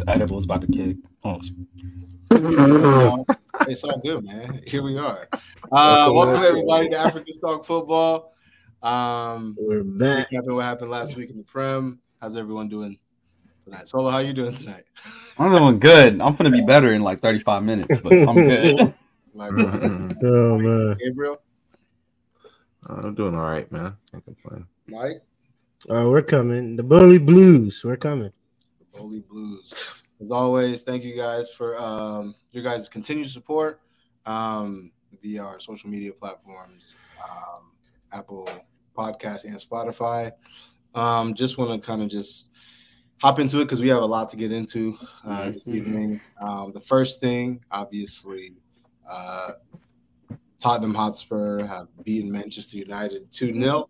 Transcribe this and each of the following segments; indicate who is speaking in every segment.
Speaker 1: This edible is about to kick. Oh.
Speaker 2: it's all good, man. Here we are. Uh, welcome everybody to African Talk Football. Um,
Speaker 3: We're back.
Speaker 2: Recapping what happened last week in the Prem. How's everyone doing tonight? Solo, how you doing tonight?
Speaker 1: I'm doing good. I'm gonna be better in like 35 minutes, but I'm good.
Speaker 2: Like,
Speaker 3: Oh man.
Speaker 2: Gabriel,
Speaker 4: I'm doing all right, man. Can't complain.
Speaker 2: Mike,
Speaker 3: Oh, we're coming. The Bully Blues. We're coming.
Speaker 2: Holy Blues. As always, thank you guys for um, your guys' continued support um, via our social media platforms, um, Apple Podcast and Spotify. Um, just want to kind of just hop into it because we have a lot to get into uh, this evening. Um, the first thing, obviously, uh, Tottenham Hotspur have beaten Manchester United 2 0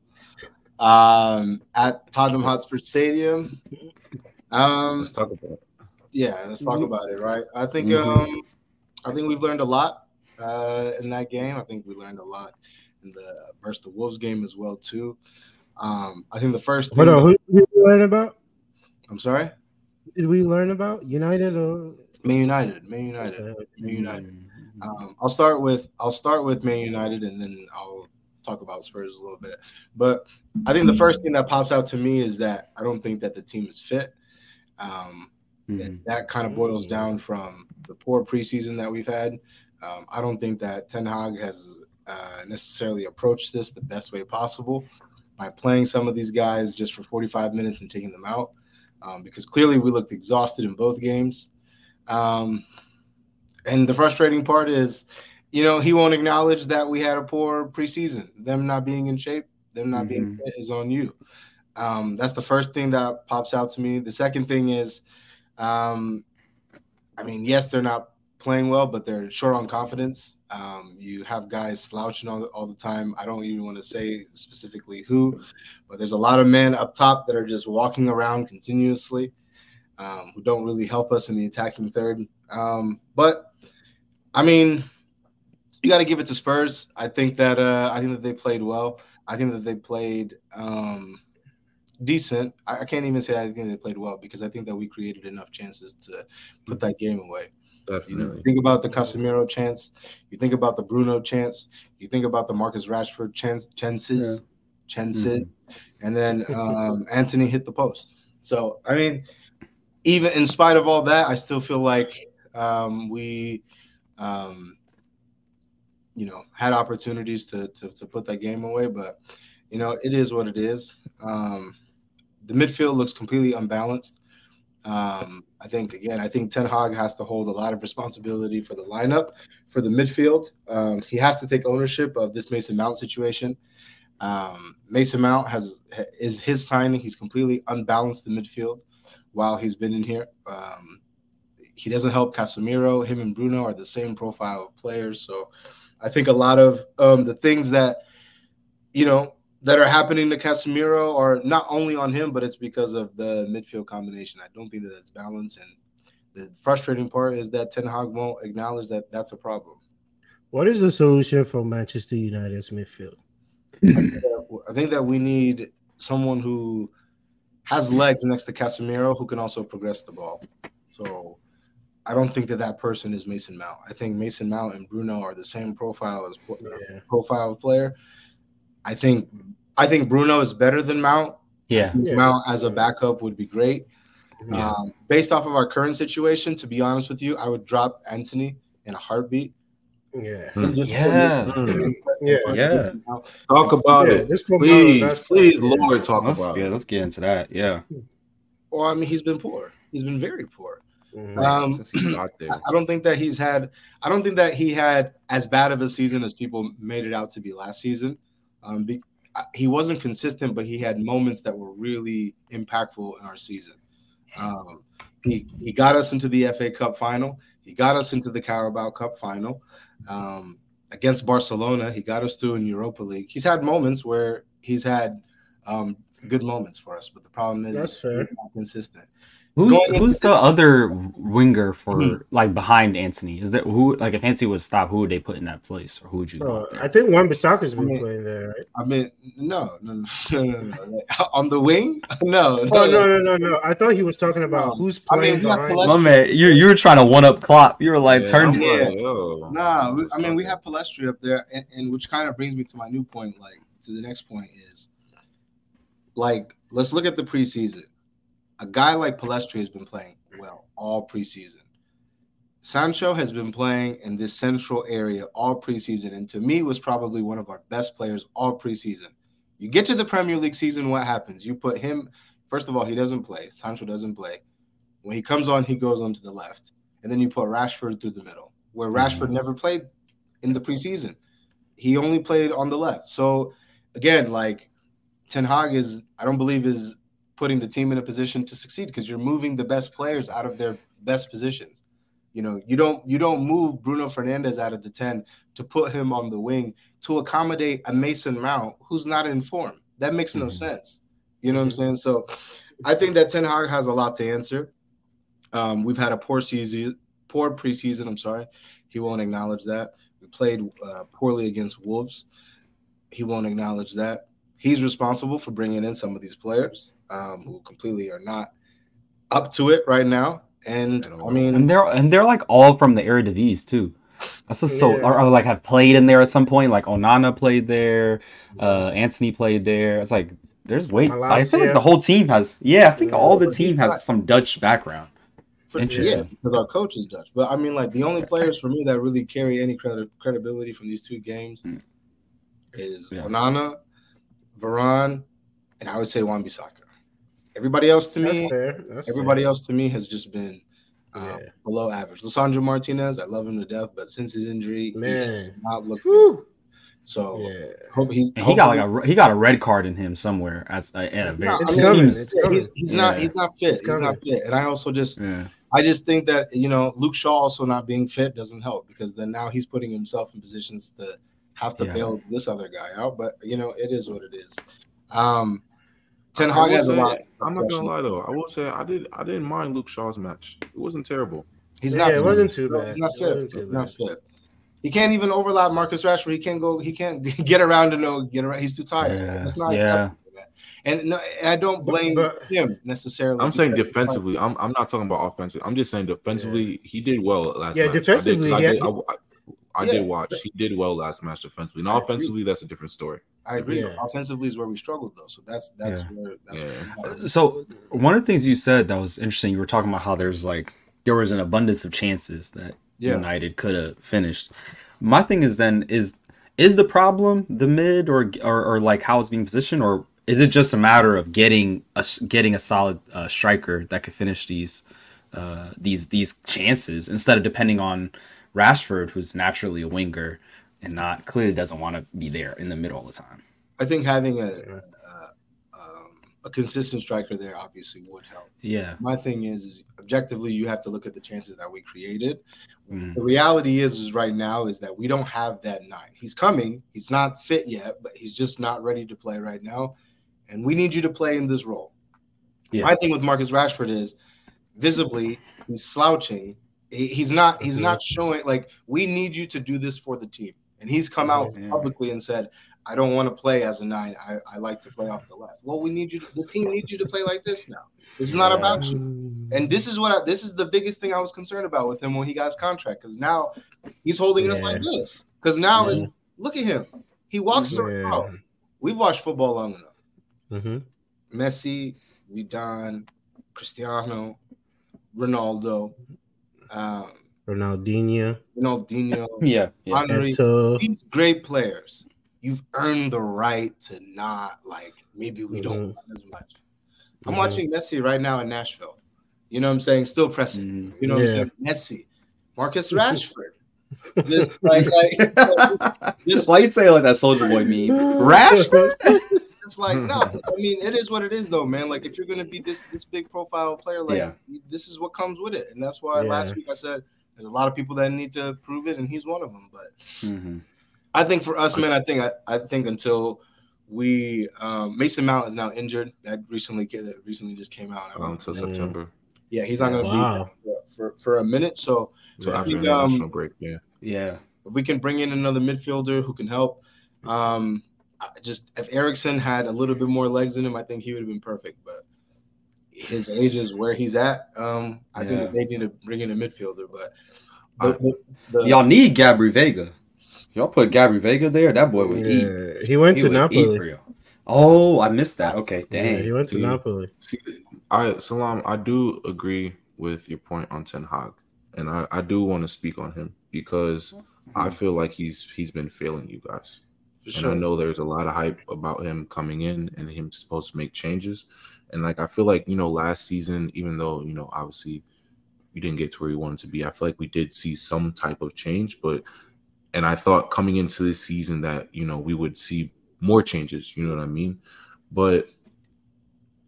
Speaker 2: um, at Tottenham Hotspur Stadium. Um,
Speaker 4: Let's talk about it.
Speaker 2: yeah, let's talk about it, right? I think
Speaker 4: Mhm.
Speaker 2: um I think we've learned a lot uh in that game. I think we learned a lot in the versus the Wolves game as well too. Um I think the first thing
Speaker 3: Hold on. Who did we learn about?
Speaker 2: I'm sorry,
Speaker 3: Did we learn about United or
Speaker 2: Man United, Man United, Man United. Um, I'll start with I'll start with Man United and then I'll talk about Spurs a little bit. But I think the first thing that pops out to me is that I don't think that the team is fit. Um, and that kind of boils down from the poor preseason that we've had. Um, I don't think that Ten Hag has uh, necessarily approached this the best way possible by playing some of these guys just for 45 minutes and taking them out, um, because clearly we looked exhausted in both games. Um, and the frustrating part is, you know, he won't acknowledge that we had a poor preseason. Them not being in shape, them not being fit is on you. Um, that's the first thing that pops out to me. The second thing is, um, I mean, yes, they're not playing well, but they're short on confidence. Um, you have guys slouching all, all the time. I don't even want to say specifically who, but there's a lot of men up top that are just walking around continuously, um, who don't really help us in the attacking third. Um, but I mean, you got to give it to Spurs. I think that uh, I think that they played well. I think that they played um, decent. I, I can't even say I think they played well because I think that we created enough chances to put that game away. You know,
Speaker 4: Definitely.
Speaker 2: think about the Casemiro chance. You think about the Bruno chance. You think about the Marcus Rashford chance, chances, chances, and then um, Antony hit the post. So I mean, even in spite of all that, I still feel like um, we, um, you know, had opportunities to, to to put that game away. But you know, it is what it is. Um, the midfield looks completely unbalanced. Um, I think again, I think Ten Hag has to hold a lot of responsibility for the lineup, for the midfield. Um, he has to take ownership of this Mason Mount situation. Um, Mason Mount has is his signing. He's completely unbalanced the midfield while he's been in here. Um, he doesn't help Casemiro. Him and Bruno are the same profile of players. So I think a lot of um, the things that you know that are happening to Casemiro are not only on him, but it's because of the midfield combination. I don't think that it's balanced. And the frustrating part is that Ten Hag won't acknowledge that that's a problem.
Speaker 3: what is the solution for Manchester United's midfield?
Speaker 2: I think that we need someone who has legs next to Casemiro who can also progress the ball. So I don't think that that person is Mason Mount. I think Mason Mount and Bruno are the same profile as
Speaker 3: Yeah.
Speaker 2: profile of player. I think I think Bruno is better than Mount.
Speaker 1: Yeah.
Speaker 3: Yeah.
Speaker 2: Mount as a backup would be great.
Speaker 1: Yeah.
Speaker 2: Um, based off of our current situation, to be honest with you, I would drop Antony in a heartbeat.
Speaker 3: Yeah.
Speaker 4: Mm.
Speaker 2: Just
Speaker 1: Yeah.
Speaker 2: Mason-
Speaker 3: Yeah.
Speaker 4: Yeah. Talk about
Speaker 3: Yeah,
Speaker 4: it.
Speaker 3: just put Mount on
Speaker 4: Please, please, Lord, talk
Speaker 1: Let's
Speaker 4: about
Speaker 1: get
Speaker 4: it.
Speaker 1: let's get into that. Yeah.
Speaker 2: Well, I mean, he's been poor. He's been very poor.
Speaker 3: Mhm.
Speaker 2: Um,
Speaker 4: Since he got there.
Speaker 2: I I don't think that he's had. I don't think that he had as bad of a season as people made it out to be last season. Um, be, I- he wasn't consistent, but he had moments that were really impactful in our season. Um, he he got us into the FA Cup final. He got us into the Carabao Cup final um, against Barcelona. He got us through in Europa League. He's had moments where he's had um, good moments for us, but the problem is
Speaker 3: That's
Speaker 2: he's
Speaker 3: fair.
Speaker 2: not consistent.
Speaker 1: Who's
Speaker 2: Going
Speaker 1: who's the other winger for
Speaker 2: Mhm.
Speaker 1: like behind Antony? Is that who like if Antony was stopped, who would they put in that place, or who would you? Want there?
Speaker 3: I think Wan Bissaka's been
Speaker 2: I mean-
Speaker 3: playing there, right?
Speaker 2: I mean, no, no, no, no, no, no. Like, on the wing, no,
Speaker 3: Oh no, no, no, no! I thought he was talking about
Speaker 2: No.
Speaker 3: who's
Speaker 2: I mean,
Speaker 3: playing behind.
Speaker 1: My man, you you were trying to one up Klopp. You were like,
Speaker 4: Yeah,
Speaker 1: turn.
Speaker 4: I'm
Speaker 2: Yeah.
Speaker 4: like, yo.
Speaker 2: Nah, we, I mean, we have Pellistri up there, and, and which kind of brings me to my new point. Like to the next point is, like, let's look at the preseason. A guy like Pellistri has been playing well all preseason. Sancho has been playing in this central area all preseason, and to me was probably one of our best players all preseason. You get to the Premier League season, what happens? You put him. First of all, he doesn't play. Sancho doesn't play. When he comes on, he goes on to the left, and then you put Rashford through the middle, where Rashford mm-hmm. never played in the preseason. He only played on the left. So again, like Ten Hag is, I don't believe is putting the team in a position to succeed because you're moving the best players out of their best positions. You know, you don't you don't move Bruno Fernandes out of the 10 to put him on the wing to accommodate a Mason Mount who's not in form. That makes no
Speaker 1: Mhm.
Speaker 2: sense. You know what I'm saying? So I think that Ten Hag has a lot to answer. Um, we've had a poor season, poor preseason. I'm sorry. He won't acknowledge that. We played uh, poorly against Wolves. He won't acknowledge that. He's responsible for bringing in some of these players um, who completely are not up to it right now. And I mean,
Speaker 1: And they're and they're like all from the Eredivisie too. That's just so
Speaker 3: Yeah.
Speaker 1: or, or like have played in there at some point. Like Onana played there, uh Antony played there. It's like there's way. I feel like the whole team has. Yeah, I think
Speaker 3: Yeah.
Speaker 1: all the team
Speaker 2: he's not-
Speaker 1: has some Dutch background. It's
Speaker 2: yeah,
Speaker 1: interesting.
Speaker 2: because our coach is Dutch. But I mean, like the only players for me that really carry any credi- credibility from these two games
Speaker 1: Mm.
Speaker 2: is
Speaker 1: Yeah.
Speaker 2: Onana, Varane, and I would say Wan Bissaka. Everybody else to
Speaker 3: That's
Speaker 2: me,
Speaker 3: fair. That's
Speaker 2: everybody
Speaker 3: fair.
Speaker 2: else to me has just been um,
Speaker 3: Yeah.
Speaker 2: below average. Lisandro Martinez, I love him to death, but since his injury, he
Speaker 3: Man.
Speaker 2: not looked
Speaker 3: Whew.
Speaker 2: good. So
Speaker 3: Yeah.
Speaker 2: hope he's
Speaker 1: he got like a he got a red card in him somewhere as a, at a very.
Speaker 2: No,
Speaker 3: It's coming.
Speaker 1: seems-
Speaker 3: It's coming.
Speaker 2: he's, he's not
Speaker 1: Yeah.
Speaker 2: he's not fit.
Speaker 3: It's
Speaker 2: He's not fit. And I also just
Speaker 1: yeah.
Speaker 2: I just think that you know Luke Shaw also not being fit doesn't help because then now he's putting himself in positions to have to
Speaker 1: Yeah.
Speaker 2: bail this other guy out. But you know it is what it is. Um, Ten
Speaker 4: I
Speaker 2: Hag
Speaker 4: will
Speaker 2: has a
Speaker 4: say-
Speaker 2: lot. of
Speaker 4: I'm not gonna lie though. I will say I did. I didn't mind Luke Shaw's match. It wasn't terrible.
Speaker 2: He's
Speaker 3: Yeah,
Speaker 2: not.
Speaker 3: it wasn't too
Speaker 2: No,
Speaker 3: bad.
Speaker 2: He's not
Speaker 3: It
Speaker 2: fit.
Speaker 3: wasn't too bad.
Speaker 2: fit. He can't even overlap Marcus Rashford. He can't go. He can't get around to no get around. He's too tired.
Speaker 1: Yeah.
Speaker 2: That's not
Speaker 1: Yeah.
Speaker 2: acceptable. And no, and I don't blame
Speaker 3: But-
Speaker 2: him necessarily.
Speaker 4: I'm saying defensively. I'm, I'm not talking about offensive. I'm just saying defensively. He did well last
Speaker 3: Yeah,
Speaker 4: match. I did-
Speaker 3: defensively,
Speaker 4: I
Speaker 3: yeah.
Speaker 4: did, I, I, I
Speaker 2: Yeah.
Speaker 4: did watch. He did well last match defensively. And offensively, that's a different story.
Speaker 2: I agree.
Speaker 3: Yeah.
Speaker 2: Offensively is where we struggled though. So that's that's
Speaker 1: Yeah.
Speaker 2: where that's
Speaker 4: Yeah.
Speaker 2: where
Speaker 1: So one of the things you said that was interesting, you were talking about how there's like there was an abundance of chances that
Speaker 2: Yeah.
Speaker 1: United could have finished. My thing is then is is the problem the mid or or, or like how it's being positioned, or is it just a matter of getting a getting a solid uh, striker that could finish these uh, these these chances instead of depending on Rashford, who's naturally a winger and not clearly doesn't want to be there in the middle all the time.
Speaker 2: I think having a, a, um, a consistent striker there obviously would help.
Speaker 1: Yeah.
Speaker 2: My thing is, is objectively, you have to look at the chances that we created.
Speaker 1: Mm.
Speaker 2: The reality is, is right now is that we don't have that nine. He's coming. He's not fit yet, but he's just not ready to play right now. And we need you to play in this role.
Speaker 1: Yeah.
Speaker 2: My thing with Marcus Rashford is visibly he's slouching. He- he's not. He's not showing like we need you to do this for the team. And he's come out
Speaker 1: Yeah.
Speaker 2: publicly and said, "I don't want to play as a nine. I, I like to play off the left." Well, we need you. To, the team needs you to play like this now. It's not
Speaker 1: Yeah.
Speaker 2: about you. And this is what I, this is the biggest thing I was concerned about with him when he got his contract because now he's holding us like this. Because now
Speaker 3: Yeah.
Speaker 2: is look at him. He walks
Speaker 3: Yeah.
Speaker 2: around. We've watched football long enough.
Speaker 3: Mhm.
Speaker 2: Messi, Zidane, Cristiano, Ronaldo, um,
Speaker 3: Ronaldinho,
Speaker 2: Ronaldinho,
Speaker 1: Yeah. Yeah.
Speaker 2: Henry. These great players. You've earned the right to not like maybe we don't
Speaker 3: Mhm.
Speaker 2: want as much. I'm
Speaker 3: Mhm.
Speaker 2: watching Messi right now in Nashville. You know what I'm saying? Still pressing.
Speaker 1: Mm.
Speaker 2: You know what
Speaker 3: Yeah.
Speaker 2: I'm saying? Messi, Marcus Rashford. this like, like just,
Speaker 1: Why you say like that Soldier Boy meme? Rashford?
Speaker 2: It's like no. I mean, it is what it is, though, man. Like if you're gonna be this this big profile player, like
Speaker 1: Yeah.
Speaker 2: this is what comes with it, and that's why
Speaker 3: Yeah.
Speaker 2: last week I said there's a lot of people that need to prove it, and he's one of them. But
Speaker 1: Mhm.
Speaker 2: I think for us, man, I think I, I think until we um, Mason Mount is now injured. That recently that recently just came out. I
Speaker 4: Um, until. September.
Speaker 2: Yeah, he's not going to
Speaker 3: Wow.
Speaker 2: be for, for for a minute. So
Speaker 4: So
Speaker 2: I
Speaker 4: after
Speaker 2: think, um,
Speaker 4: break, yeah.
Speaker 1: Yeah.
Speaker 2: if we can bring in another midfielder who can help, um, I just if Eriksen had a little bit more legs in him, I think he would have been perfect. But his age is where he's at. Um, I think
Speaker 1: Yeah.
Speaker 2: that they need to bring in a midfielder. But the, the, the,
Speaker 1: Y'all need Gabri Veiga. Y'all put Gabri Veiga there, that boy would eat.
Speaker 3: He went
Speaker 1: He
Speaker 3: to Napoli.
Speaker 1: Oh, I missed that. Okay,
Speaker 3: Yeah,
Speaker 1: dang.
Speaker 3: he went to
Speaker 4: Dude.
Speaker 3: Napoli.
Speaker 4: See, I Salam, I do agree with your point on Ten Hag, and I, I do want to speak on him because I feel like he's he's been failing you guys.
Speaker 2: For
Speaker 4: And. I know there's a lot of hype about him coming in and him supposed to make changes. And like I feel like, you know, last season, even though, you know, obviously we didn't get to where we wanted to be, I feel like we did see some type of change. But and I thought coming into this season that, you know, we would see more changes, you know what I mean? But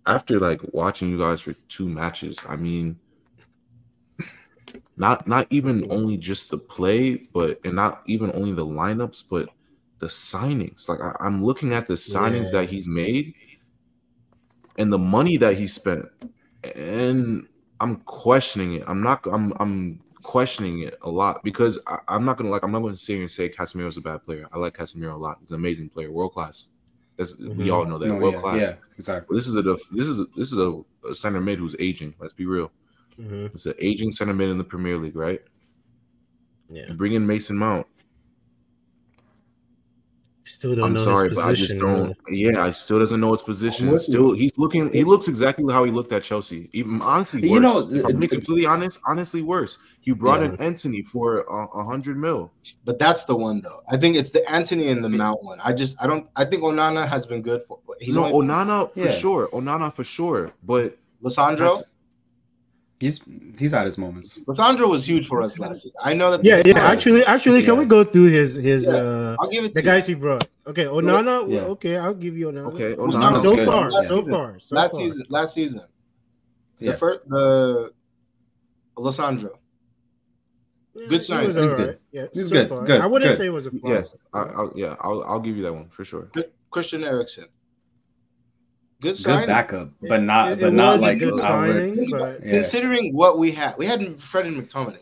Speaker 4: after like watching you guys for two matches, I mean not not even only just the play, but and not even only the lineups, but the signings. Like I, I'm looking at the signings
Speaker 3: Yeah.
Speaker 4: that he's made and the money that he spent, and I'm questioning it. I'm not. I'm. I'm questioning it a lot because I, I'm not gonna like. I'm not gonna sit here and say Casemiro's a bad player. I like Casemiro a lot. He's an amazing player, world class. That's we
Speaker 3: Mhm.
Speaker 4: all know that
Speaker 1: No,
Speaker 4: world
Speaker 1: yeah,
Speaker 4: class.
Speaker 1: yeah, exactly.
Speaker 4: But this is a def- this is a, this is a, a center mid who's aging. Let's be real.
Speaker 3: hmm
Speaker 4: It's an aging center mid in the Premier League, right?
Speaker 3: Yeah,
Speaker 4: You bring in Mason Mount.
Speaker 3: Still don't
Speaker 4: I'm
Speaker 3: know
Speaker 4: sorry,
Speaker 3: his
Speaker 4: but I just don't.
Speaker 3: man.
Speaker 4: Yeah, I still doesn't know his position.
Speaker 2: with
Speaker 4: Still, he's looking. He looks exactly how he looked at Chelsea. Even honestly, worse.
Speaker 1: You know,
Speaker 4: if I'm being completely honest, honestly worse. You brought
Speaker 3: Yeah.
Speaker 4: in Antony for a, a hundred mil.
Speaker 2: But that's the one though. I think it's the Antony and the Mount one. I just I don't I think Onana has been good for he's
Speaker 4: no,
Speaker 2: only
Speaker 4: Onana for
Speaker 1: Yeah.
Speaker 4: sure. Onana for sure. But
Speaker 2: Lisandro.
Speaker 4: That's-
Speaker 1: He's he's at his moments.
Speaker 2: Lisandro was huge for us last year. I know that
Speaker 3: Yeah, yeah. Actually, actually, can we go through his his
Speaker 2: Yeah.
Speaker 3: uh
Speaker 2: I'll give it
Speaker 3: the
Speaker 2: to
Speaker 3: guys he brought? Okay, Onana.
Speaker 1: Yeah.
Speaker 3: Okay, I'll give you Onana.
Speaker 4: okay. Onana.
Speaker 2: not
Speaker 3: So far,
Speaker 1: Yeah.
Speaker 3: so far, so
Speaker 2: last
Speaker 3: far.
Speaker 2: season. Last season.
Speaker 1: Yeah.
Speaker 2: The first the Lisandro.
Speaker 3: Yeah,
Speaker 2: Good sign.
Speaker 3: was
Speaker 1: He's
Speaker 3: all
Speaker 1: good.
Speaker 3: Yeah,
Speaker 1: He's
Speaker 3: so
Speaker 1: good,
Speaker 3: far.
Speaker 1: good,
Speaker 3: I wouldn't
Speaker 1: good.
Speaker 3: say it was a flop.
Speaker 4: Yes, I, I'll, yeah, I'll, I'll give you that one for sure.
Speaker 2: Christian Eriksen. Good
Speaker 1: Good backup, but not
Speaker 3: It-
Speaker 1: but
Speaker 3: it
Speaker 1: not like
Speaker 3: good
Speaker 1: outward-
Speaker 3: signing, but
Speaker 1: Yeah.
Speaker 2: Considering what we had, we had Fred and McTominay.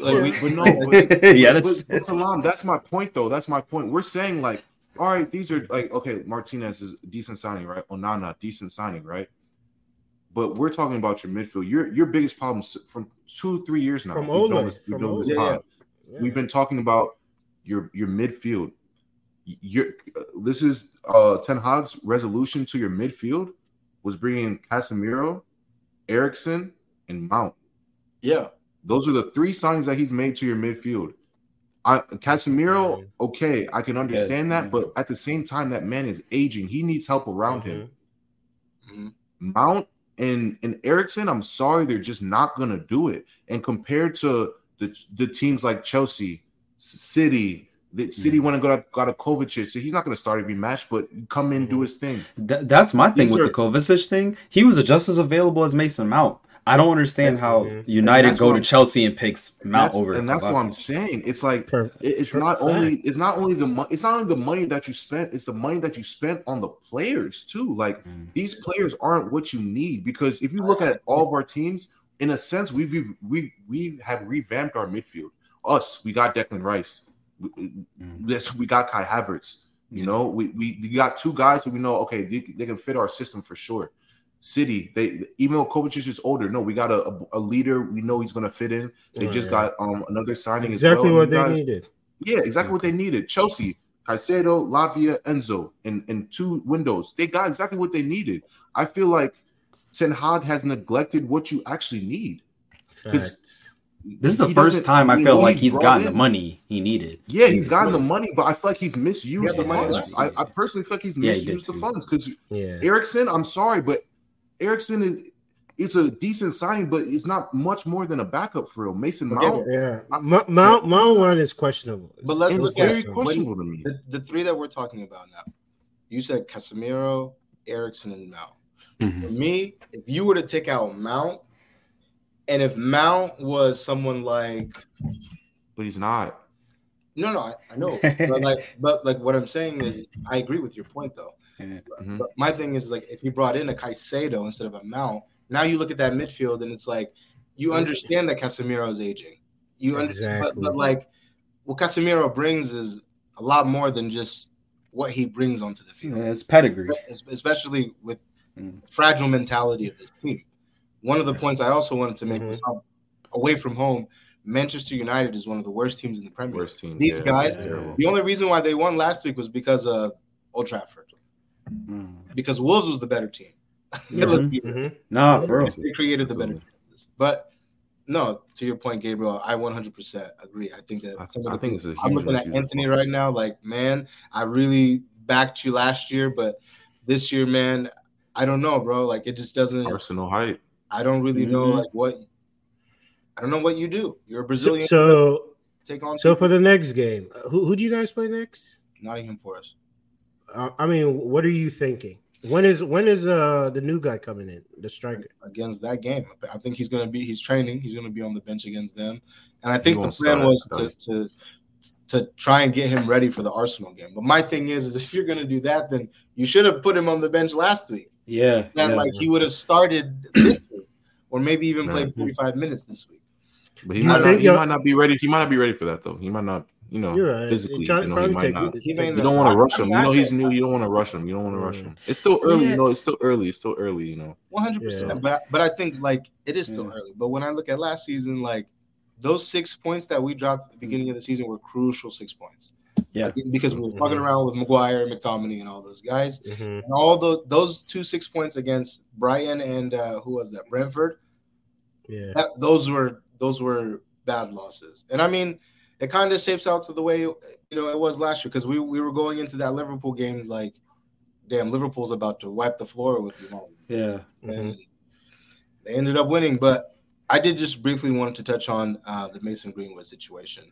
Speaker 2: Like we,
Speaker 4: But no,
Speaker 2: like,
Speaker 4: but,
Speaker 1: Yeah,
Speaker 4: but,
Speaker 1: that's-
Speaker 4: but Salam, that's my point though. That's my point. We're saying like, all right, these are like okay, Martinez is decent signing, right? Onana, decent signing, right? But we're talking about your midfield. Your your biggest problems from two, three years now.
Speaker 3: From
Speaker 4: We've done this- we've
Speaker 3: from
Speaker 4: done this
Speaker 2: Ole.
Speaker 4: pod.
Speaker 3: yeah.
Speaker 4: We've been talking about your your midfield. Your this is uh Ten Hag's resolution to your midfield was bringing Casemiro, Eriksen, and Mount.
Speaker 2: yeah.
Speaker 4: Those are the three signs that he's made to your midfield. I, Casemiro, okay, I can understand
Speaker 1: Yeah,
Speaker 4: that, but at the same time, that man is aging. He needs help around him.
Speaker 2: Mhm.
Speaker 4: Mount and and Eriksen, I'm sorry, they're just not gonna do it. And compared to the the teams like Chelsea, City, the City went and got a, got a Kovacic, so he's not gonna start every match, but come in, do his thing.
Speaker 1: Th- that's my thing
Speaker 4: These
Speaker 1: with
Speaker 4: are-
Speaker 1: the Kovacic thing. He was just as available as Mason Mount. I don't understand how
Speaker 3: Mhm.
Speaker 1: United go to
Speaker 4: I'm-
Speaker 1: Chelsea and picks Mount
Speaker 4: that's,
Speaker 1: over.
Speaker 4: and that's what I'm saying. It's like
Speaker 3: Per-
Speaker 4: It- It's
Speaker 3: True
Speaker 4: not only it's not only the money it's not only the money that you spent, it's the money that you spent on the players too. Like
Speaker 1: Mm.
Speaker 4: these players aren't what you need because if you look at all of our teams, in a sense, we've we've we we have revamped our midfield. Us, we got Declan Rice. We,
Speaker 1: Mm.
Speaker 4: we got Kai Havertz. You know, we we, we got two guys who we know okay they, they can fit our system for sure. City, they even though Kovacic is older, no, we got a, a, a leader. We know he's gonna fit in. They
Speaker 3: Oh,
Speaker 4: just
Speaker 3: yeah.
Speaker 4: got um another signing
Speaker 3: exactly
Speaker 4: well.
Speaker 3: what they
Speaker 4: guys-
Speaker 3: needed.
Speaker 4: yeah, exactly what they needed. Chelsea, Caicedo, Lavia, Enzo, in, in two windows. They got exactly what they needed. I feel like Ten Hag has neglected what you actually need. 'Cause
Speaker 3: Facts.
Speaker 1: This is the first
Speaker 4: doesn't-
Speaker 1: time I
Speaker 4: we
Speaker 1: feel like he's
Speaker 4: brought
Speaker 1: gotten the money he needed.
Speaker 4: Yeah, he's gotten the money, but I feel like he's misused
Speaker 2: Yeah,
Speaker 4: the
Speaker 2: the money
Speaker 4: funds. I. I personally feel like he's
Speaker 1: Yeah, he
Speaker 4: misused the funds because
Speaker 3: Yeah.
Speaker 4: Eriksen, I'm sorry, but Eriksen is it's a decent signing, but it's not much more than a backup for real. Mason Mount,
Speaker 3: Yeah, Mount Mount Mount one is questionable.
Speaker 2: But let's
Speaker 4: it's
Speaker 2: look
Speaker 4: very
Speaker 2: it.
Speaker 4: questionable to me.
Speaker 2: The, the three that we're talking about now. You said Casemiro, Eriksen, and Mount.
Speaker 1: Mhm.
Speaker 2: For me, if you were to take out Mount, and if Mount was someone like
Speaker 4: But he's not.
Speaker 2: no, no, I, I know, but like, but like, what I'm saying is, I agree with your point though.
Speaker 1: Yeah.
Speaker 4: Mhm.
Speaker 2: But my thing is like, if you brought in a Caicedo instead of a Mount, now you look at that midfield and it's like you understand that Casemiro is aging. You understand, but,
Speaker 3: Exactly.
Speaker 2: but like what Casemiro brings is a lot more than just what he brings onto the field,
Speaker 1: Yeah, it's pedigree.
Speaker 2: especially with
Speaker 1: Mm.
Speaker 2: fragile mentality of this team. One of the points I also wanted to make
Speaker 3: Mhm.
Speaker 2: was how away from home, Manchester United is one of the worst teams in the Premier League.
Speaker 4: Worst team.
Speaker 2: These
Speaker 4: yeah,
Speaker 2: guys. The only reason why they won last week was because of Old Trafford,
Speaker 1: Mm.
Speaker 2: because Wolves was the better team.
Speaker 1: Yeah.
Speaker 2: Let's be real.
Speaker 3: Mhm.
Speaker 1: Nah, for real.
Speaker 2: They created the better chances. But no, to your point, Gabriel, I 100% agree. I think that
Speaker 4: I-
Speaker 2: some of
Speaker 4: I
Speaker 2: the
Speaker 4: think it's a
Speaker 2: I'm looking at
Speaker 4: issue.
Speaker 2: Antony right now, like, man, I really backed you last year, but this year, man, I don't know, bro. Like, it just doesn't.
Speaker 4: Arsenal hype.
Speaker 2: I don't really know,
Speaker 1: Mhm.
Speaker 2: like, what. I don't know what you do. You're a Brazilian.
Speaker 3: so,
Speaker 2: take on
Speaker 3: so for the next game, uh, who who do you guys play next?
Speaker 2: Nottingham Forest.
Speaker 3: Uh, I mean, what are you thinking? When is when is uh the new guy coming in, the striker?
Speaker 2: against that game. I think he's going to be. He's training. He's going to be on the bench against them. And I think the plan was to, to to try and get him ready for the Arsenal game. But my thing is, is if you're going to do that, then you should have put him on the bench last week.
Speaker 1: Yeah.
Speaker 2: That
Speaker 1: yeah.
Speaker 2: like he would have started this week, or maybe even played
Speaker 4: Right.
Speaker 2: 45 minutes this week.
Speaker 4: But he
Speaker 3: Do you
Speaker 4: might, not, he
Speaker 3: y'all-
Speaker 4: might not be ready. He might not be ready for that though. He might not, you know,
Speaker 3: You're right.
Speaker 4: physically. You know, he
Speaker 3: probably
Speaker 4: might not.
Speaker 2: He
Speaker 4: You don't want to rush him. You know he's new. You don't want to rush him. You don't want to rush him. It's still early.
Speaker 1: Yeah.
Speaker 4: You know, it's still early. It's still early. You know.
Speaker 2: 100. percent But but I think like it is still
Speaker 1: Yeah.
Speaker 2: early. But when I look at last season, like those six points that we dropped at the beginning of the season were crucial six points.
Speaker 1: Yeah.
Speaker 2: because we were fucking around with Maguire, and McTominay, and all those guys.
Speaker 3: Mhm.
Speaker 2: And all those those two six points against Brighton and uh, who was that? Brentford.
Speaker 3: Yeah.
Speaker 2: That, those were those were bad losses. And I mean, it kind of shapes out to the way you know it was last year because we we were going into that Liverpool game like, damn, Liverpool's about to wipe the floor with you. United,
Speaker 1: Yeah.
Speaker 3: Mhm.
Speaker 2: and they ended up winning. But I did just briefly wanted to touch on uh, the Mason Greenwood situation.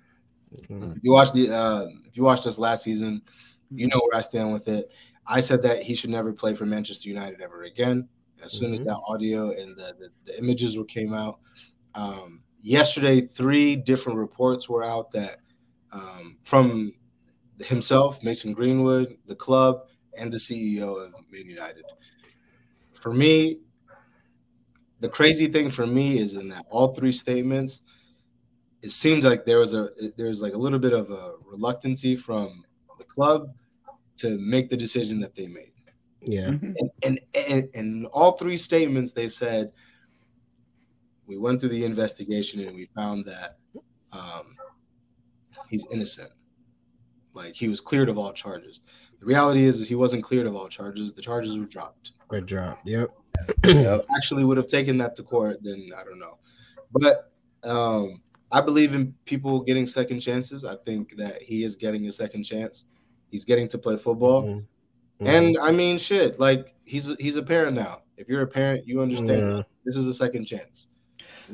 Speaker 3: Mhm.
Speaker 2: You watched the uh, if you watched us last season, you know where I stand with it. I said that he should never play for Manchester United ever again. As soon
Speaker 3: Mhm.
Speaker 2: as that audio and the, the, the images were came out, um, yesterday three different reports were out that um, from himself, Mason Greenwood, the club, and the CEO of Man United. For me, the crazy thing for me is in that all three statements, it seems like there was a there's like a little bit of a reluctancy from the club to make the decision that they made.
Speaker 3: Yeah.
Speaker 1: Mhm.
Speaker 2: And and and, and all three statements they said we went through the investigation and we found that um, he's innocent. Like he was cleared of all charges. The reality is, is he wasn't cleared of all charges. The charges were dropped.
Speaker 3: Good drop. Yep.
Speaker 1: Yep.
Speaker 2: Actually, would have taken that to court. Then I don't know. But um, I believe in people getting second chances. I think that he is getting a second chance. He's getting to play football.
Speaker 3: Mhm.
Speaker 2: And I mean, shit, like he's a, he's a parent now. If you're a parent, you understand
Speaker 3: Yeah.
Speaker 2: this is a second chance.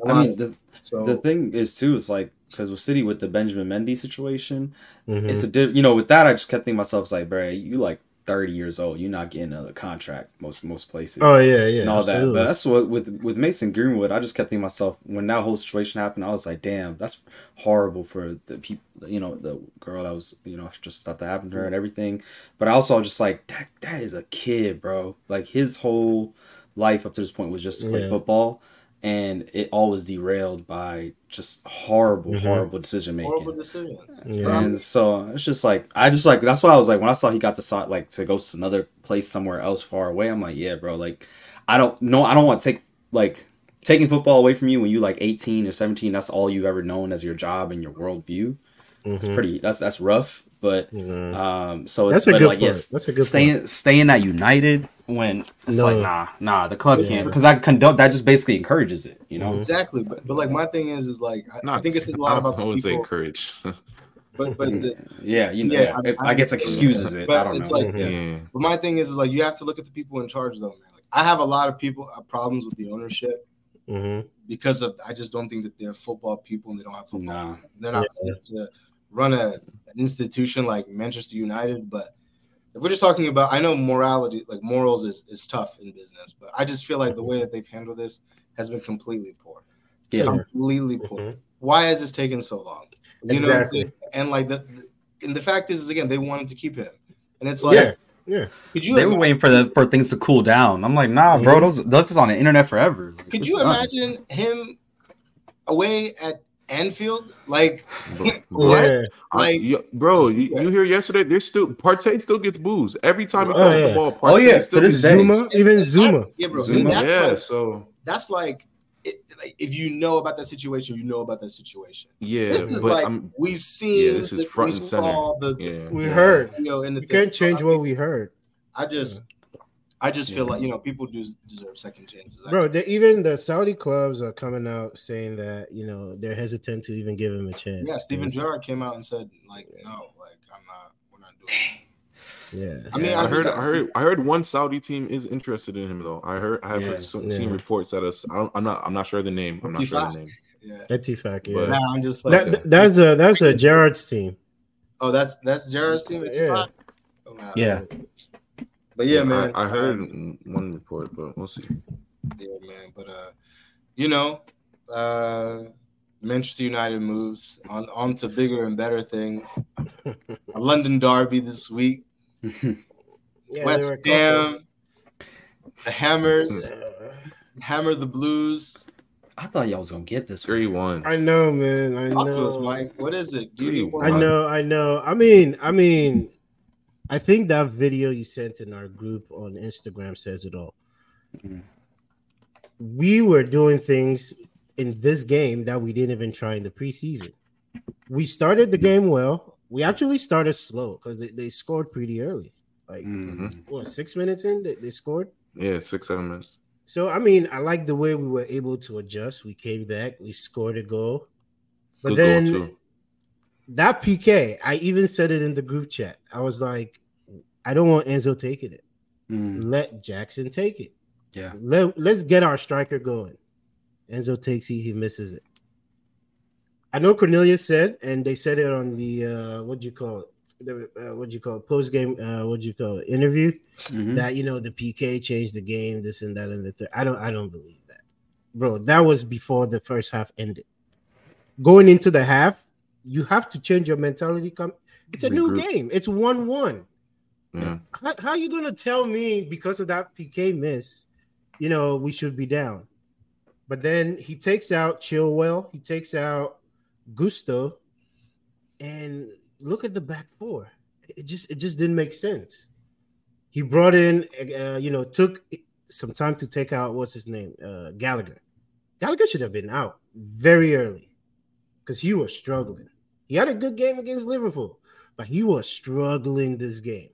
Speaker 1: I mean, the,
Speaker 2: so
Speaker 1: the thing is too is like because with City with the Benjamin Mendy situation,
Speaker 3: Mhm.
Speaker 1: it's a di- you know with that I just kept thinking to myself it's like, bro, you like thirty years old, you're not getting another contract most most places.
Speaker 3: Oh yeah, yeah.
Speaker 1: and all that. But that's what with with Mason Greenwood, I just kept thinking to myself when that whole situation happened, I was like, damn, that's horrible for the people, you know, the girl that was, you know, just stuff that happened to her and everything. But I also was just like, that that is a kid, bro. Like his whole life up to this point was just to play
Speaker 3: Yeah.
Speaker 1: football. And it all was derailed by just horrible,
Speaker 3: Mhm.
Speaker 1: horrible decision making.
Speaker 2: horrible decisions.
Speaker 3: Yeah.
Speaker 1: And so it's just like I just like that's why I was like when I saw he got the shot like to go to another place somewhere else far away. I'm like, yeah, bro. Like I don't know. I don't want to take like taking football away from you when you like 18 or 17. That's all you've ever known as your job and your worldview. It's
Speaker 3: Mhm.
Speaker 1: pretty. That's that's rough. But
Speaker 3: Mhm.
Speaker 1: um, so
Speaker 3: That's
Speaker 1: it's
Speaker 3: a
Speaker 1: but,
Speaker 3: good
Speaker 1: like
Speaker 3: point.
Speaker 1: yes,
Speaker 3: That's a good
Speaker 1: staying staying at United when it's
Speaker 3: No.
Speaker 1: like nah nah the club
Speaker 3: Yeah.
Speaker 1: can't because that condone that just basically encourages it. You know.
Speaker 3: Mhm.
Speaker 2: Exactly, but, but like my thing is, is like I, I think this is a lot about
Speaker 4: I
Speaker 2: the
Speaker 4: would say
Speaker 2: people,
Speaker 4: encourage.
Speaker 2: but but the,
Speaker 1: Yeah, you know.
Speaker 2: Yeah,
Speaker 1: Yeah,
Speaker 2: I-
Speaker 1: I, guess
Speaker 2: I-
Speaker 1: excuses it.
Speaker 2: but
Speaker 1: I don't
Speaker 2: it's
Speaker 1: know.
Speaker 2: like-
Speaker 1: yeah.
Speaker 4: yeah.
Speaker 2: but my thing is, is like you have to look at the people in charge though, man. Like I have a lot of people uh, problems with the ownership
Speaker 3: Mhm.
Speaker 2: because of I just don't think that they're football people and they don't have football.
Speaker 1: Nah.
Speaker 2: They're not
Speaker 3: Yeah.
Speaker 2: to run a an institution like Manchester United, but if we're just talking about, I know morality, like morals, is, is tough in business, but I just feel like the way that they've handled this has been completely poor,
Speaker 1: Yeah.
Speaker 2: completely poor.
Speaker 3: Mhm.
Speaker 2: Why has this taken so long? You know,
Speaker 3: Exactly.
Speaker 2: and like the, the and the fact is, is again, they wanted to keep him, and it's like
Speaker 3: Yeah. Yeah.
Speaker 2: Could you
Speaker 1: They were waiting for the for things to cool down. I'm like, nah, bro. Those those is on the internet forever. Like,
Speaker 2: could
Speaker 1: it's
Speaker 2: you
Speaker 1: done.
Speaker 2: imagine him away at Anfield? Like,
Speaker 4: Bro,
Speaker 2: What?
Speaker 3: Yeah.
Speaker 4: I-
Speaker 2: Like-
Speaker 4: you- bro, you, you hear yesterday? There's still Partey still gets boos every time he
Speaker 3: Oh,
Speaker 4: touches
Speaker 3: yeah.
Speaker 4: the ball. Oh, Partey
Speaker 1: Oh, yeah,
Speaker 4: still gets
Speaker 1: this day.
Speaker 3: boos. Even Zouma.
Speaker 2: yeah, bro.
Speaker 4: Zouma,
Speaker 2: That's
Speaker 4: yeah.
Speaker 2: like
Speaker 4: so
Speaker 2: that's like, it, like if you know about that situation, you know about that situation.
Speaker 4: yeah,
Speaker 2: this is
Speaker 4: but
Speaker 2: like
Speaker 4: I'm
Speaker 2: we've seen.
Speaker 4: yeah, this is
Speaker 2: the-
Speaker 4: front and center.
Speaker 2: The,
Speaker 4: yeah.
Speaker 3: We heard.
Speaker 2: you know, in the
Speaker 3: You can't
Speaker 2: thing. So,
Speaker 3: change
Speaker 2: I
Speaker 3: what
Speaker 2: mean,
Speaker 3: we heard.
Speaker 2: I just, I just feel like you know people do deserve second chances.
Speaker 3: Bro, they, even the Saudi clubs are coming out saying that you know they're hesitant to even give him a chance.
Speaker 2: Yeah, Steven
Speaker 3: There's-
Speaker 2: Gerrard came out and said, like, no, like I'm not, we're not doing. it.
Speaker 3: Yeah,
Speaker 2: I mean,
Speaker 4: I
Speaker 2: I
Speaker 4: heard, I heard, I heard one Saudi team is interested in him though. I heard, I have
Speaker 1: Yeah.
Speaker 4: so-
Speaker 3: Yeah.
Speaker 4: seen reports that us. I don't, I'm not, I'm not sure the name. I'm not sure the name.
Speaker 2: Yeah,
Speaker 3: Ettifaq. Yeah,
Speaker 4: But-
Speaker 2: nah, I'm just like,
Speaker 3: that, that's a that's a Gerrard's team.
Speaker 2: oh, that's that's Gerrard's team. It's
Speaker 3: Yeah.
Speaker 2: Oh, nah.
Speaker 1: Yeah.
Speaker 2: But yeah, man,
Speaker 4: I, I heard
Speaker 2: um,
Speaker 4: one report, but we'll see.
Speaker 2: yeah, man. But uh, you know, uh, Manchester United moves on on to bigger and better things. A London derby this week.
Speaker 3: Yeah,
Speaker 2: West
Speaker 3: were a couple-
Speaker 2: Ham, the Hammers,
Speaker 3: Uh,
Speaker 2: hammer the Blues.
Speaker 1: I thought y'all was gonna get this.
Speaker 4: Three
Speaker 1: one.
Speaker 4: one.
Speaker 3: I know, man. I
Speaker 2: Talk
Speaker 3: know.
Speaker 2: Mike. What is it? Do
Speaker 4: Three,
Speaker 2: you
Speaker 4: one.
Speaker 3: I know, I know. I mean, I mean, I think that video you sent in our group on Instagram says it all.
Speaker 1: Mhm.
Speaker 3: We were doing things in this game that we didn't even try in the preseason. We started the game well. We actually started slow because they, they scored pretty early. Like
Speaker 1: Mm.
Speaker 3: what, six minutes in, they, they scored.
Speaker 4: Yeah, six seven minutes.
Speaker 3: So I mean, I like the way we were able to adjust. We came back, we scored a goal, but
Speaker 4: Good goal,
Speaker 3: then
Speaker 4: too.
Speaker 3: That PK, I even said it in the group chat. I was like, I don't want Enzo taking it.
Speaker 1: Mm.
Speaker 3: Let Jackson take it.
Speaker 1: Yeah.
Speaker 3: Let Let's get our striker going. Enzo takes it, he misses it. I know Cornelius said, and they said it on the uh, what do you call it? The uh, what do you call it? Post game, uh, what do you call it? Interview
Speaker 1: Mhm.
Speaker 3: that you know the PK changed the game, this and that, and the third. I don't, I don't believe that, bro. That was before the first half ended. Going into the half, you have to change your mentality. Come, it's a new game. It's one-one.
Speaker 4: Yeah.
Speaker 3: How, how you gonna tell me because of that PK miss, you know, we should be down? But then he takes out Chilwell, he takes out Gusto, and look at the back four. It just it just didn't make sense. He brought in, uh, you know, took some time to take out what's his name, uh, Gallagher. Gallagher should have been out very early because he was struggling. He had a good game against Liverpool, but he was struggling this game.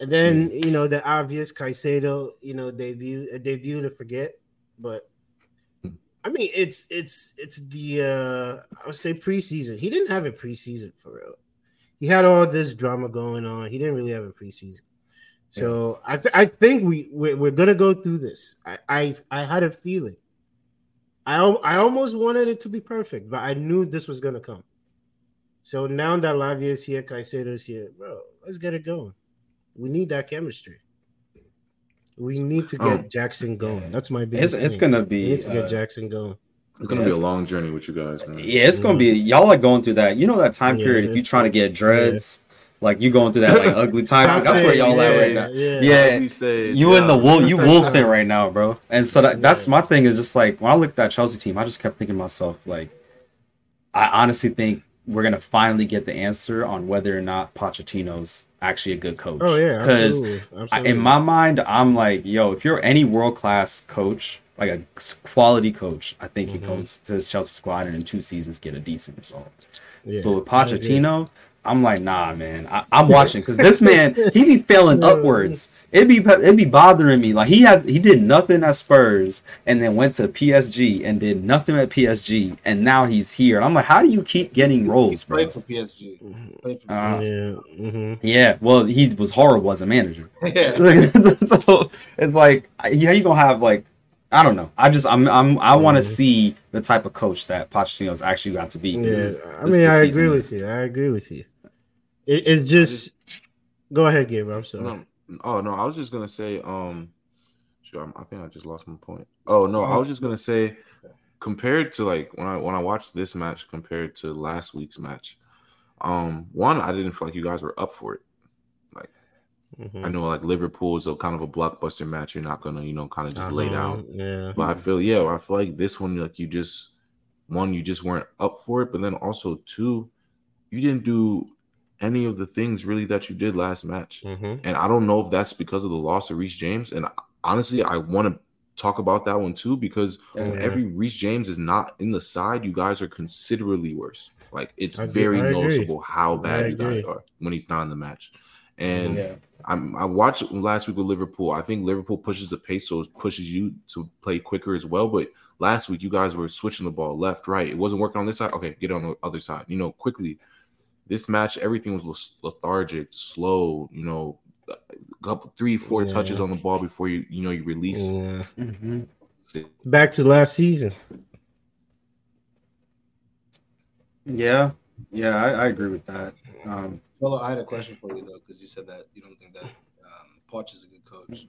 Speaker 3: And then you know the obvious Caicedo, you know debut, a debut to forget, but I mean it's it's it's the uh I would say preseason. He didn't have a preseason for real. He had all this drama going on. He didn't really have a preseason. So I th- I think we we're, we're gonna go through this. I, I I had a feeling. I I almost wanted it to be perfect, but I knew this was gonna come. So now that Lavia is here, Caicedo's here, bro, let's get it going. We need that chemistry. We need to get
Speaker 4: Oh.
Speaker 3: Jackson going. That's my
Speaker 1: It's
Speaker 3: biggest.
Speaker 1: it's
Speaker 3: thing.
Speaker 1: gonna
Speaker 3: We
Speaker 1: be.
Speaker 3: need to get
Speaker 1: uh,
Speaker 3: Jackson going.
Speaker 4: It's gonna
Speaker 1: Yeah,
Speaker 4: be a long journey with you guys, man.
Speaker 1: Yeah, it's gonna be y'all are going through that. You know that time
Speaker 3: Yeah,
Speaker 1: period if you
Speaker 3: it's-
Speaker 1: trying to get dreads, like you going through that like ugly time. That's where y'all at right now.
Speaker 3: Yeah.
Speaker 1: Yeah.
Speaker 4: We stayed,
Speaker 1: You in the wolf, you
Speaker 3: That's
Speaker 1: wolfing
Speaker 3: right.
Speaker 1: right now, bro. And so that, that's my thing is just like when I looked at that Chelsea team, I just kept thinking to myself like, I honestly think we're gonna finally get the answer on whether or not Pochettino's actually a good coach.
Speaker 3: Oh yeah,
Speaker 1: because
Speaker 3: absolutely.
Speaker 1: I,
Speaker 3: absolutely.
Speaker 1: in my mind, I'm like, yo, if you're any world class coach, like a quality coach, I think
Speaker 3: Mhm.
Speaker 1: he goes to his Chelsea squad and in two seasons get a decent result.
Speaker 3: yeah.
Speaker 1: But with
Speaker 3: I agree.
Speaker 1: Pochettino, I'm like, nah, man. I, I'm watching because this man, he be failing upwards. It be it be bothering me. Like he has he did nothing at Spurs and then went to PSG and did nothing at PSG and now he's here. I'm like, how do you keep getting roles, bro?
Speaker 2: Played for PSG. Played for
Speaker 1: Uh,
Speaker 3: yeah. hmm
Speaker 1: yeah, well, he was horrible as a manager.
Speaker 2: yeah.
Speaker 1: so it's like, how you gonna have like, I don't know. I just I'm I'm I want to
Speaker 3: Mhm.
Speaker 1: see the type of coach that Pochettino's actually got to be.
Speaker 3: Yeah,
Speaker 1: this is-
Speaker 3: I mean, I
Speaker 1: season.
Speaker 3: agree with you. I agree with you. It, it's just. Go ahead, Gabriel. I'm sorry.
Speaker 4: No, oh no, I was just gonna say, um, sure, I'm- I think I just lost my point. Oh no, I was just gonna say, compared to like when I when I watched this match compared to last week's match, um, one I didn't feel like you guys were up for it. Like
Speaker 3: Mhm.
Speaker 4: I know like Liverpool is a kind of a blockbuster match. You're not gonna, you know, kind of just lay
Speaker 3: Uh-huh,
Speaker 4: down.
Speaker 3: Yeah.
Speaker 4: But I feel yeah, I feel like this one, like you just one, you just weren't up for it, but then also two, you didn't do any of the things really that you did last match.
Speaker 3: Mhm.
Speaker 4: And I don't know if that's because of the loss of Reece James. And honestly, I want to talk about that one too because
Speaker 3: Yeah.
Speaker 4: every Reece James is not in the side, you guys are considerably worse. Like it's
Speaker 3: I
Speaker 4: very
Speaker 3: agree.
Speaker 4: noticeable how bad you guys are when he's not in the match. And
Speaker 1: yeah.
Speaker 4: I'm, I watched last week with Liverpool. I think Liverpool pushes the pace, so it pushes you to play quicker as well. But last week, you guys were switching the ball left, right. It wasn't working on this side. Okay, get on the other side. You know, quickly. This match, everything was lethargic, slow. You know, a couple, three, four
Speaker 3: Yeah.
Speaker 4: touches on the ball before you, you know, you release.
Speaker 3: Yeah.
Speaker 1: Mm-hmm.
Speaker 3: Back to last season.
Speaker 1: Yeah, yeah, I, I agree with that. Um,
Speaker 2: Well, I had a question for you though, because you said that you don't think that um, Poch is a good coach.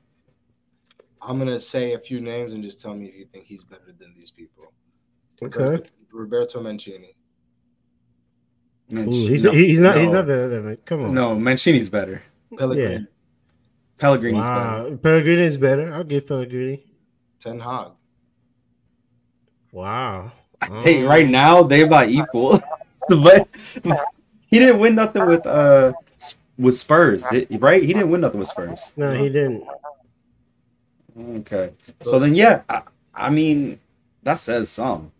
Speaker 2: I'm gonna say a few names and just tell me if you think he's better than these people.
Speaker 3: Okay.
Speaker 2: Roberto Mancini.
Speaker 3: Ooh, he's, he's not. He's not better than it. Come on.
Speaker 1: No, Mancini's better.
Speaker 2: Pellegrini.
Speaker 1: Pellegrini's better.
Speaker 3: Wow. Pellegrini is better. I'll give Pellegrini.
Speaker 2: Ten Hag.
Speaker 3: Wow.
Speaker 1: Hey,
Speaker 3: Um,
Speaker 1: right now they're about equal. but he didn't win nothing with uh with Spurs, did, right? He didn't win nothing with Spurs.
Speaker 3: No, he didn't.
Speaker 1: Okay, so then yeah, I, I mean that says some.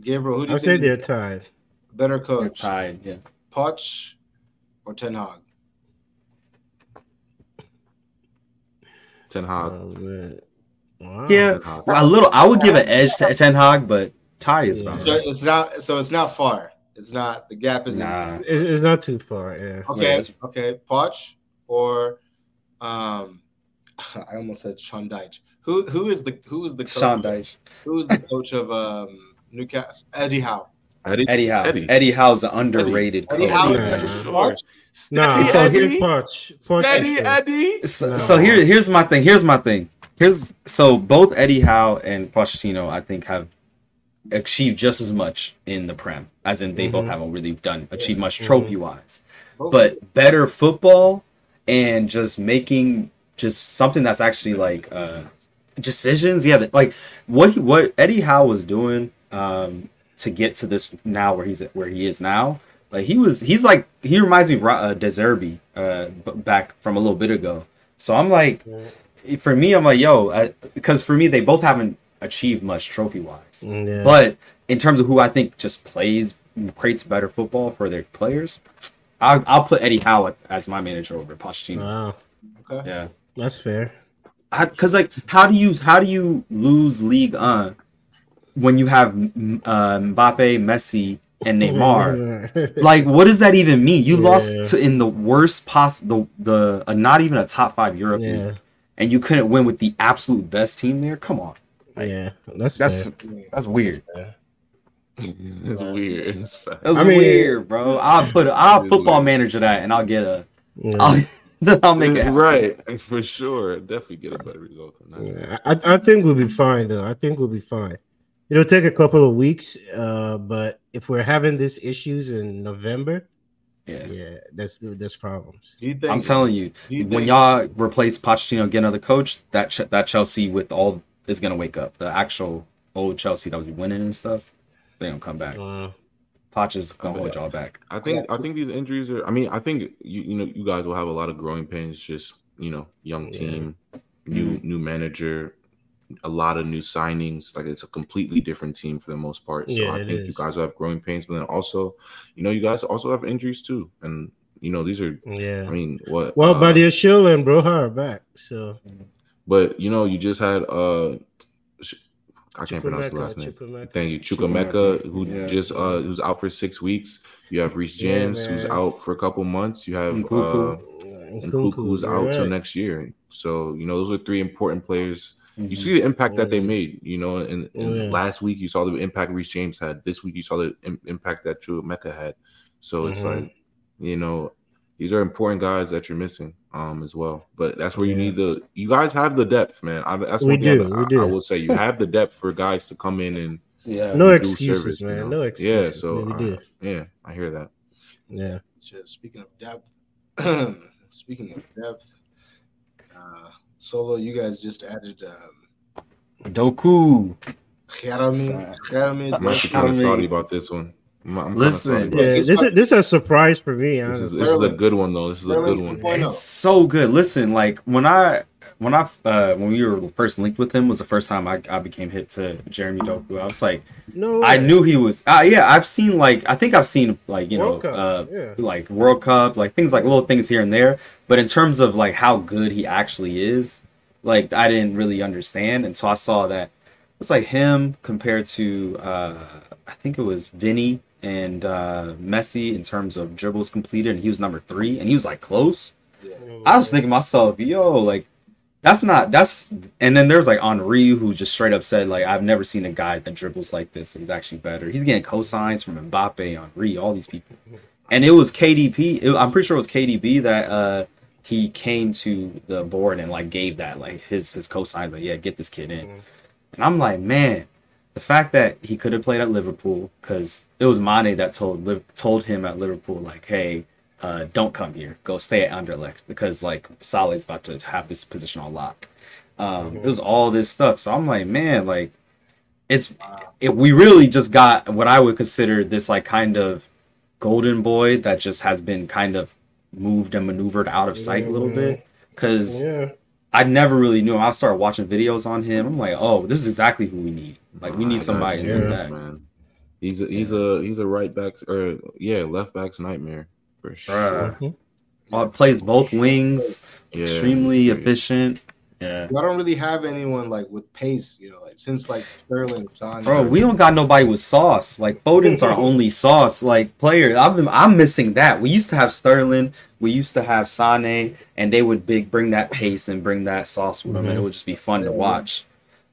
Speaker 2: Gabriel, who do you
Speaker 3: I'll say they're tied.
Speaker 2: Better
Speaker 1: They're
Speaker 2: coach?
Speaker 1: tied. Yeah.
Speaker 2: Poch or Ten Hag?
Speaker 4: Ten Hag.
Speaker 3: Oh. Wow.
Speaker 1: Yeah,
Speaker 4: Ten Hag.
Speaker 1: a little. I would give an edge to Ten Hag, but tie is about
Speaker 2: So
Speaker 1: right.
Speaker 2: it's not. So it's not far. It's not. The gap isn't.
Speaker 1: Nah.
Speaker 3: It's, it's not too far. Yeah.
Speaker 2: Okay.
Speaker 1: Yeah,
Speaker 2: okay. Poch or um, I almost said Sean Dyche. Who who is the who is the coach?
Speaker 1: Sean Dyche,
Speaker 2: Who is the coach of um Newcastle? Eddie Howe.
Speaker 4: Eddie,
Speaker 1: Eddie Howe.
Speaker 4: Eddie.
Speaker 1: Eddie, Howe's an underrated
Speaker 2: Eddie
Speaker 1: coach.
Speaker 2: Howe.
Speaker 3: Yeah.
Speaker 4: Sure.
Speaker 3: Nah,
Speaker 1: So
Speaker 3: so
Speaker 1: here-
Speaker 3: here's Poch. Poch
Speaker 4: Steady
Speaker 3: is-
Speaker 4: Eddie.
Speaker 1: So,
Speaker 3: No.
Speaker 1: so here, here's my thing. Here's my thing. Here's so both Eddie Howe and Pochettino, I think, have achieved just as much in the Prem, as in they both
Speaker 3: Mhm.
Speaker 1: haven't really done achieved much
Speaker 3: Mhm.
Speaker 1: trophy wise,
Speaker 2: Both-
Speaker 1: but better football and just making just something that's actually like uh decisions. Yeah, like what he- what Eddie Howe was doing um to get to this now where he's at where he is now. Like he was, he's like he reminds me of uh, De Zerbi, uh, b- back from a little bit ago. So I'm like, for me, I'm like, yo, because for me, they both haven't achieved much trophy wise.
Speaker 3: Yeah.
Speaker 1: But in terms of who I think just plays, creates better football for their players, I'll, I'll put Eddie Howe as my manager over Pochettino.
Speaker 3: wow,
Speaker 2: okay.
Speaker 1: Yeah,
Speaker 3: that's fair.
Speaker 1: because like, how do you how do you lose league on when you have uh, Mbappe, Messi, and Neymar? like what does that even mean you
Speaker 3: Yeah.
Speaker 1: lost to in the worst poss the the uh, not even a top five europe
Speaker 3: yeah,
Speaker 1: league and you couldn't win with the absolute best team there come on
Speaker 3: yeah, that's
Speaker 1: that's
Speaker 3: fair.
Speaker 1: that's weird
Speaker 3: Fair.
Speaker 4: It's weird. It's fast.
Speaker 1: that's
Speaker 3: I mean-
Speaker 1: weird bro i'll put a, i'll football
Speaker 4: weird.
Speaker 1: manager that and i'll get a
Speaker 3: Yeah.
Speaker 1: will I'll make it happen.
Speaker 4: right for sure. Definitely get a better result than that.
Speaker 3: Yeah, I, I think we'll be fine though. I think we'll be fine. It'll take a couple of weeks, uh, but if we're having these issues in November,
Speaker 1: yeah
Speaker 3: yeah, that's there's problems.
Speaker 2: Think?
Speaker 1: i'm telling you
Speaker 2: you
Speaker 1: when
Speaker 2: think-
Speaker 1: y'all replace Pochettino, get another coach, that Ch- that Chelsea with all is gonna wake up. The actual old Chelsea that was winning and stuff, they don't come back.
Speaker 3: Uh,
Speaker 1: Poch is gonna
Speaker 4: I
Speaker 1: hold y'all back.
Speaker 4: I think I think these injuries are. I mean, I think you you know you guys will have a lot of growing pains. Just you know, young
Speaker 3: Yeah.
Speaker 4: team, new new manager, a lot of new signings. Like it's a completely different team for the most part. So
Speaker 3: Yeah,
Speaker 4: I
Speaker 3: it
Speaker 4: think you guys will have growing pains, but then also, you know, you guys also have injuries too. And you know, these are.
Speaker 3: yeah.
Speaker 4: I mean, what?
Speaker 3: well,
Speaker 4: uh,
Speaker 3: Badia Shill and Broja are back, so
Speaker 4: But you know, you just had uh, I can't pronounce the last name.
Speaker 3: Chukwuemeka.
Speaker 4: Thank you, Chukwuemeka, who
Speaker 1: Yeah.
Speaker 4: just uh who's out for six weeks. You have Reece
Speaker 3: Yeah,
Speaker 4: James, who's out for a couple months. You have
Speaker 1: Nkunku.
Speaker 4: uh, and
Speaker 3: Nkunku,
Speaker 4: Kuku's
Speaker 3: you're
Speaker 4: out till next year. So you know those are three important players. You
Speaker 1: Mhm.
Speaker 4: see the impact that they made. You know, and, and
Speaker 3: Yeah.
Speaker 4: last week you saw the impact Reece James had. This week you saw the im- impact that True Mecca had. So it's
Speaker 3: Mhm.
Speaker 4: like, you know, these are important guys that you're missing um as well. But that's where you need the. You guys have the depth, man. I, that's
Speaker 3: We
Speaker 4: one
Speaker 3: do,
Speaker 4: I,
Speaker 3: we do.
Speaker 4: I will say. You have the depth for guys to come in and
Speaker 1: Yeah.
Speaker 3: No excuses,
Speaker 4: service, you
Speaker 3: man.
Speaker 4: know?
Speaker 3: No excuses.
Speaker 4: Yeah,
Speaker 3: excuses.
Speaker 4: so
Speaker 3: we
Speaker 4: uh,
Speaker 3: do.
Speaker 4: yeah, I hear that.
Speaker 3: Yeah.
Speaker 2: Shit, speaking of depth, speaking of depth, Uh, Solo, you guys just added um,
Speaker 1: Doku.
Speaker 2: Jeremy. Jeremy.
Speaker 4: I'm actually kind of salty about this one. I'm, I'm
Speaker 1: Listen.
Speaker 3: Yeah,
Speaker 4: this.
Speaker 3: this is this is a surprise for me.
Speaker 4: This is, this is a good one though. This is a good one.
Speaker 1: It's so good. Listen, like when I when I uh when we were first linked with him was the first time I, I became hit to Jeremy Doku. I was like,
Speaker 3: No,
Speaker 1: I knew he was. Uh, yeah, I've seen like I think I've seen like you
Speaker 3: World
Speaker 1: know
Speaker 3: Cup,
Speaker 1: uh
Speaker 3: yeah.
Speaker 1: like World Cup, like things like little things here and there. But in terms of like how good he actually is, like I didn't really understand, and so I saw that it's like him compared to uh I think it was Vinny and uh Messi in terms of dribbles completed, and he was number three, and he was like close. I was thinking to myself, yo, like that's not that's and then there's like Henry who just straight up said like I've never seen a guy that dribbles like this. He's actually better. He's getting cosigns from Mbappe, Henry, all these people. And it was KDB. it- I'm pretty sure it was KDB that uh he came to the board and like gave that like his his co-sign like yeah get this kid in. And I'm like man, the fact that he could have played at Liverpool because it was Mane that told told him at Liverpool like hey uh, don't come here. Go stay at Anderlecht because like Salah's about to have this position on lock. Um, It was all this stuff. So I'm like, man, like it's it, we really just got what I would consider this like kind of golden boy that just has been kind of moved and maneuvered out of sight a little bit because
Speaker 3: Yeah,
Speaker 1: I never really knew him. I started watching videos on him. I'm like, oh, this is exactly who we need. Like we need somebody
Speaker 4: that's
Speaker 1: to do that.
Speaker 4: man. He's a, he's a he's a right back or yeah left back's nightmare for sure.
Speaker 1: Bruh.
Speaker 3: Mhm.
Speaker 1: Uh, plays both wings,
Speaker 4: Yeah,
Speaker 1: extremely efficient. Yeah.
Speaker 2: I don't really have anyone like with pace, you know, like since like Sterling, Son.
Speaker 1: Bro, we don't got nobody with sauce. Like Foden's our only sauce like player. I've been, I'm missing that. We used to have Sterling, we used to have Sane, and they would big bring that pace and bring that sauce with them, and it would just be fun to watch.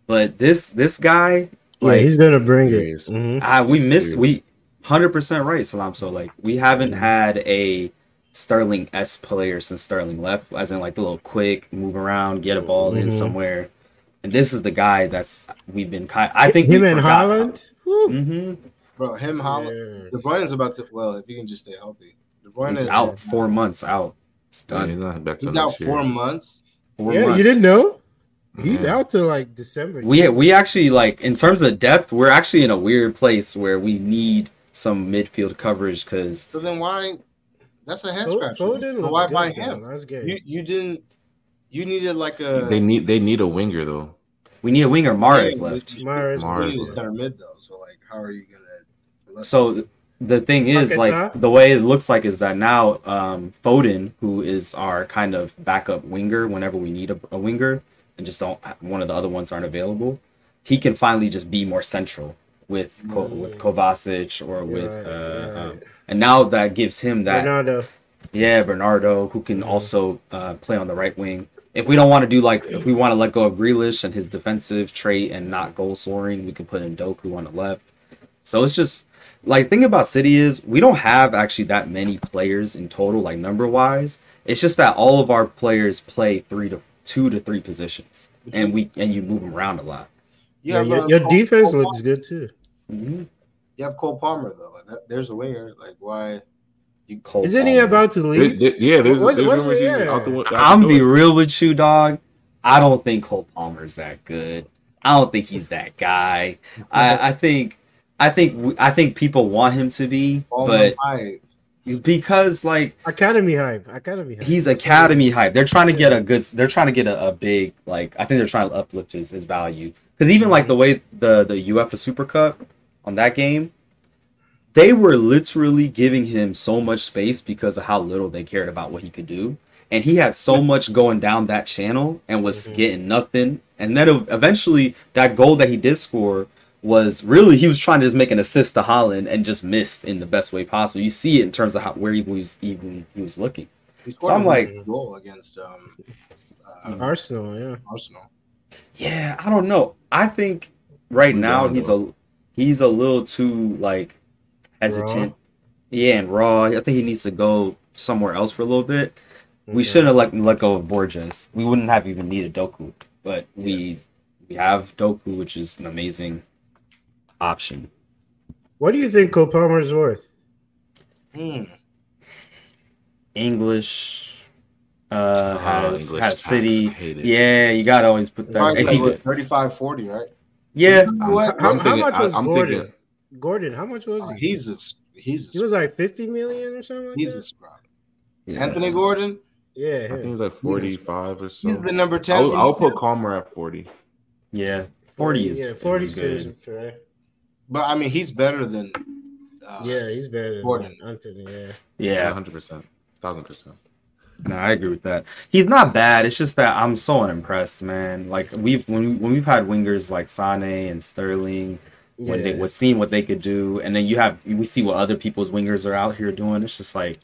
Speaker 1: But this this guy,
Speaker 3: yeah,
Speaker 1: like
Speaker 3: he's gonna bring it.
Speaker 4: Serious.
Speaker 3: Mhm.
Speaker 1: ah, we missed we hundred percent right, Salam. So like we haven't had a Sterling S player since Sterling left, as in like the little quick move around, get a ball in
Speaker 3: Mhm.
Speaker 1: somewhere. And this is the guy that's we've been kind. I think
Speaker 3: him and Haaland.
Speaker 1: hmm
Speaker 2: bro, him, Haaland.
Speaker 3: Yeah.
Speaker 2: De Bruyne's about to. Well, if he can just stay healthy, De Bruyne
Speaker 1: He's
Speaker 2: is
Speaker 1: out four months out. It's
Speaker 4: Yeah,
Speaker 1: done.
Speaker 4: he's back
Speaker 2: He's out
Speaker 4: year.
Speaker 2: four months.
Speaker 1: Four
Speaker 3: Yeah,
Speaker 1: months.
Speaker 3: you didn't know? He's out to like December.
Speaker 1: We we actually like in terms of depth, we're actually in a weird place where we need some midfield coverage because
Speaker 2: So then why? That's a head
Speaker 3: Fo-
Speaker 2: scratcher.
Speaker 3: Foden
Speaker 2: So
Speaker 3: looked
Speaker 2: why
Speaker 3: good,
Speaker 2: buy
Speaker 3: though,
Speaker 2: him?
Speaker 3: Last game.
Speaker 2: You you didn't. You needed like a.
Speaker 4: They need they need a winger though.
Speaker 1: we need a winger. Mahrez
Speaker 2: Yeah,
Speaker 1: left.
Speaker 2: you-
Speaker 3: Mars.
Speaker 2: You
Speaker 4: Mars
Speaker 2: need a
Speaker 4: left.
Speaker 2: center mid though. So like, how are you gonna?
Speaker 1: So the thing is,
Speaker 3: Paqueta.
Speaker 1: like the way it looks like is that now um, Foden, who is our kind of backup winger whenever we need a, a winger, and just don't one of the other ones aren't available, he can finally just be more central with Ko, with Kovacic or with
Speaker 3: Right,
Speaker 1: uh,
Speaker 3: right.
Speaker 1: Um, and now that gives him that
Speaker 3: Bernardo.
Speaker 1: Yeah, Bernardo, who can also uh, play on the right wing. If we don't want to do like, if we want to let go of Grealish and his defensive trait and not goal scoring, we can put in Doku on the left. So it's just like thing about City is we don't have actually that many players in total, like number wise. It's just that all of our players play three to two to three positions, and we and you move them around a lot.
Speaker 2: You
Speaker 3: Yeah, your, your defense looks good too.
Speaker 1: Mhm.
Speaker 2: You have Cole Palmer though. Like that, there's a winger. Like why? You,
Speaker 1: Cole
Speaker 3: Isn't he about to leave?
Speaker 4: there- yeah, there's,
Speaker 3: What-
Speaker 4: there's
Speaker 3: what-
Speaker 4: rumors he's
Speaker 3: yeah.
Speaker 4: out the, out
Speaker 1: I'm gonna be real with you, dog. I don't think Cole Palmer's that good. I don't think he's that guy. I, I think, I think, I think people want him to be,
Speaker 2: Palmer
Speaker 1: but
Speaker 2: hype.
Speaker 1: because like
Speaker 3: Academy hype. Academy hype.
Speaker 1: he's academy hype, they're trying to get a good. They're trying to get a, a big like. I think they're trying to uplift his, his value because even like the way the the UEFA Super Cup on that game, they were literally giving him so much space because of how little they cared about what he could do. And he had so much going down that channel and was
Speaker 3: Mhm.
Speaker 1: getting nothing. And then eventually, that goal that he did score was really he was trying to just make an assist to Haaland and just missed in the best way possible. You see it in terms of how where he was even he was looking.
Speaker 2: He
Speaker 1: So I'm like-
Speaker 2: goal against um, uh,
Speaker 3: Arsenal, yeah.
Speaker 2: Arsenal.
Speaker 1: Yeah, I don't know. I think right
Speaker 4: Who's
Speaker 1: now he's a he's a little too like hesitant. Yeah, and raw. I think he needs to go somewhere else for a little bit. We shouldn't have let let go of Borges. We wouldn't have even needed Doku, but we we have Doku, which is an amazing option.
Speaker 3: What do you think Cole Palmer's worth?
Speaker 2: Hmm.
Speaker 1: English, uh,
Speaker 4: Oh,
Speaker 1: has,
Speaker 4: English
Speaker 1: has City.
Speaker 4: I hate it.
Speaker 1: Yeah, you gotta always put that.
Speaker 2: Probably like, 35, 40, right?
Speaker 1: Yeah,
Speaker 2: What?
Speaker 3: How,
Speaker 4: I'm
Speaker 3: how much was
Speaker 4: I'm
Speaker 3: Gordon?
Speaker 4: thinking-
Speaker 3: Gordon, how much was
Speaker 2: Uh,
Speaker 3: he?
Speaker 2: he's a he's
Speaker 3: He was like 50 million or something like
Speaker 2: he's
Speaker 3: that.
Speaker 2: a scrub.
Speaker 1: yeah.
Speaker 2: Anthony Gordon,
Speaker 3: yeah,
Speaker 4: I think it
Speaker 3: him.
Speaker 4: was like 45 or so.
Speaker 2: he's the number ten.
Speaker 4: I'll, I'll put Calmer at 40.
Speaker 1: Yeah, forty is
Speaker 3: yeah, 40
Speaker 1: is
Speaker 3: series
Speaker 1: good.
Speaker 3: fair.
Speaker 2: but I mean, he's better than. Uh,
Speaker 3: Yeah, he's better than
Speaker 2: Gordon.
Speaker 3: Anthony. Yeah,
Speaker 1: Yeah,
Speaker 4: 100%. 1000%.
Speaker 1: No, I agree with that. He's not bad. It's just that I'm so unimpressed, man. Like we've when we, when we've had wingers like Sane and Sterling, when they
Speaker 3: Yeah.
Speaker 1: was seeing what they could do, and then you have we see what other people's wingers are out here doing. It's just like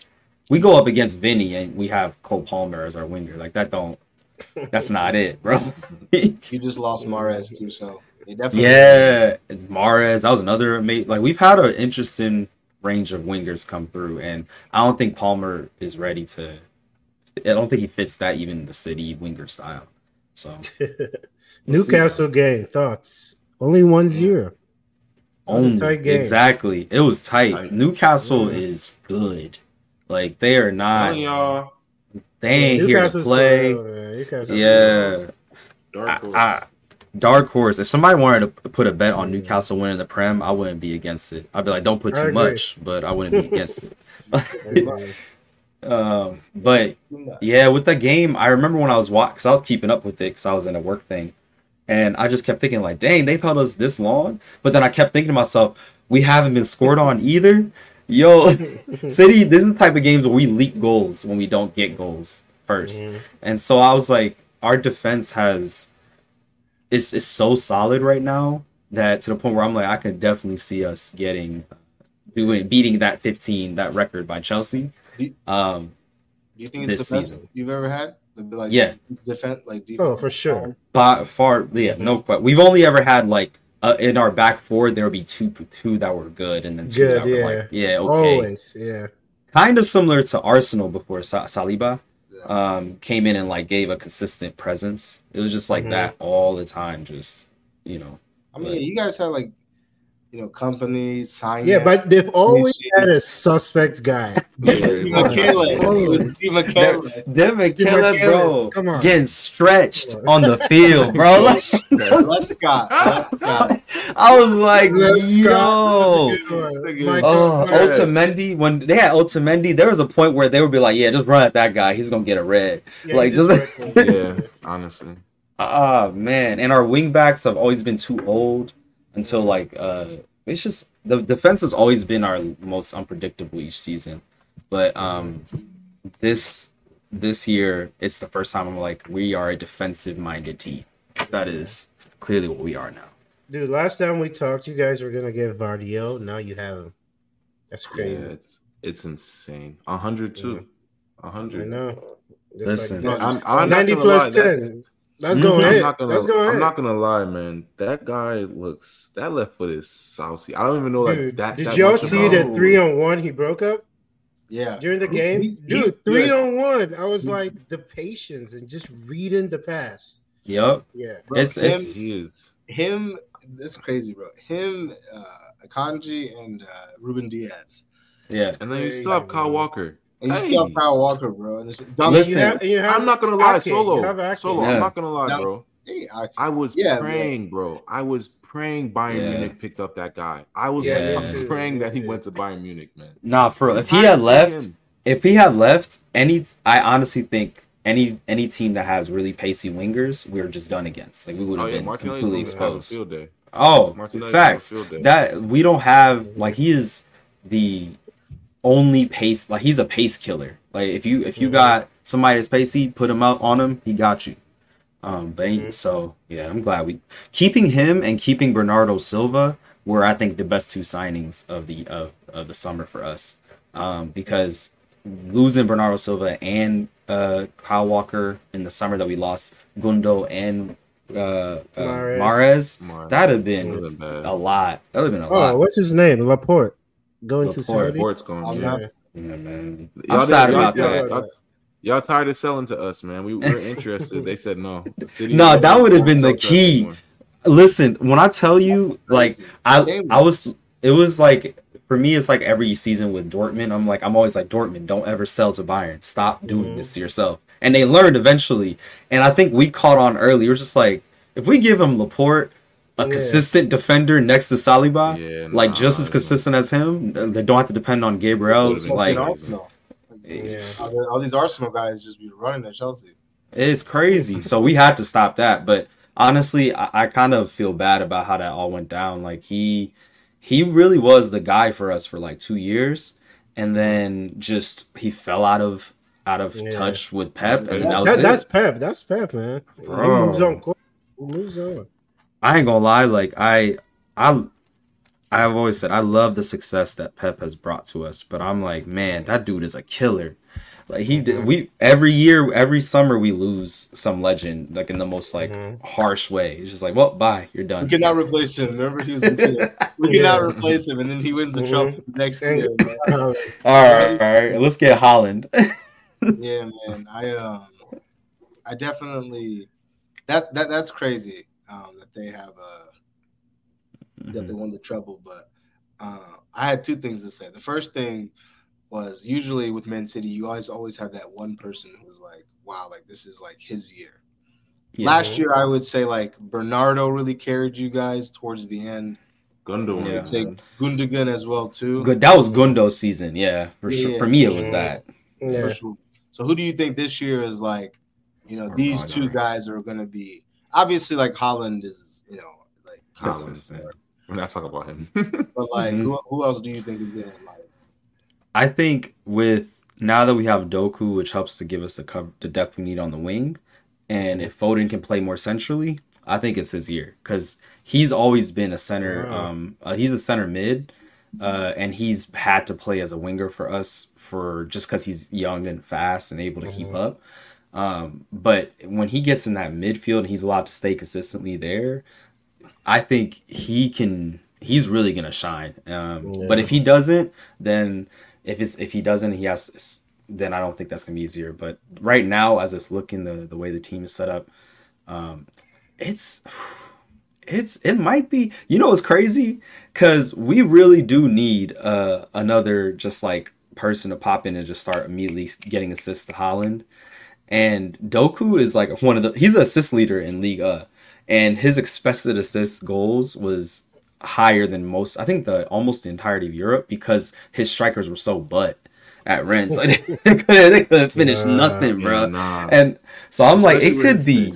Speaker 1: we go up against Vinny and we have Cole Palmer as our winger. Like that don't. That's not it, bro.
Speaker 2: You just lost Mahrez too, so definitely.
Speaker 1: Yeah, Mahrez. That was another mate. Like we've had an interesting range of wingers come through, and I don't think Palmer is ready to. I don't think he fits that even the city winger style. So We'll see.
Speaker 3: Newcastle game thoughts. Only one zero. It was a
Speaker 1: only-
Speaker 3: tight game.
Speaker 1: exactly, it was tight.
Speaker 4: Tight.
Speaker 1: Newcastle is good. Like they are not.
Speaker 4: Telling y'all, uh,
Speaker 1: They ain't here to play.
Speaker 3: good, man. Newcastle.
Speaker 1: Yeah,
Speaker 4: dark
Speaker 1: ah,
Speaker 4: horse.
Speaker 1: I, dark horse. If somebody wanted to put a bet on Newcastle winning the Prem, I wouldn't be against it. I'd be like, don't put too much, but I wouldn't be against it. Um, but yeah, with the game, I remember when I was watching, because I was keeping up with it, because I was in a work thing, and I just kept thinking like, dang, they've held us this long. But then I kept thinking to myself, we haven't been scored on either. Yo, City, this is the type of games where we leak goals when we don't get goals 1st
Speaker 3: Mhm.
Speaker 1: and so I was like, our defense has is is so solid right now that to the point where I'm like, I can definitely see us getting doing beating that 15 that record by Chelsea. Um,
Speaker 2: Do you think it's
Speaker 1: this
Speaker 2: the best
Speaker 1: season.
Speaker 2: you've ever had? Like
Speaker 1: Yeah.
Speaker 2: defense, like defense.
Speaker 3: Oh, for sure.
Speaker 1: by far, yeah, no question. We've only ever had like uh, in our back four there would be two two that were good and then two
Speaker 3: Good,
Speaker 1: that were like yeah okay,
Speaker 3: Always, yeah.
Speaker 1: kind of similar to Arsenal before Sa- Saliba
Speaker 2: Yeah.
Speaker 1: um came in and like gave a consistent presence. It was just like
Speaker 3: Mhm.
Speaker 1: that all the time, just you know.
Speaker 2: I mean, you guys had like, you know, companies sign.
Speaker 3: Yeah, but they've always had a suspect guy.
Speaker 2: Michaelis.
Speaker 3: Always.
Speaker 2: Steve
Speaker 1: Devin
Speaker 3: Give
Speaker 1: bro,
Speaker 3: come on.
Speaker 1: getting stretched on the field, bro. Like,
Speaker 2: Lescott. Les Scott.
Speaker 1: I was like,
Speaker 3: Les
Speaker 1: yo.
Speaker 3: Scott, that's a good one.
Speaker 2: That's a good
Speaker 3: Michael
Speaker 1: Oh,
Speaker 3: Clark.
Speaker 1: Otamendi. When they had Otamendi, there was a point where they would be like, "Yeah, just run at that guy. He's gonna get a red."
Speaker 3: Yeah,
Speaker 1: like,
Speaker 3: just
Speaker 1: just-
Speaker 3: reckless.
Speaker 4: yeah, honestly.
Speaker 1: Ah, man. And our wing backs have always been too old until like uh, it's just the defense has always been our most unpredictable each season. But um, this this year, it's the first time I'm like, we are a defensive minded team. That is clearly what we are now.
Speaker 3: Dude, last time we talked, you guys were gonna get Gvardiol. Now you have him. That's
Speaker 4: Yeah,
Speaker 3: crazy.
Speaker 4: it's it's insane. A hundred too. A
Speaker 3: I
Speaker 4: hundred.
Speaker 3: know. Just
Speaker 1: Listen.
Speaker 3: that.
Speaker 4: I'm, I'm
Speaker 3: 90
Speaker 4: gonna
Speaker 3: plus
Speaker 4: lie, that-
Speaker 3: 10. That's
Speaker 1: Mhm.
Speaker 3: going
Speaker 4: I'm not gonna.
Speaker 3: That's going
Speaker 4: I'm not gonna lie, man. That guy looks. That left foot is saucy. I don't even know like
Speaker 3: Dude,
Speaker 4: that.
Speaker 3: did
Speaker 4: that
Speaker 3: y'all see that three on one he broke up
Speaker 2: Yeah.
Speaker 3: during the game?
Speaker 2: he's-
Speaker 3: Dude,
Speaker 2: he's
Speaker 3: three
Speaker 2: good.
Speaker 3: on one. I was like, the patience and just reading the pass.
Speaker 1: Yep.
Speaker 3: Yeah.
Speaker 2: Bro,
Speaker 1: It's
Speaker 2: him,
Speaker 1: it's
Speaker 4: He is.
Speaker 2: him. It's crazy, bro. Him, uh, Akanji, and uh, Ruben Dias,
Speaker 1: yeah.
Speaker 4: And then you still have Kyle
Speaker 3: Crazy.
Speaker 4: Walker.
Speaker 2: And you
Speaker 4: Hey.
Speaker 2: still have Kyle Walker, bro. And it's
Speaker 1: Listen,
Speaker 3: you have- you have
Speaker 4: I'm not gonna lie,
Speaker 3: Ake.
Speaker 4: Solo, solo.
Speaker 1: Yeah.
Speaker 4: I'm not gonna lie,
Speaker 2: Now-
Speaker 4: bro.
Speaker 2: hey, I,
Speaker 4: I was
Speaker 2: Yeah,
Speaker 4: praying, bro. I was praying Bayern
Speaker 1: Yeah.
Speaker 4: Munich picked up that guy. I was
Speaker 1: Yeah,
Speaker 4: like,
Speaker 1: me
Speaker 3: too,
Speaker 4: praying
Speaker 3: me
Speaker 4: that he
Speaker 3: too.
Speaker 4: went to Bayern Munich, man.
Speaker 1: Nah, for real. if he had left,
Speaker 4: him.
Speaker 1: if he had left, any I honestly think any any team that has really pacey wingers, we're just done against. Like we would
Speaker 4: oh
Speaker 1: have
Speaker 4: yeah,
Speaker 1: been
Speaker 4: Martinelli
Speaker 1: completely
Speaker 4: was
Speaker 1: exposed.
Speaker 4: field day.
Speaker 1: Oh,
Speaker 4: Martinelli's
Speaker 1: facts.
Speaker 4: field day.
Speaker 1: That we don't have like he is the only pace like he's a pace killer. Like if you if you
Speaker 3: Mhm.
Speaker 1: got somebody that's pacey, put him out on him, he got you. Um, but he-
Speaker 3: Mhm.
Speaker 1: so yeah, I'm glad we keeping him and keeping Bernardo Silva were I think the best two signings of the of, of the summer for us. Um, because losing Bernardo Silva and uh Kyle Walker in the summer that we lost Gundo and uh, uh
Speaker 3: Mahrez.
Speaker 1: Mares, that'd have been
Speaker 4: been
Speaker 1: a lot. That would have been a
Speaker 3: Oh,
Speaker 1: lot.
Speaker 3: what's his name? Laporte. Going to
Speaker 1: Laporte.
Speaker 3: Saudi.
Speaker 4: Port's going.
Speaker 2: I'm
Speaker 4: man.
Speaker 2: not-
Speaker 1: Yeah, man.
Speaker 4: Y'all
Speaker 1: I'm sad
Speaker 4: didn't-
Speaker 1: about
Speaker 4: y'all-
Speaker 1: that.
Speaker 4: Y'all, y'all tired of selling to us, man. We were interested. they said no. The city
Speaker 1: No, that would've been the key. Listen, when I tell you, like I I was it was like for me it's like every season with Dortmund, I'm like I'm always like Dortmund, don't ever sell to Bayern. Stop doing
Speaker 3: Mhm.
Speaker 1: this to yourself. and they learned eventually. And I think we caught on early. We're just like, if we give him Laporte, a
Speaker 3: Yeah.
Speaker 1: consistent defender next to Saliba,
Speaker 4: Yeah,
Speaker 1: like just as consistent as him, they don't have to depend on Gabriel.
Speaker 4: Would've
Speaker 1: It's
Speaker 4: been
Speaker 1: like
Speaker 2: Like Arsenal.
Speaker 3: Yeah.
Speaker 2: All, all these Arsenal guys just be running at Chelsea.
Speaker 1: It's crazy. So we had to stop that. But honestly, I, I kind of feel bad about how that all went down. Like he he really was the guy for us for like two years. And then just he fell out of out of
Speaker 3: Yeah.
Speaker 1: touch with Pep and
Speaker 4: That-
Speaker 1: that was
Speaker 3: That,
Speaker 1: it.
Speaker 3: that's Pep. That's Pep, man. He moves on. quick. He moves on.
Speaker 1: I ain't gonna lie, like I I I've always said I love the success that Pep has brought to us, but I'm like, man, that dude is a killer. Like he did we every year, every summer we lose some legend, like in the most like
Speaker 3: Mhm.
Speaker 1: harsh way. It's just like, well, bye, you're done.
Speaker 2: We cannot replace him. Remember, he was in kid. We
Speaker 3: Yeah.
Speaker 2: cannot replace him, and then he wins the
Speaker 3: Mhm.
Speaker 2: trophy the next
Speaker 3: And-
Speaker 2: year.
Speaker 1: All right, all right, let's get Haaland.
Speaker 2: yeah, man. I um, I definitely that that that's crazy. Um, that they have uh that they won the treble, but uh, I had two things to say. The first thing was usually with Man City, you always always have that one person who's like, wow, like this is like his year.
Speaker 1: Yeah.
Speaker 2: Last year, I would say like Bernardo really carried you guys towards the end.
Speaker 4: Gundogan.
Speaker 1: Yeah.
Speaker 2: I'd say Gundogan as well too.
Speaker 1: Good. That was Gundo's season, yeah, for sure. For me, it was that.
Speaker 3: yeah.
Speaker 2: for sure. So who do you think this year is like? You know, these
Speaker 4: Armani.
Speaker 2: two guys are going to be obviously like Haaland is, you know, like,
Speaker 1: Haaland.
Speaker 4: We're not talking about him.
Speaker 2: but like
Speaker 1: Mhm.
Speaker 2: who, who else do you think is going to like?
Speaker 1: I think with now that we have Doku, which helps to give us the cover, the depth we need on the wing, and if Foden can play more centrally, I think it's his year because he's always been a center.
Speaker 3: Wow.
Speaker 1: Um, uh, he's a center mid, uh, and he's had to play as a winger for us for just because he's young and fast and able to keep
Speaker 3: Mhm.
Speaker 1: up. Um, but when he gets in that midfield and he's allowed to stay consistently there, I think he can. He's really gonna shine. Um,
Speaker 3: Yeah.
Speaker 1: But if he doesn't, then if it's if he doesn't, he has. Then I don't think that's gonna be easier. But right now, as it's looking, the the way the team is set up, um, it's it's it might be. You know, it's crazy because we really do need uh another just like person to pop in and just start immediately getting assists to Haaland. And Doku is like one of the he's an assist leader in Liga, uh. and his expected assist goals was higher than most. I think the almost the entirety of Europe because his strikers were so butt at Rennes. Like, they couldn't, they couldn't finish
Speaker 3: Nah,
Speaker 1: nothing,
Speaker 4: Yeah,
Speaker 1: bro.
Speaker 4: nah.
Speaker 1: And so I'm like, it could be,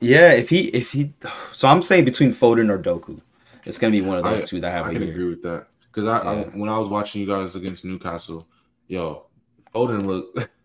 Speaker 1: yeah. If he, if he, so I'm saying between Foden or Doku, it's gonna be one of those
Speaker 4: I-
Speaker 1: two that have
Speaker 4: I
Speaker 1: a
Speaker 4: can agree with that because I, I when I was watching you guys against Newcastle, yo, Foden looked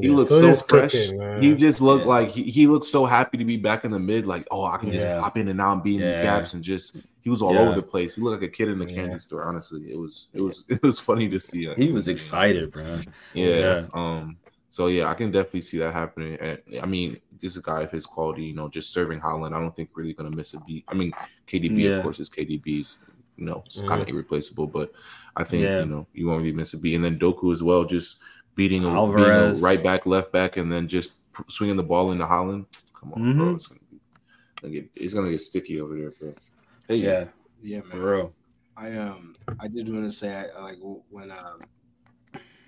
Speaker 4: he
Speaker 3: Yeah,
Speaker 4: looked
Speaker 3: Foden's
Speaker 4: so fresh.
Speaker 3: cooking,
Speaker 4: he just looked
Speaker 1: Yeah.
Speaker 4: like he, he looked so happy to be back in the mid. Like, oh, I can just
Speaker 1: Yeah.
Speaker 4: pop in and out and be in these gaps and just he was all
Speaker 1: Yeah.
Speaker 4: over the place. He looked like a kid in a
Speaker 3: Yeah.
Speaker 4: candy store. Honestly, it was it was it was funny to see. Him.
Speaker 1: He was excited, bro.
Speaker 4: Yeah.
Speaker 1: Yeah.
Speaker 4: Um. So yeah, I can definitely see that happening. And I mean, this is a guy of his quality, you know, just serving Haaland. I don't think really gonna miss a beat. I mean, KDB
Speaker 1: Yeah.
Speaker 4: of course is KDB's. You know, it's
Speaker 3: Mhm.
Speaker 4: kind of irreplaceable, but I think
Speaker 1: Yeah.
Speaker 4: you know you won't really miss a beat. And then Doku as well, just beating a, beating a right back, left back, and then just p- swinging the ball into Haaland. Come on, bro.
Speaker 1: Mhm.
Speaker 4: It's gonna, be, gonna get, it's gonna get sticky over there, bro. Hey,
Speaker 1: Yeah,
Speaker 2: Yeah,
Speaker 1: for real.
Speaker 2: I um I did want to say I like when um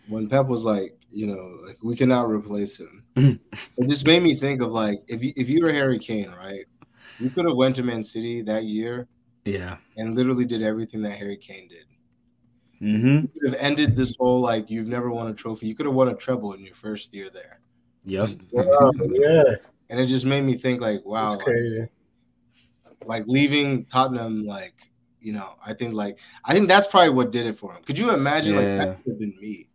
Speaker 2: when Pep was like you know like we cannot replace him. It just made me think of like if you if you were Harry Kane, right? You could have went to Man City that year
Speaker 1: Yeah.
Speaker 2: and literally did everything that Harry Kane did.
Speaker 1: Mm-hmm.
Speaker 2: You could have ended this whole like you've never won a trophy. You could have won a treble in your first year there,
Speaker 1: Yep.
Speaker 3: Wow, yeah,
Speaker 2: and it just made me think like wow,
Speaker 3: that's
Speaker 2: like,
Speaker 3: crazy.
Speaker 2: like leaving Tottenham like. You know, I think like I think that's probably what did it for him. Could you imagine like
Speaker 1: Yeah.
Speaker 2: that could have been me?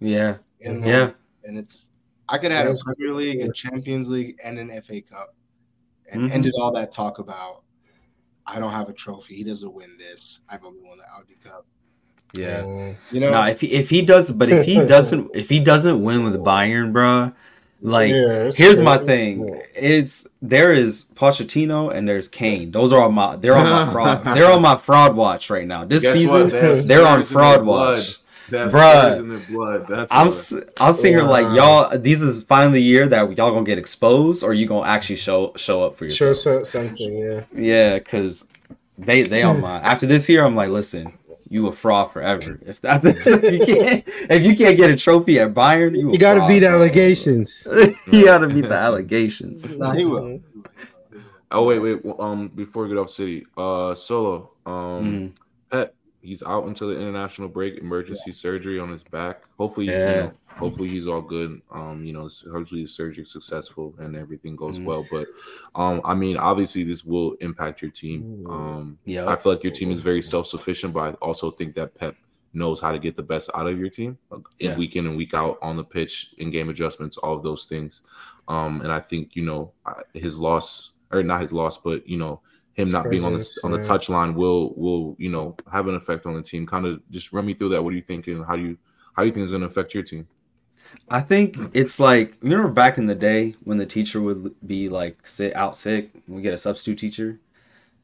Speaker 1: Yeah.
Speaker 2: And
Speaker 1: Yeah.
Speaker 2: and it's I could have had a Premier League, a Champions League, and an FA Cup, and
Speaker 1: Mhm.
Speaker 2: ended all that talk about I don't have a trophy. He doesn't win this. I've only won the Audi Cup.
Speaker 1: Yeah.
Speaker 3: Mm,
Speaker 2: You know,
Speaker 1: No, if he if he does, but if he doesn't, if he doesn't win with Bayern, bro, like
Speaker 3: yeah, it's
Speaker 1: here's my thing: it's there is Pochettino and there's Kane. Those are on my they're on my fraud they're on my fraud watch right now. This
Speaker 4: Guess
Speaker 1: season?
Speaker 4: They have
Speaker 1: they're on fraud
Speaker 4: their blood.
Speaker 1: watch.
Speaker 4: They have
Speaker 1: Bruh.
Speaker 4: Spurs in their blood. That's
Speaker 1: I'm
Speaker 4: what-
Speaker 1: s- I'm sitting here like y'all. These is finally the year that y'all gonna get exposed, or you gonna actually show show up for
Speaker 3: your
Speaker 1: Show
Speaker 3: so- something, yeah.
Speaker 1: Yeah, because they they on my after this year, I'm like, listen, you a fraud forever. If that if you can't if you can't get a trophy at Bayern, you,
Speaker 3: You got to beat allegations.
Speaker 1: you got to beat the allegations.
Speaker 2: Nah, he will.
Speaker 4: Oh wait, wait. Um, before we get off City, uh, Solo, um,
Speaker 1: Mm.
Speaker 4: Pep, he's out until the international break. Emergency surgery on his back. Hopefully, you
Speaker 1: Yeah.
Speaker 4: know, hopefully he's all good. Um, you know, hopefully the surgery is successful and everything goes
Speaker 1: Mm.
Speaker 4: well. But, um, I mean, obviously this will impact your team. Um, I feel like your team is very self sufficient, but I also think that Pep knows how to get the best out of your team in
Speaker 1: Yeah.
Speaker 4: week in and week out on the pitch, in game adjustments, all of those things. Um, and I think you know his loss, or not his loss, but you know him
Speaker 3: His
Speaker 4: not being on the
Speaker 3: presence,
Speaker 4: on the
Speaker 3: yeah.
Speaker 4: touch will will you know have an effect on the team. Kind of just run me through that. What do you think, and how do you how do you think it's going to affect your team?
Speaker 1: I think it's like you remember back in the day when the teacher would be like sit out sick, we get a substitute teacher.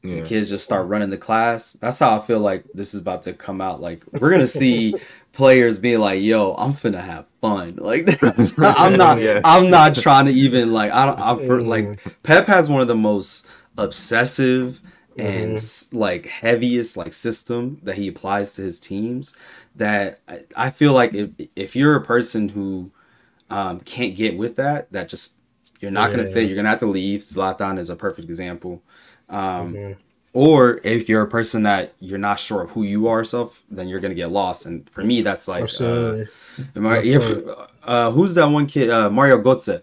Speaker 4: Yeah,
Speaker 1: The kids just start running the class. That's how I feel like this is about to come out. Like we're gonna see players being like, "Yo, I'm finna have fun." Like I'm not.
Speaker 4: Yeah.
Speaker 1: I'm not trying to even like. I don't. I'm for,
Speaker 3: Mm.
Speaker 1: like Pep has one of the most obsessive and s like heaviest like system that he applies to his teams. That I, I feel like if if you're a person who um, can't get with that, that just you're not gonna
Speaker 3: Yeah.
Speaker 1: fit. You're gonna have to leave. Zlatan is a perfect example. Um,
Speaker 3: Mhm.
Speaker 1: or if you're a person that you're not sure of who you are self then you're gonna get lost and for me that's like uh, I- if, uh, who's that one kid uh, mario Götze.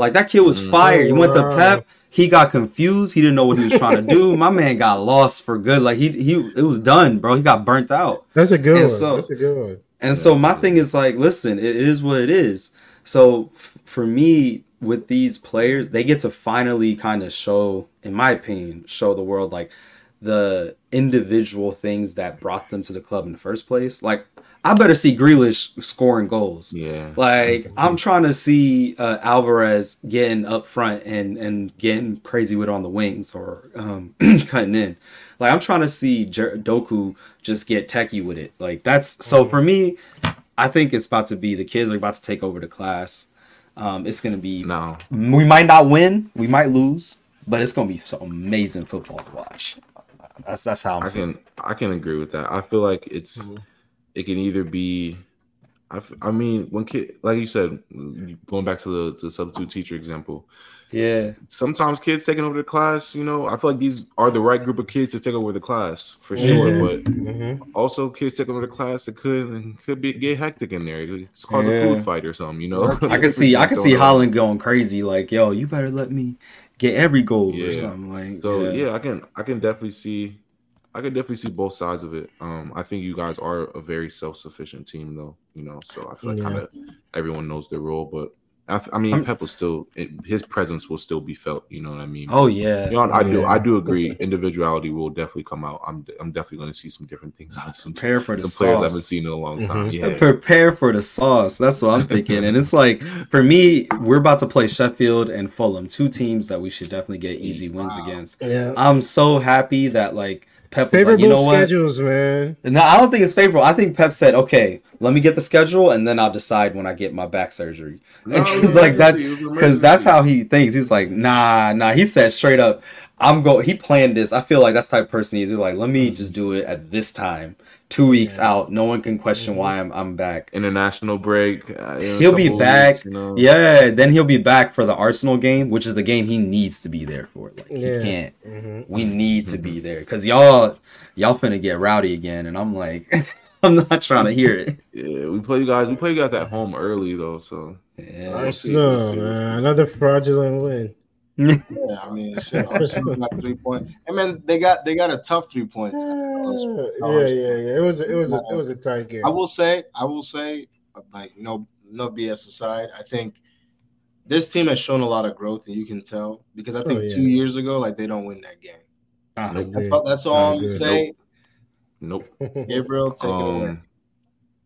Speaker 1: Like that kid was
Speaker 4: Mm.
Speaker 1: fired he went to pep he got confused he didn't know what he was trying to do my man got lost for good like he he it was done bro he got burnt out
Speaker 3: That's a good
Speaker 1: And
Speaker 3: one.
Speaker 1: so-
Speaker 3: That's a good one.
Speaker 1: and so my thing is like, listen, it is what it is. So for me, with these players, they get to finally kind of show, in my opinion, show the world like the individual things that brought them to the club in the first place. Like, I better see Grealish scoring goals.
Speaker 4: yeah.
Speaker 1: Like I'm trying to see uh, Alvarez getting up front and and getting crazy with on the wings or um, cutting in. Like I'm trying to see Jer- Doku just get techie with it. Like that's so for me. I think it's about to be the kids are about to take over the class. Um, it's gonna be.
Speaker 4: No,
Speaker 1: We might not win. We might lose, but it's gonna be so amazing football to watch. That's that's how I'm
Speaker 4: I
Speaker 1: feeling.
Speaker 4: can I can agree with that. I feel like it's
Speaker 3: Mhm.
Speaker 4: It can either be. I, f- I mean, when kid, like you said, going back to the, to the substitute teacher example,
Speaker 1: Yeah,
Speaker 4: sometimes kids taking over the class, you know, I feel like these are the right group of kids to take over the class for sure.
Speaker 3: Mhm.
Speaker 4: But
Speaker 3: Mhm.
Speaker 4: also, kids taking over the class, it could could be get hectic in there. It could cause a food fight or something, you know.
Speaker 1: I can see I can see Haaland going crazy. Like, yo, you better let me get every goal
Speaker 4: Yeah.
Speaker 1: or something. Like,
Speaker 4: So
Speaker 1: yeah.
Speaker 4: yeah. I can I can definitely see I can definitely see both sides of it. Um, I think you guys are a very self sufficient team, though. You know, so I feel like
Speaker 3: Yeah.
Speaker 4: kind of everyone knows their role, but I mean,
Speaker 1: I'm-
Speaker 4: Pep will still it, his presence will still be felt. You know what I mean?
Speaker 1: Oh yeah.
Speaker 4: You know, I do. I do agree. Individuality will definitely come out. I'm. I'm definitely going to see some different things out of some,
Speaker 1: Prepare for the
Speaker 4: some players I haven't seen in a long time.
Speaker 3: Mhm.
Speaker 4: Yeah.
Speaker 1: Prepare for the sauce. That's what I'm thinking. and it's like for me, we're about to play Sheffield and Fulham, two teams that we should definitely get easy wins
Speaker 2: Wow.
Speaker 1: against.
Speaker 3: Yeah.
Speaker 1: I'm so happy that like Pep was like, you know what?
Speaker 3: schedules, man.
Speaker 1: No, I don't think it's favorable. I think Pep said, "Okay, let me get the schedule, and then I'll decide when I get my back surgery."
Speaker 4: No,
Speaker 1: And he's like, "That's
Speaker 4: emergency. It was
Speaker 1: because that's how he thinks." He's like, "Nah, nah." He said straight up, "I'm go." He planned this. I feel like that's the type of person he is. He's like, "Let me just do it at this time, two weeks
Speaker 3: Yeah.
Speaker 1: out. No one can question why I'm I'm back."
Speaker 4: international break. uh,
Speaker 1: He'll be back.
Speaker 4: weeks, you know?
Speaker 1: Yeah, then he'll be back for the Arsenal game, which is the game he needs to be there for. Like
Speaker 3: Yeah.
Speaker 1: he can't.
Speaker 3: Mhm.
Speaker 1: We need to be there because y'all y'all finna get rowdy again, and I'm like, I'm not trying to hear it.
Speaker 4: Yeah, we play you guys. We play you guys at home early though, so
Speaker 1: Yeah.
Speaker 4: We'll see, we'll see, we'll see.
Speaker 3: man. another fraudulent win.
Speaker 2: Yeah, I mean, shit, Arsenal got three point. I mean, they got they got a tough three points.
Speaker 3: yeah, yeah, yeah. It was, it was, a, it was a tight game.
Speaker 2: I will say, I will say, like no no BS aside, I think this team has shown a lot of growth, and you can tell because I think
Speaker 3: Oh, yeah.
Speaker 2: two years ago, like they don't win that game.
Speaker 1: Uh,
Speaker 3: Nope.
Speaker 2: That's all. That's all
Speaker 3: I
Speaker 2: I'm gonna
Speaker 4: nope.
Speaker 2: Gabriel, take it away.
Speaker 4: Um,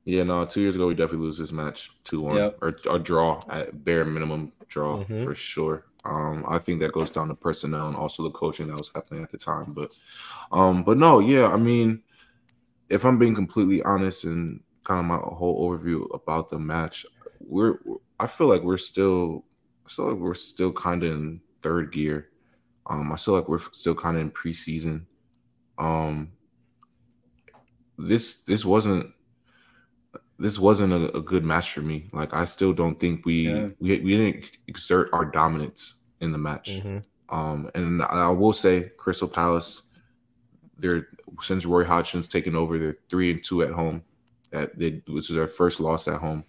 Speaker 4: yeah, no. Two years ago, we definitely lose this match two one
Speaker 1: Yep.
Speaker 4: or a draw at bare minimum draw
Speaker 3: Mhm.
Speaker 4: for sure. Um, I think that goes down to personnel and also the coaching that was happening at the time. But, um, but no, yeah. I mean, if I'm being completely honest and kind of my whole overview about the match, we're I feel like we're still, I feel like we're still kind of in third gear. Um, I feel like we're still kind of in preseason. Um, this this wasn't this wasn't a, a, good match for me. Like I still don't think we yeah. we we didn't exert our dominance in the match. Mm-hmm. Um, and I will say, Crystal Palace, they're since Roy Hodgson's taken over, they're three and two at home. That they which is their first loss at home,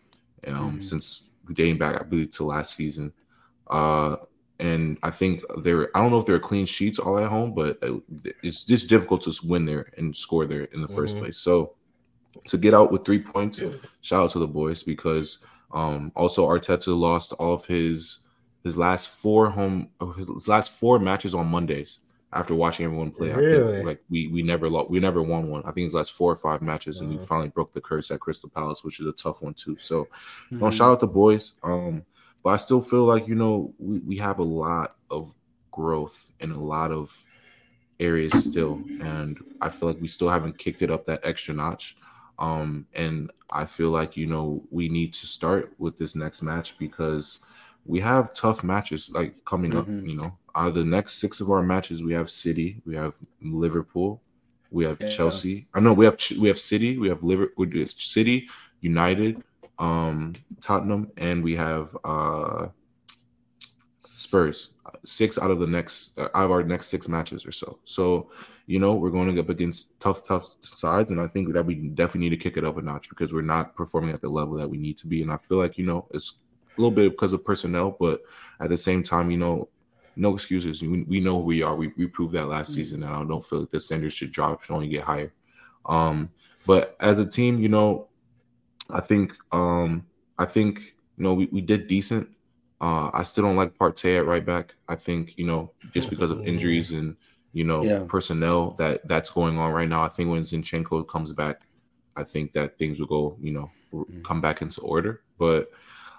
Speaker 4: um, mm-hmm. since dating back, I believe, to last season. Uh, and I think they're I don't know if they're clean sheets all at home, but it's just difficult to win there and score there in the 1st mm-hmm. place. So to get out with three points, shout out to the boys because um, also Arteta lost all of his his last four home his last four matches on Mondays after watching everyone play. Really? I think like we we never lost, we never won one. I think his last four or five matches, and he finally broke the curse at Crystal Palace, which is a tough one too. So, mm-hmm. no, shout out the boys. Um, but I still feel like, you know, we, we have a lot of growth in a lot of areas still. And I feel like we still haven't kicked it up that extra notch. Um, and I feel like, you know, we need to start with this next match because we have tough matches like coming mm-hmm. up, you know. Out of the next six of our matches, we have City, we have Liverpool, we have yeah. Chelsea. I know we have we have City, we have Liverpool, City, United, um, Tottenham, and we have uh, Spurs. Six out of the next uh, out of our next six matches or so. So, you know, we're going up against tough, tough sides, and I think that we definitely need to kick it up a notch because we're not performing at the level that we need to be. And I feel like you know it's a little bit because of personnel, but at the same time, you know, no excuses. We, we know who we are. We, we proved that last mm-hmm. season, and I don't feel like the standards should drop; should only get higher. Um, but as a team, you know, I think um I think you know we, we did decent. Uh I still don't like Partey at right back. I think, you know, just because of injuries and you know yeah. personnel that that's going on right now. I think when Zinchenko comes back, I think that things will go, you know, mm. come back into order. But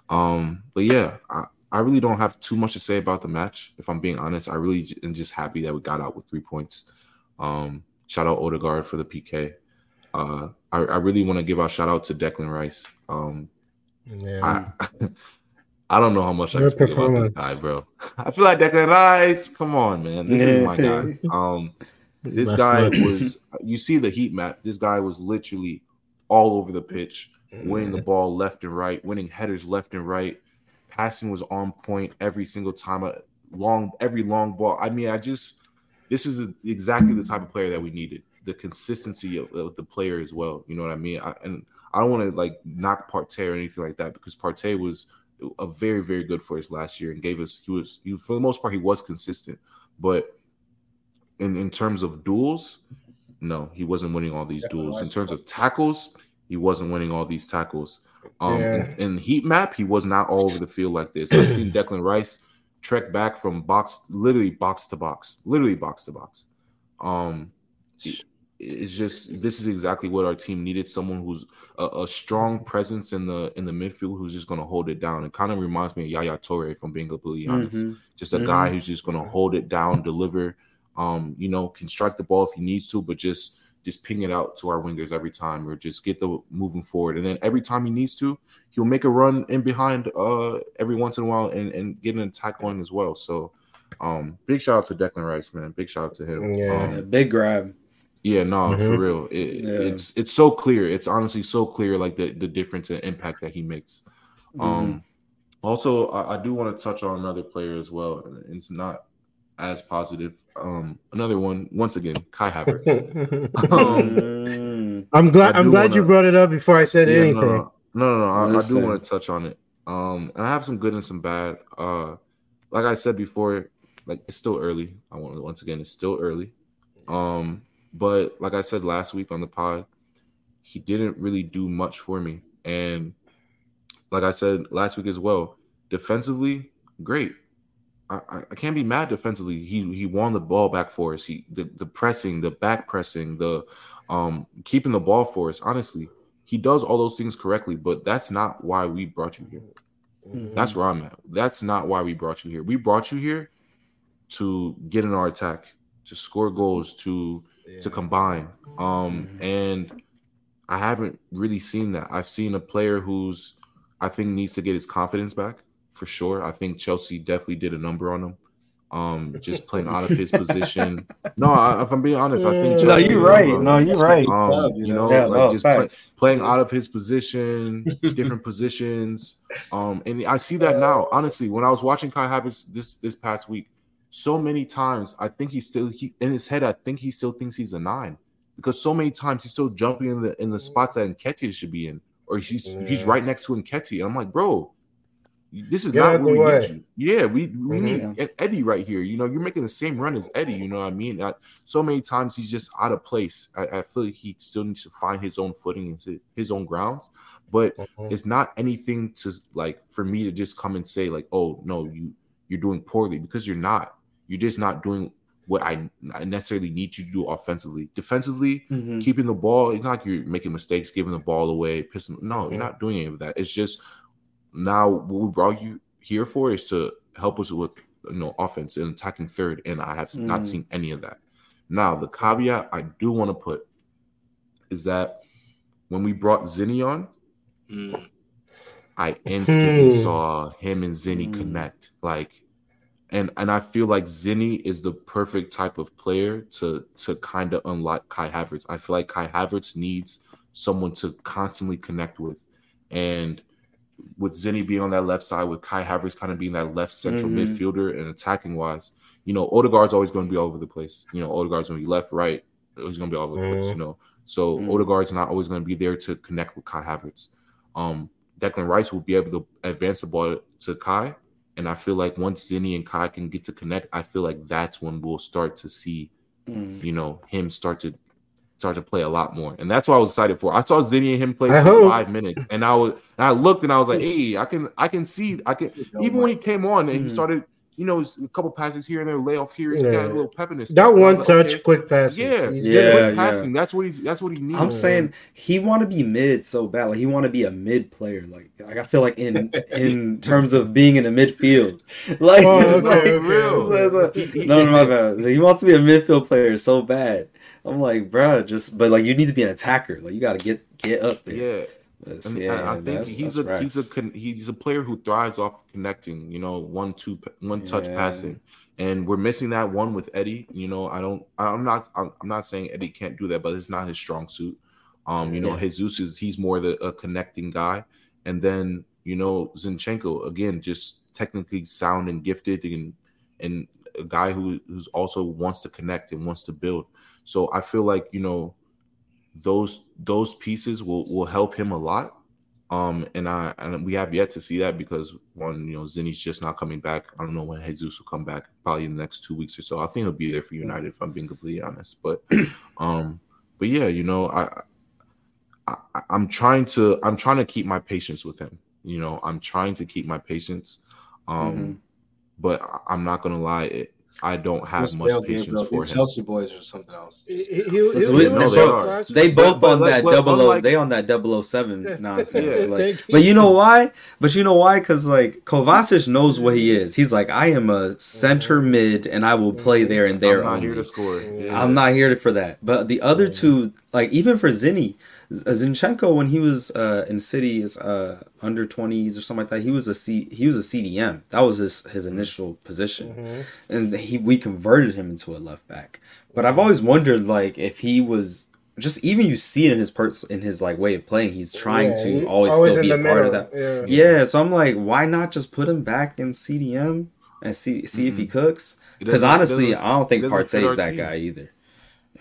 Speaker 4: um but yeah, I, I really don't have too much to say about the match. If I'm being honest, I really am just happy that we got out with three points. Um, shout out Odegaard for the PK. Uh, I, I really want to give a shout out to Declan Rice. Um, yeah. I, I don't know how much Your I can about this guy, bro. I feel like Declan Rice. Come on, man. This yeah. is my guy. Um, this guy was. You see the heat map. This guy was literally all over the pitch, winning the ball left and right, winning headers left and right. Passing was on point every single time. A long, every long ball. I mean, I just. This is exactly the type of player that we needed the consistency of, of, the player as well. You know what I mean? I, and I don't want to like knock Partey or anything like that because Partey was a very very good for us last year and gave us he was he for the most part he was consistent, but in in terms of duels, no, he wasn't winning all these duels. In terms of tackles, he wasn't winning all these tackles. Um, yeah. in, in, heat map, he was not all over the field like this. I've seen Declan Rice trek back from box, literally box to box, literally box to box. Um, it's just this is exactly what our team needed someone who's a, a strong presence in the in the midfield who's just going to hold it down. It kind of reminds me of Yaya Toure from being completely honest. Mm-hmm. just a mm-hmm. guy who's just going to hold it down deliver um you know can strike the ball if he needs to but just just ping it out to our wingers every time or just get the moving forward. And then every time he needs to he'll make a run in behind uh every once in a while and and get an attack going as well. So um big shout out to Declan Rice man. Big shout out to him.
Speaker 1: Yeah
Speaker 4: um,
Speaker 1: big grab
Speaker 4: yeah, no, mm-hmm. for real. It, yeah. It's it's so clear. It's honestly so clear, like the the difference and impact that he makes. Mm-hmm. Um, also, I, I do want to touch on another player as well. It's not as positive. Um, another one, once again, Kai Havertz.
Speaker 3: um, I'm glad. I'm glad wanna, you brought it up before I said yeah, anything. No,
Speaker 4: no, no, no I, I, do want to touch on it. Um, and I have some good and some bad. Uh, like I said before, like it's still early. I want once again, it's still early. Um, but like I said last week on the pod, he didn't really do much for me. And like I said last week as well, defensively, great. I, I can't be mad defensively. He he won the ball back for us. He the, the pressing, the back pressing, the um keeping the ball for us. Honestly, he does all those things correctly, but that's not why we brought you here. Mm-hmm. That's where I'm at. That's not why we brought you here. We brought you here to get in our attack, to score goals, to to combine. Um, mm-hmm. and I haven't really seen that. I've seen a player who's I think needs to get his confidence back for sure. I think Chelsea definitely did a number on him. Um, just playing out of his position. No, I, if I'm being honest, I think.
Speaker 1: No, you're right. No, you're right.
Speaker 4: Um,
Speaker 2: Club,
Speaker 4: you
Speaker 2: you
Speaker 4: know,
Speaker 2: know?
Speaker 1: Yeah,
Speaker 4: like
Speaker 1: no,
Speaker 4: just play, playing out of his position, different positions. Um, and I see that now. Honestly, when I was watching Kai Havertz this this past week, so many times I think he's still he in his head. I think he still thinks he's a nine because so many times he's still jumping in the in the spots that Nketiah should be in, or he's he's right next to Nketiah. And I'm like, bro. This is
Speaker 3: Get
Speaker 4: not where we
Speaker 3: way.
Speaker 4: need you. Yeah, we, we
Speaker 3: Mhm.
Speaker 4: need Eddie right here. You know, you're making the same run as Eddie. You know what I mean? I, so many times he's just out of place. I, I feel like he still needs to find his own footing and his- his own grounds. But
Speaker 3: Mhm.
Speaker 4: it's not anything to like for me to just come and say like, oh no, you you're doing poorly because you're not. You're just not doing what I, I necessarily need you to do offensively. Defensively,
Speaker 1: Mhm.
Speaker 4: keeping the ball. It's not like you're making mistakes, giving the ball away, pissing. No, you're not doing any of that. It's just now what we brought you here for is to help us with you know offense and attacking third, and I have not
Speaker 1: Mm.
Speaker 4: seen any of that. Now the caveat I do want to put is that when we brought Zinni on,
Speaker 2: Mm.
Speaker 4: I instantly saw him and Zinni
Speaker 1: Hmm.
Speaker 4: connect. Like, and and I feel like Zinni is the perfect type of player to to kind of unlock Kai Havertz. I feel like Kai Havertz needs someone to constantly connect with, and with Zinni being on that left side, with Kai Havertz kind of being that left central
Speaker 1: Mhm.
Speaker 4: midfielder and attacking wise, you know, Odegaard's always going to be all over the place. You know, Odegaard's going to be left, right. He's going to be all over the place.
Speaker 3: Mhm.
Speaker 4: You know, so
Speaker 1: Mhm.
Speaker 4: Odegaard's not always going to be there to connect with Kai Havertz. Um, Declan Rice will be able to advance the ball to Kai. And I feel like once Zinni and Kai can get to connect, I feel like that's when we'll start to see,
Speaker 1: Mm.
Speaker 4: you know, him start to start to play a lot more. And that's what I was excited for. I saw Zinni and him play
Speaker 3: I
Speaker 4: for
Speaker 3: hope.
Speaker 4: five minutes. And I was and I looked and I was like, hey, I can I can see I can even when he came on and he
Speaker 1: Mhm.
Speaker 4: started, you know, a couple passes here and there, layoff here, he
Speaker 3: Yeah.
Speaker 4: got a little pep in his
Speaker 3: That
Speaker 4: step. And
Speaker 3: one
Speaker 4: was like,
Speaker 3: touch,
Speaker 4: okay.
Speaker 3: quick passes.
Speaker 4: Yeah,
Speaker 3: He's
Speaker 1: Yeah,
Speaker 3: good.
Speaker 4: Quick
Speaker 1: yeah.
Speaker 4: passing. That's what he's that's what he needs.
Speaker 1: I'm saying he want to be mid so bad. Like he want to be a mid player. Like, like I feel like in in terms of being in the midfield. Like,
Speaker 3: Oh, okay,
Speaker 1: like-
Speaker 3: okay,
Speaker 4: real.
Speaker 1: it's like- no, no, my bad. He wants to be a midfield player so bad. I'm like, bruh, just but like you need to be an attacker. Like you got to get get up there.
Speaker 4: yeah.
Speaker 1: That's-
Speaker 4: And
Speaker 1: yeah,
Speaker 4: I, I think he's a he's a con- he's a player who thrives off connecting. You know, one two one touch
Speaker 1: Yeah.
Speaker 4: passing, and we're missing that one with Eddie. You know, I don't. I'm not. I'm, I'm not saying Eddie can't do that, but it's not his strong suit. Um, you know,
Speaker 1: Yeah.
Speaker 4: Jesus is he's more the a connecting guy, and then you know Zinchenko again, just technically sound and gifted, and and a guy who who's also wants to connect and wants to build. So I feel like you know those those pieces will will help him a lot. Um, and I and we have yet to see that because one, you know, Zinni's just not coming back. I don't know when Jesus will come back, probably in the next two weeks or so. I think he'll be there for United if I'm being completely honest. But um, but yeah, you know, I, I I'm trying to I'm trying to keep my patience with him. You know, I'm trying to keep my patience. Um,
Speaker 1: Mhm.
Speaker 4: but I'm not gonna lie, it, I don't have
Speaker 2: What's
Speaker 4: much
Speaker 2: Bale,
Speaker 4: patience for him.
Speaker 2: Chelsea boys or something else.
Speaker 3: He, he, he,
Speaker 1: That's
Speaker 3: he-
Speaker 1: weird.
Speaker 3: he
Speaker 4: No, they
Speaker 3: so
Speaker 4: are.
Speaker 1: They both
Speaker 4: but
Speaker 1: on
Speaker 4: like-
Speaker 1: that
Speaker 4: but
Speaker 1: double O.
Speaker 4: unlike-
Speaker 1: They on that 007 nonsense.
Speaker 3: Yeah,
Speaker 1: Like, but you know why? But you know why? Because like Kovacic knows what he is. He's like, I am a center mid, and I will play there and there
Speaker 4: I'm not
Speaker 1: only.
Speaker 4: here to score. Yeah.
Speaker 1: I'm not here for that. But the other two, like even for Zinni, Z- Zinchenko when he was uh, in City is uh, under 20s or something like that. He was a C. He was a CDM. That was his his initial position,
Speaker 3: Mhm.
Speaker 1: and he we converted him into a left back. But I've always wondered like if he was just even you see it in his pers- in his like way of playing. He's trying
Speaker 3: Yeah,
Speaker 1: to
Speaker 3: he-
Speaker 1: always, still be a part of that.
Speaker 3: Yeah.
Speaker 1: Yeah, so I'm like, why not just put him back in CDM and see see if he cooks? Because honestly, I don't think
Speaker 4: it doesn't
Speaker 1: Partey's that
Speaker 4: team.
Speaker 1: guy either.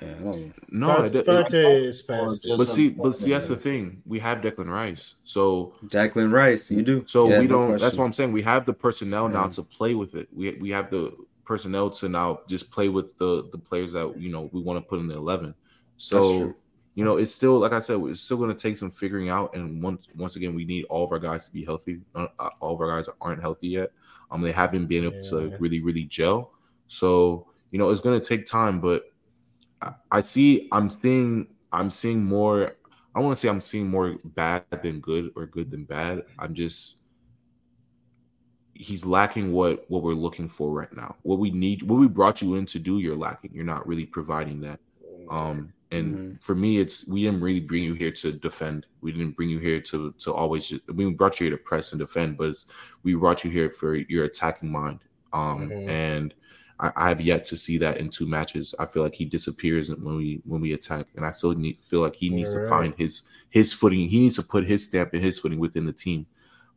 Speaker 1: Yeah, I don't,
Speaker 4: no,
Speaker 3: Part-
Speaker 4: it, it,
Speaker 3: Partey is fast.
Speaker 2: Or
Speaker 4: but see, but see, that's the thing. We have Declan Rice, so
Speaker 1: Declan Rice, you do.
Speaker 4: so
Speaker 1: Yeah,
Speaker 4: we
Speaker 1: no
Speaker 4: don't. that's what I'm saying. We have the personnel now to play with it. We we have the personnel to now just play with the the players that you know we want to put in the eleven. So you know, it's still like I said, it's still going to take some figuring out. And once once again, we need all of our guys to be healthy. Uh, uh, all of our guys aren't healthy yet. Um, they haven't been able to really really gel. So you know, it's going to take time. But I, see, I'm seeing, I'm seeing more. I want to say I'm seeing more bad than good or good than bad. I'm just he's lacking what what we're looking for right now. What we need, what we brought you in to do, you're lacking. You're not really providing that. Um, and
Speaker 1: Mhm.
Speaker 4: for me, it's we didn't really bring you here to defend. We didn't bring you here to to always just. We brought you here to press and defend, but it's, we brought you here for your attacking mind. Um,
Speaker 3: Mhm.
Speaker 4: and I, I have yet to see that in two matches. I feel like he disappears when we when we attack, and I still need, feel like he needs to
Speaker 3: Right.
Speaker 4: find his his footing. He needs to put his stamp and his footing within the team.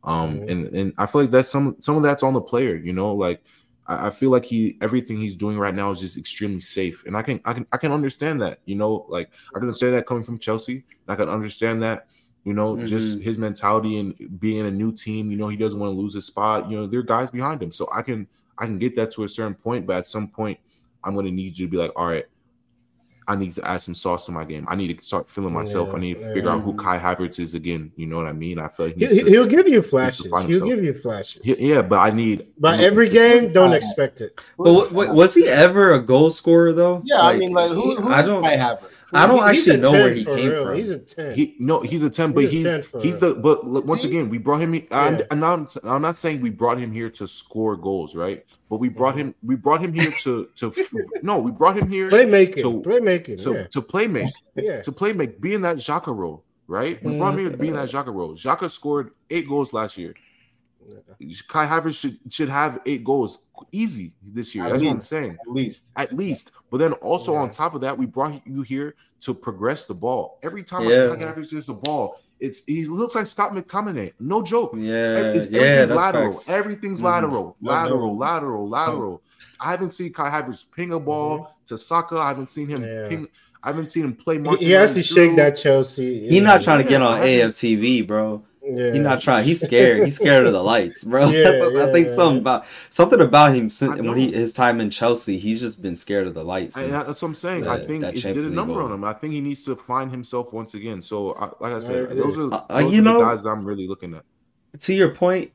Speaker 4: Um,
Speaker 3: Mhm.
Speaker 4: and and I feel like that's some some of that's on the player. You know, like I, I feel like he everything he's doing right now is just extremely safe, and I can I can I can understand that. You know, like I can understand that coming from Chelsea. I can understand that. You know, just his mentality and being a new team. You know, he doesn't want to lose his spot. You know, there are guys behind him, so I can I can get that to a certain point. But at some point, I'm going to need you to be like, all right. I need to add some sauce to my game. I need to start feeling myself.
Speaker 3: Yeah,
Speaker 4: I need to figure out who. Kai Havertz is again. You know what I mean? I feel like
Speaker 3: He,
Speaker 4: he's
Speaker 3: he- he'll give you flashes.
Speaker 4: find
Speaker 3: He'll
Speaker 4: himself.
Speaker 3: give you flashes.
Speaker 4: yeah, yeah, but I need. I
Speaker 3: But
Speaker 4: need
Speaker 3: every game, don't oh. expect it.
Speaker 1: But what, what, was he ever a goal scorer though?
Speaker 2: Yeah, I mean, like who, who
Speaker 1: I
Speaker 2: is
Speaker 1: don't-
Speaker 2: Kai Havertz?
Speaker 1: I don't
Speaker 3: He-
Speaker 1: actually know
Speaker 3: 10
Speaker 1: where he came
Speaker 3: real.
Speaker 1: from.
Speaker 3: He's a ten.
Speaker 4: He no, he's a ten, but
Speaker 3: He's
Speaker 4: he's
Speaker 3: 10
Speaker 4: he's the but look, once
Speaker 2: he?
Speaker 4: again we brought him. I'm,
Speaker 3: Yeah.
Speaker 4: I'm not I'm not saying we brought him here to score goals, right? But we brought
Speaker 3: Mhm.
Speaker 4: him we brought him here to to no, we brought him here
Speaker 3: playmaking,
Speaker 4: So-
Speaker 3: playmaking.
Speaker 4: to
Speaker 3: yeah,
Speaker 4: to play make
Speaker 3: yeah.
Speaker 4: to play make be in that Xhaka role, right? We brought him here to be in that Xhaka role. Xhaka scored eight goals last year. Kai Havertz should should have eight goals easy this year.
Speaker 2: At
Speaker 4: That's what I'm saying.
Speaker 2: At least.
Speaker 4: at least. But then also
Speaker 3: Yeah.
Speaker 4: on top of that, we brought you here to progress the ball. Every time
Speaker 1: Yeah.
Speaker 4: yeah. Kai gets the ball, it's he looks like Scott McTominay. No joke.
Speaker 1: Yeah, yeah,
Speaker 4: everything's
Speaker 1: that's
Speaker 4: lateral.
Speaker 1: facts.
Speaker 4: Everything's
Speaker 1: Mhm.
Speaker 4: lateral,
Speaker 2: No
Speaker 4: lateral,
Speaker 2: doubt.
Speaker 4: lateral, lateral. I haven't seen Kai Havertz ping a ball to Saka. I haven't seen him
Speaker 3: Yeah.
Speaker 4: ping. I haven't seen him play.
Speaker 3: He,
Speaker 4: Martinelli
Speaker 3: he has to shake that Chelsea.
Speaker 1: He not trying to get on AFTV, bro.
Speaker 3: Yeah.
Speaker 1: He's not trying. He's scared. He's scared of the lights, bro.
Speaker 3: Yeah,
Speaker 1: I think
Speaker 3: yeah.
Speaker 1: something about something about him since when he his time in Chelsea, he's just been scared of the lights. Since-
Speaker 4: that's what I'm saying. I think
Speaker 1: that
Speaker 4: it did a number
Speaker 1: goal.
Speaker 4: on him. I think he needs to find himself once again. So, I, like I said,
Speaker 3: agree.
Speaker 4: those are,
Speaker 1: Uh, uh, you
Speaker 4: are
Speaker 1: know-
Speaker 4: the guys that I'm really looking at.
Speaker 1: to your point,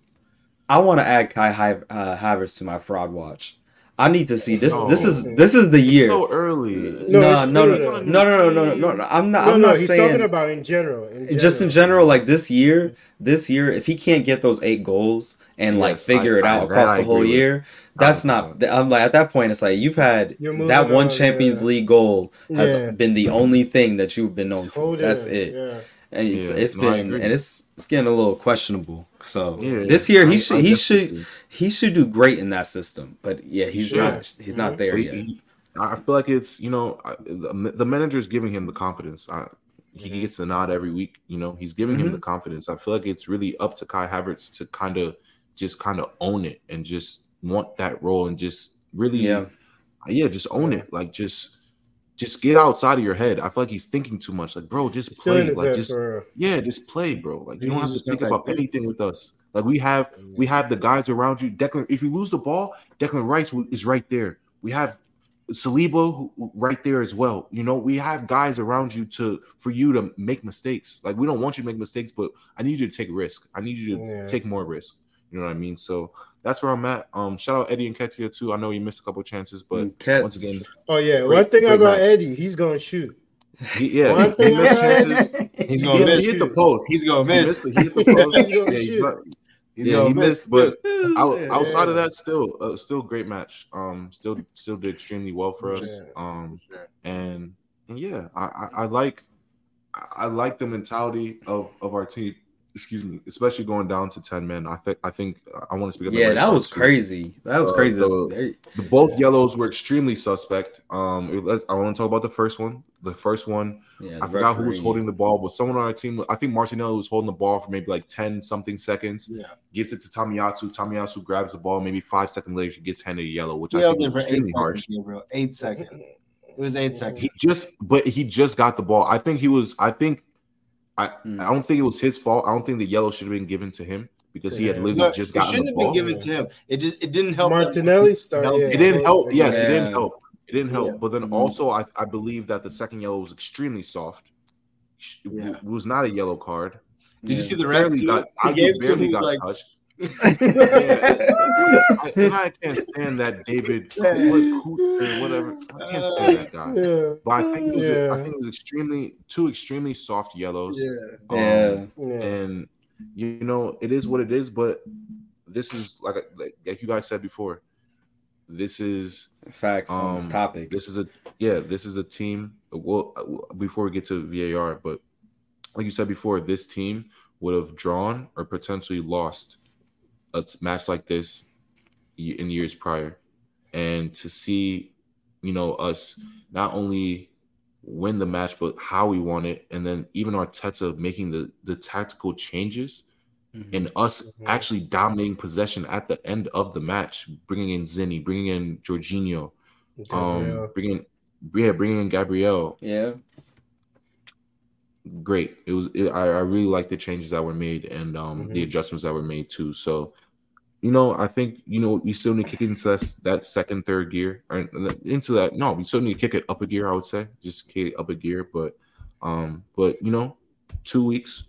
Speaker 1: I want to add Kai Hav- uh, Havertz to my fraud watch. I need to see this. This is this is the year.
Speaker 4: It's so early.
Speaker 1: No,
Speaker 3: it's
Speaker 1: no, no, no, no, no, no, no, no, no. I'm not.
Speaker 3: No,
Speaker 1: I'm
Speaker 3: no,
Speaker 1: not
Speaker 3: he's
Speaker 1: saying.
Speaker 3: talking about in general. In
Speaker 1: just in general, like this year, this year, if he can't get those eight goals and like figure
Speaker 4: I-
Speaker 1: it out
Speaker 4: that
Speaker 1: across
Speaker 4: I
Speaker 1: the whole
Speaker 4: agree with.
Speaker 1: year, that's not.
Speaker 4: 100%.
Speaker 1: I'm like at that point, it's like you've had that one
Speaker 3: on,
Speaker 1: Champions
Speaker 3: yeah.
Speaker 1: League goal has
Speaker 3: Yeah.
Speaker 1: been the only thing that you've been known for. That's
Speaker 3: in,
Speaker 1: it,
Speaker 3: Yeah.
Speaker 1: and it's,
Speaker 4: Yeah,
Speaker 1: it's
Speaker 4: no,
Speaker 1: been and it's it's getting a little questionable. So
Speaker 4: Yeah,
Speaker 1: this year
Speaker 4: I-
Speaker 1: he
Speaker 4: I
Speaker 1: should he should
Speaker 4: do.
Speaker 1: He should do great in that system. But yeah, he's
Speaker 4: should.
Speaker 1: not he's not
Speaker 3: Mhm.
Speaker 1: there
Speaker 4: he-
Speaker 1: yet.
Speaker 4: he- I feel like it's you know the, the manager is giving him the confidence. I, he
Speaker 3: Mhm.
Speaker 4: gets the nod every week. You know he's giving him
Speaker 1: Mhm.
Speaker 4: the confidence. I feel like it's really up to Kai Havertz to kind of just kind of own it and just want that role and just really
Speaker 1: Yeah.
Speaker 4: yeah just own
Speaker 3: Yeah.
Speaker 4: it like just just get outside of your head. I feel like he's thinking too much. Like bro, just
Speaker 3: Still in
Speaker 4: play. Like just
Speaker 3: for
Speaker 4: yeah, just play, bro. Like you don't have to think about anything with us. Like we have we have the guys around you. Declan, if you lose the ball, Declan Rice is right there. We have Saliba who- who- right there as well. You know, we have guys around you to for you to make mistakes. Like we don't want you to make mistakes, but I need you to take risk. I need you to
Speaker 3: Yeah.
Speaker 4: take more risk. You know what I mean? So that's where I'm at. Um, shout out Eddie Nketiah too. I know you missed a couple chances, but
Speaker 1: Cats-
Speaker 4: once again,
Speaker 3: Oh yeah,
Speaker 4: Great-
Speaker 3: one thing about
Speaker 4: match.
Speaker 3: Eddie, he's gonna shoot.
Speaker 4: he, yeah,
Speaker 3: One
Speaker 4: he,
Speaker 3: thing
Speaker 4: he missed chances.
Speaker 2: He's
Speaker 4: He,
Speaker 2: gonna
Speaker 4: hit-
Speaker 2: miss.
Speaker 4: he hit the post.
Speaker 2: He's gonna
Speaker 4: He
Speaker 2: miss.
Speaker 4: missed. He hit the post.
Speaker 3: He's gonna
Speaker 4: yeah, he's
Speaker 3: shoot.
Speaker 4: not-
Speaker 2: He's
Speaker 4: yeah, he
Speaker 2: miss.
Speaker 4: missed, but
Speaker 3: Yeah.
Speaker 4: outside of that, still, uh, still great match. Um, still, still did extremely well for us.
Speaker 3: Yeah.
Speaker 4: Um,
Speaker 2: Sure.
Speaker 4: and, and yeah, I, I, I like, I I like the mentality of of our team. Excuse me, especially going down to ten men. I think, I think, I want to speak. on the
Speaker 1: Yeah,
Speaker 4: right
Speaker 1: that was
Speaker 4: too.
Speaker 1: crazy. That was
Speaker 4: Uh,
Speaker 1: crazy.
Speaker 4: the- The both yellows were extremely suspect. Um, it- I want to talk about the first one. The first one,
Speaker 1: yeah,
Speaker 4: I
Speaker 1: the
Speaker 4: forgot who was holding the ball, but someone on our team. I think Martinelli was holding the ball for maybe like ten something seconds.
Speaker 2: Yeah.
Speaker 4: Gives it to Tomiyasu. Tomiyasu grabs the ball. Maybe five seconds later, she gets handed a yellow, which
Speaker 2: He
Speaker 4: I think
Speaker 2: it
Speaker 4: is
Speaker 2: for eight
Speaker 4: extremely
Speaker 2: seconds,
Speaker 4: harsh.
Speaker 2: Gabriel. Eight seconds. It was eight seconds.
Speaker 4: He just, but he just got the ball. I think he was. I think. I
Speaker 1: Hmm.
Speaker 4: I don't think it was his fault. I don't think the yellow should have been given to him because he had
Speaker 3: Yeah.
Speaker 4: literally
Speaker 2: No,
Speaker 4: just
Speaker 2: it
Speaker 4: gotten
Speaker 2: shouldn't have been given to him. It just it didn't help.
Speaker 3: Martinelli started.
Speaker 2: No,
Speaker 3: yeah,
Speaker 4: It didn't help.
Speaker 3: yeah.
Speaker 4: Yes, it didn't help. It didn't help.
Speaker 2: Yeah.
Speaker 4: But then
Speaker 1: Mhm.
Speaker 4: also, I, I believe that the second yellow was extremely soft. It
Speaker 2: Yeah.
Speaker 4: was not a yellow card.
Speaker 2: Did you see the ref?
Speaker 4: Barely
Speaker 2: too?
Speaker 4: got,
Speaker 2: He
Speaker 4: I
Speaker 2: gave it to him.
Speaker 4: barely got
Speaker 2: like,
Speaker 4: touched. I, and I can't stand that David Cooter, whatever. I can't stand that guy.
Speaker 3: Yeah,
Speaker 4: But I think it was, I
Speaker 3: Yeah.
Speaker 4: think it was extremely two extremely soft yellows.
Speaker 2: yeah.
Speaker 4: Um,
Speaker 1: Yeah.
Speaker 3: yeah.
Speaker 4: and you know it is what it is. But this is like like, like you guys said before. This is
Speaker 1: Facts on this
Speaker 4: Um,
Speaker 1: topic.
Speaker 4: this is a yeah this is a team. Well, before we get to VAR, but like you said before, this team would have drawn or potentially lost a t- match like this in years prior, and to see, you know, us not only win the match, but how we won it, and then even Arteta making the the tactical changes, mm-hmm. and us mm-hmm. actually dominating possession at the end of the match, bringing in Zinni, bringing in Jorginho, um, bringing yeah, bringing in Gabriel,
Speaker 1: yeah,
Speaker 4: great. It was it, I, I really like the changes that were made and um mm-hmm. the adjustments that were made too. So you know, I think you know we still need to kick into that, that second, third gear, or into that. No, we still need to kick it up a gear. I would say just kick it up a gear. But, um, but you know, two weeks,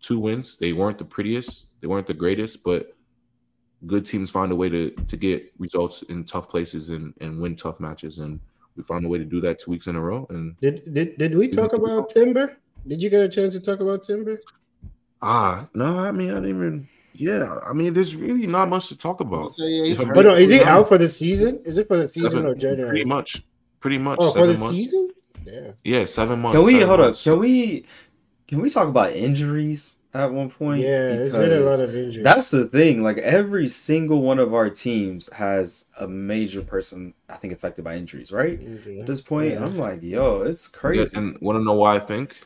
Speaker 4: two wins. They weren't the prettiest, they weren't the greatest, but good teams find a way to to get results in tough places and and win tough matches. And we found a way to do that two weeks in a row. And
Speaker 3: did did did we talk about Timber? Did you get a chance to talk about Timber?
Speaker 4: Ah, no. I mean, I didn't even yeah, I mean, there's really not much to talk about.
Speaker 3: So, yeah, but no, is he out for the season? Is it for the season
Speaker 4: seven,
Speaker 3: or January?
Speaker 4: Pretty much, pretty much.
Speaker 3: Oh, for the months. season? Yeah.
Speaker 4: Yeah, seven months.
Speaker 1: Can we
Speaker 4: hold
Speaker 1: months. up? Can we can we talk about injuries at one point?
Speaker 3: Yeah, there's been a lot of injuries.
Speaker 1: That's the thing. Like every single one of our teams has a major person, I think, affected by injuries. Right at this point, yeah. I'm like, yo, it's crazy.
Speaker 4: Yeah, and want to know why I think?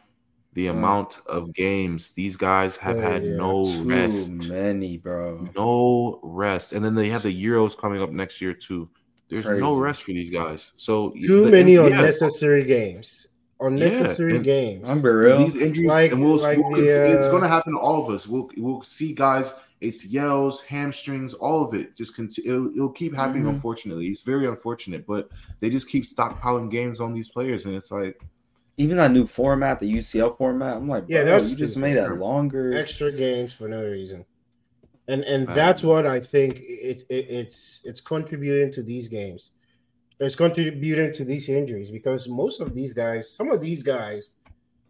Speaker 4: The amount of games these guys have yeah, had yeah. no
Speaker 1: Too
Speaker 4: rest.
Speaker 1: Many, bro.
Speaker 4: No rest. And then they have the Euros coming up next year too. There's Crazy. no rest for these guys. So
Speaker 3: too the, many yeah. unnecessary games. Unnecessary games.
Speaker 1: I'm real.
Speaker 4: These injuries, like, and we'll, like we'll the, uh... it's going to happen to all of us. We'll we'll see guys. ACLs, hamstrings, all of it. Just continue. It'll, it'll keep happening. Mm-hmm. Unfortunately, it's very unfortunate, but they just keep stockpiling games on these players, and it's like
Speaker 1: even that new format, the UCL format, I'm like, yeah, that's you just made that longer.
Speaker 3: Extra games for no reason, and and that's what I think it's it, it's it's contributing to these games. It's contributing to these injuries because most of these guys, some of these guys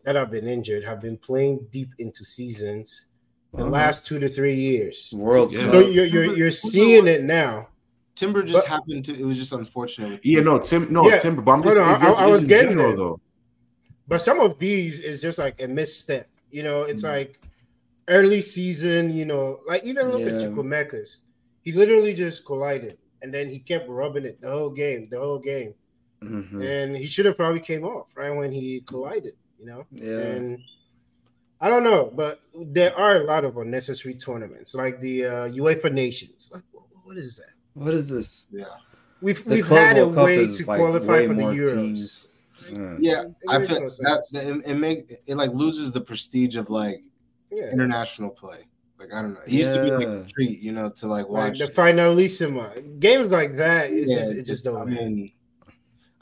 Speaker 3: that have been injured, have been playing deep into seasons the uh-huh. last two to three years.
Speaker 1: World,
Speaker 3: yeah. so you're you're, you're seeing it now.
Speaker 2: Timber just but, happened to. It was just unfortunate.
Speaker 4: Yeah, no, Tim, no, yeah, Timber. But I'm just no, no, I, I, was getting general, there. though.
Speaker 3: But some of these is just like a misstep. You know, it's mm-hmm. like early season, you know, like even look yeah. at Chukwuemeka's. He literally just collided and then he kept rubbing it the whole game, the whole game. Mm-hmm. And he should have probably came off right when he collided, you know?
Speaker 1: Yeah.
Speaker 3: And I don't know, but there are a lot of unnecessary tournaments, like the uh, UEFA Nations. Like, what is that?
Speaker 1: What is this?
Speaker 2: Yeah,
Speaker 3: we've the we've had a way to like qualify for the Euros. Teams.
Speaker 2: Yeah, I feel that it, it make it like loses the prestige of like yeah. international play. Like I don't know, it used to be like a treat, you know, to like watch
Speaker 3: like the finalissima games like that. It's yeah, just, it just don't. I
Speaker 2: mean,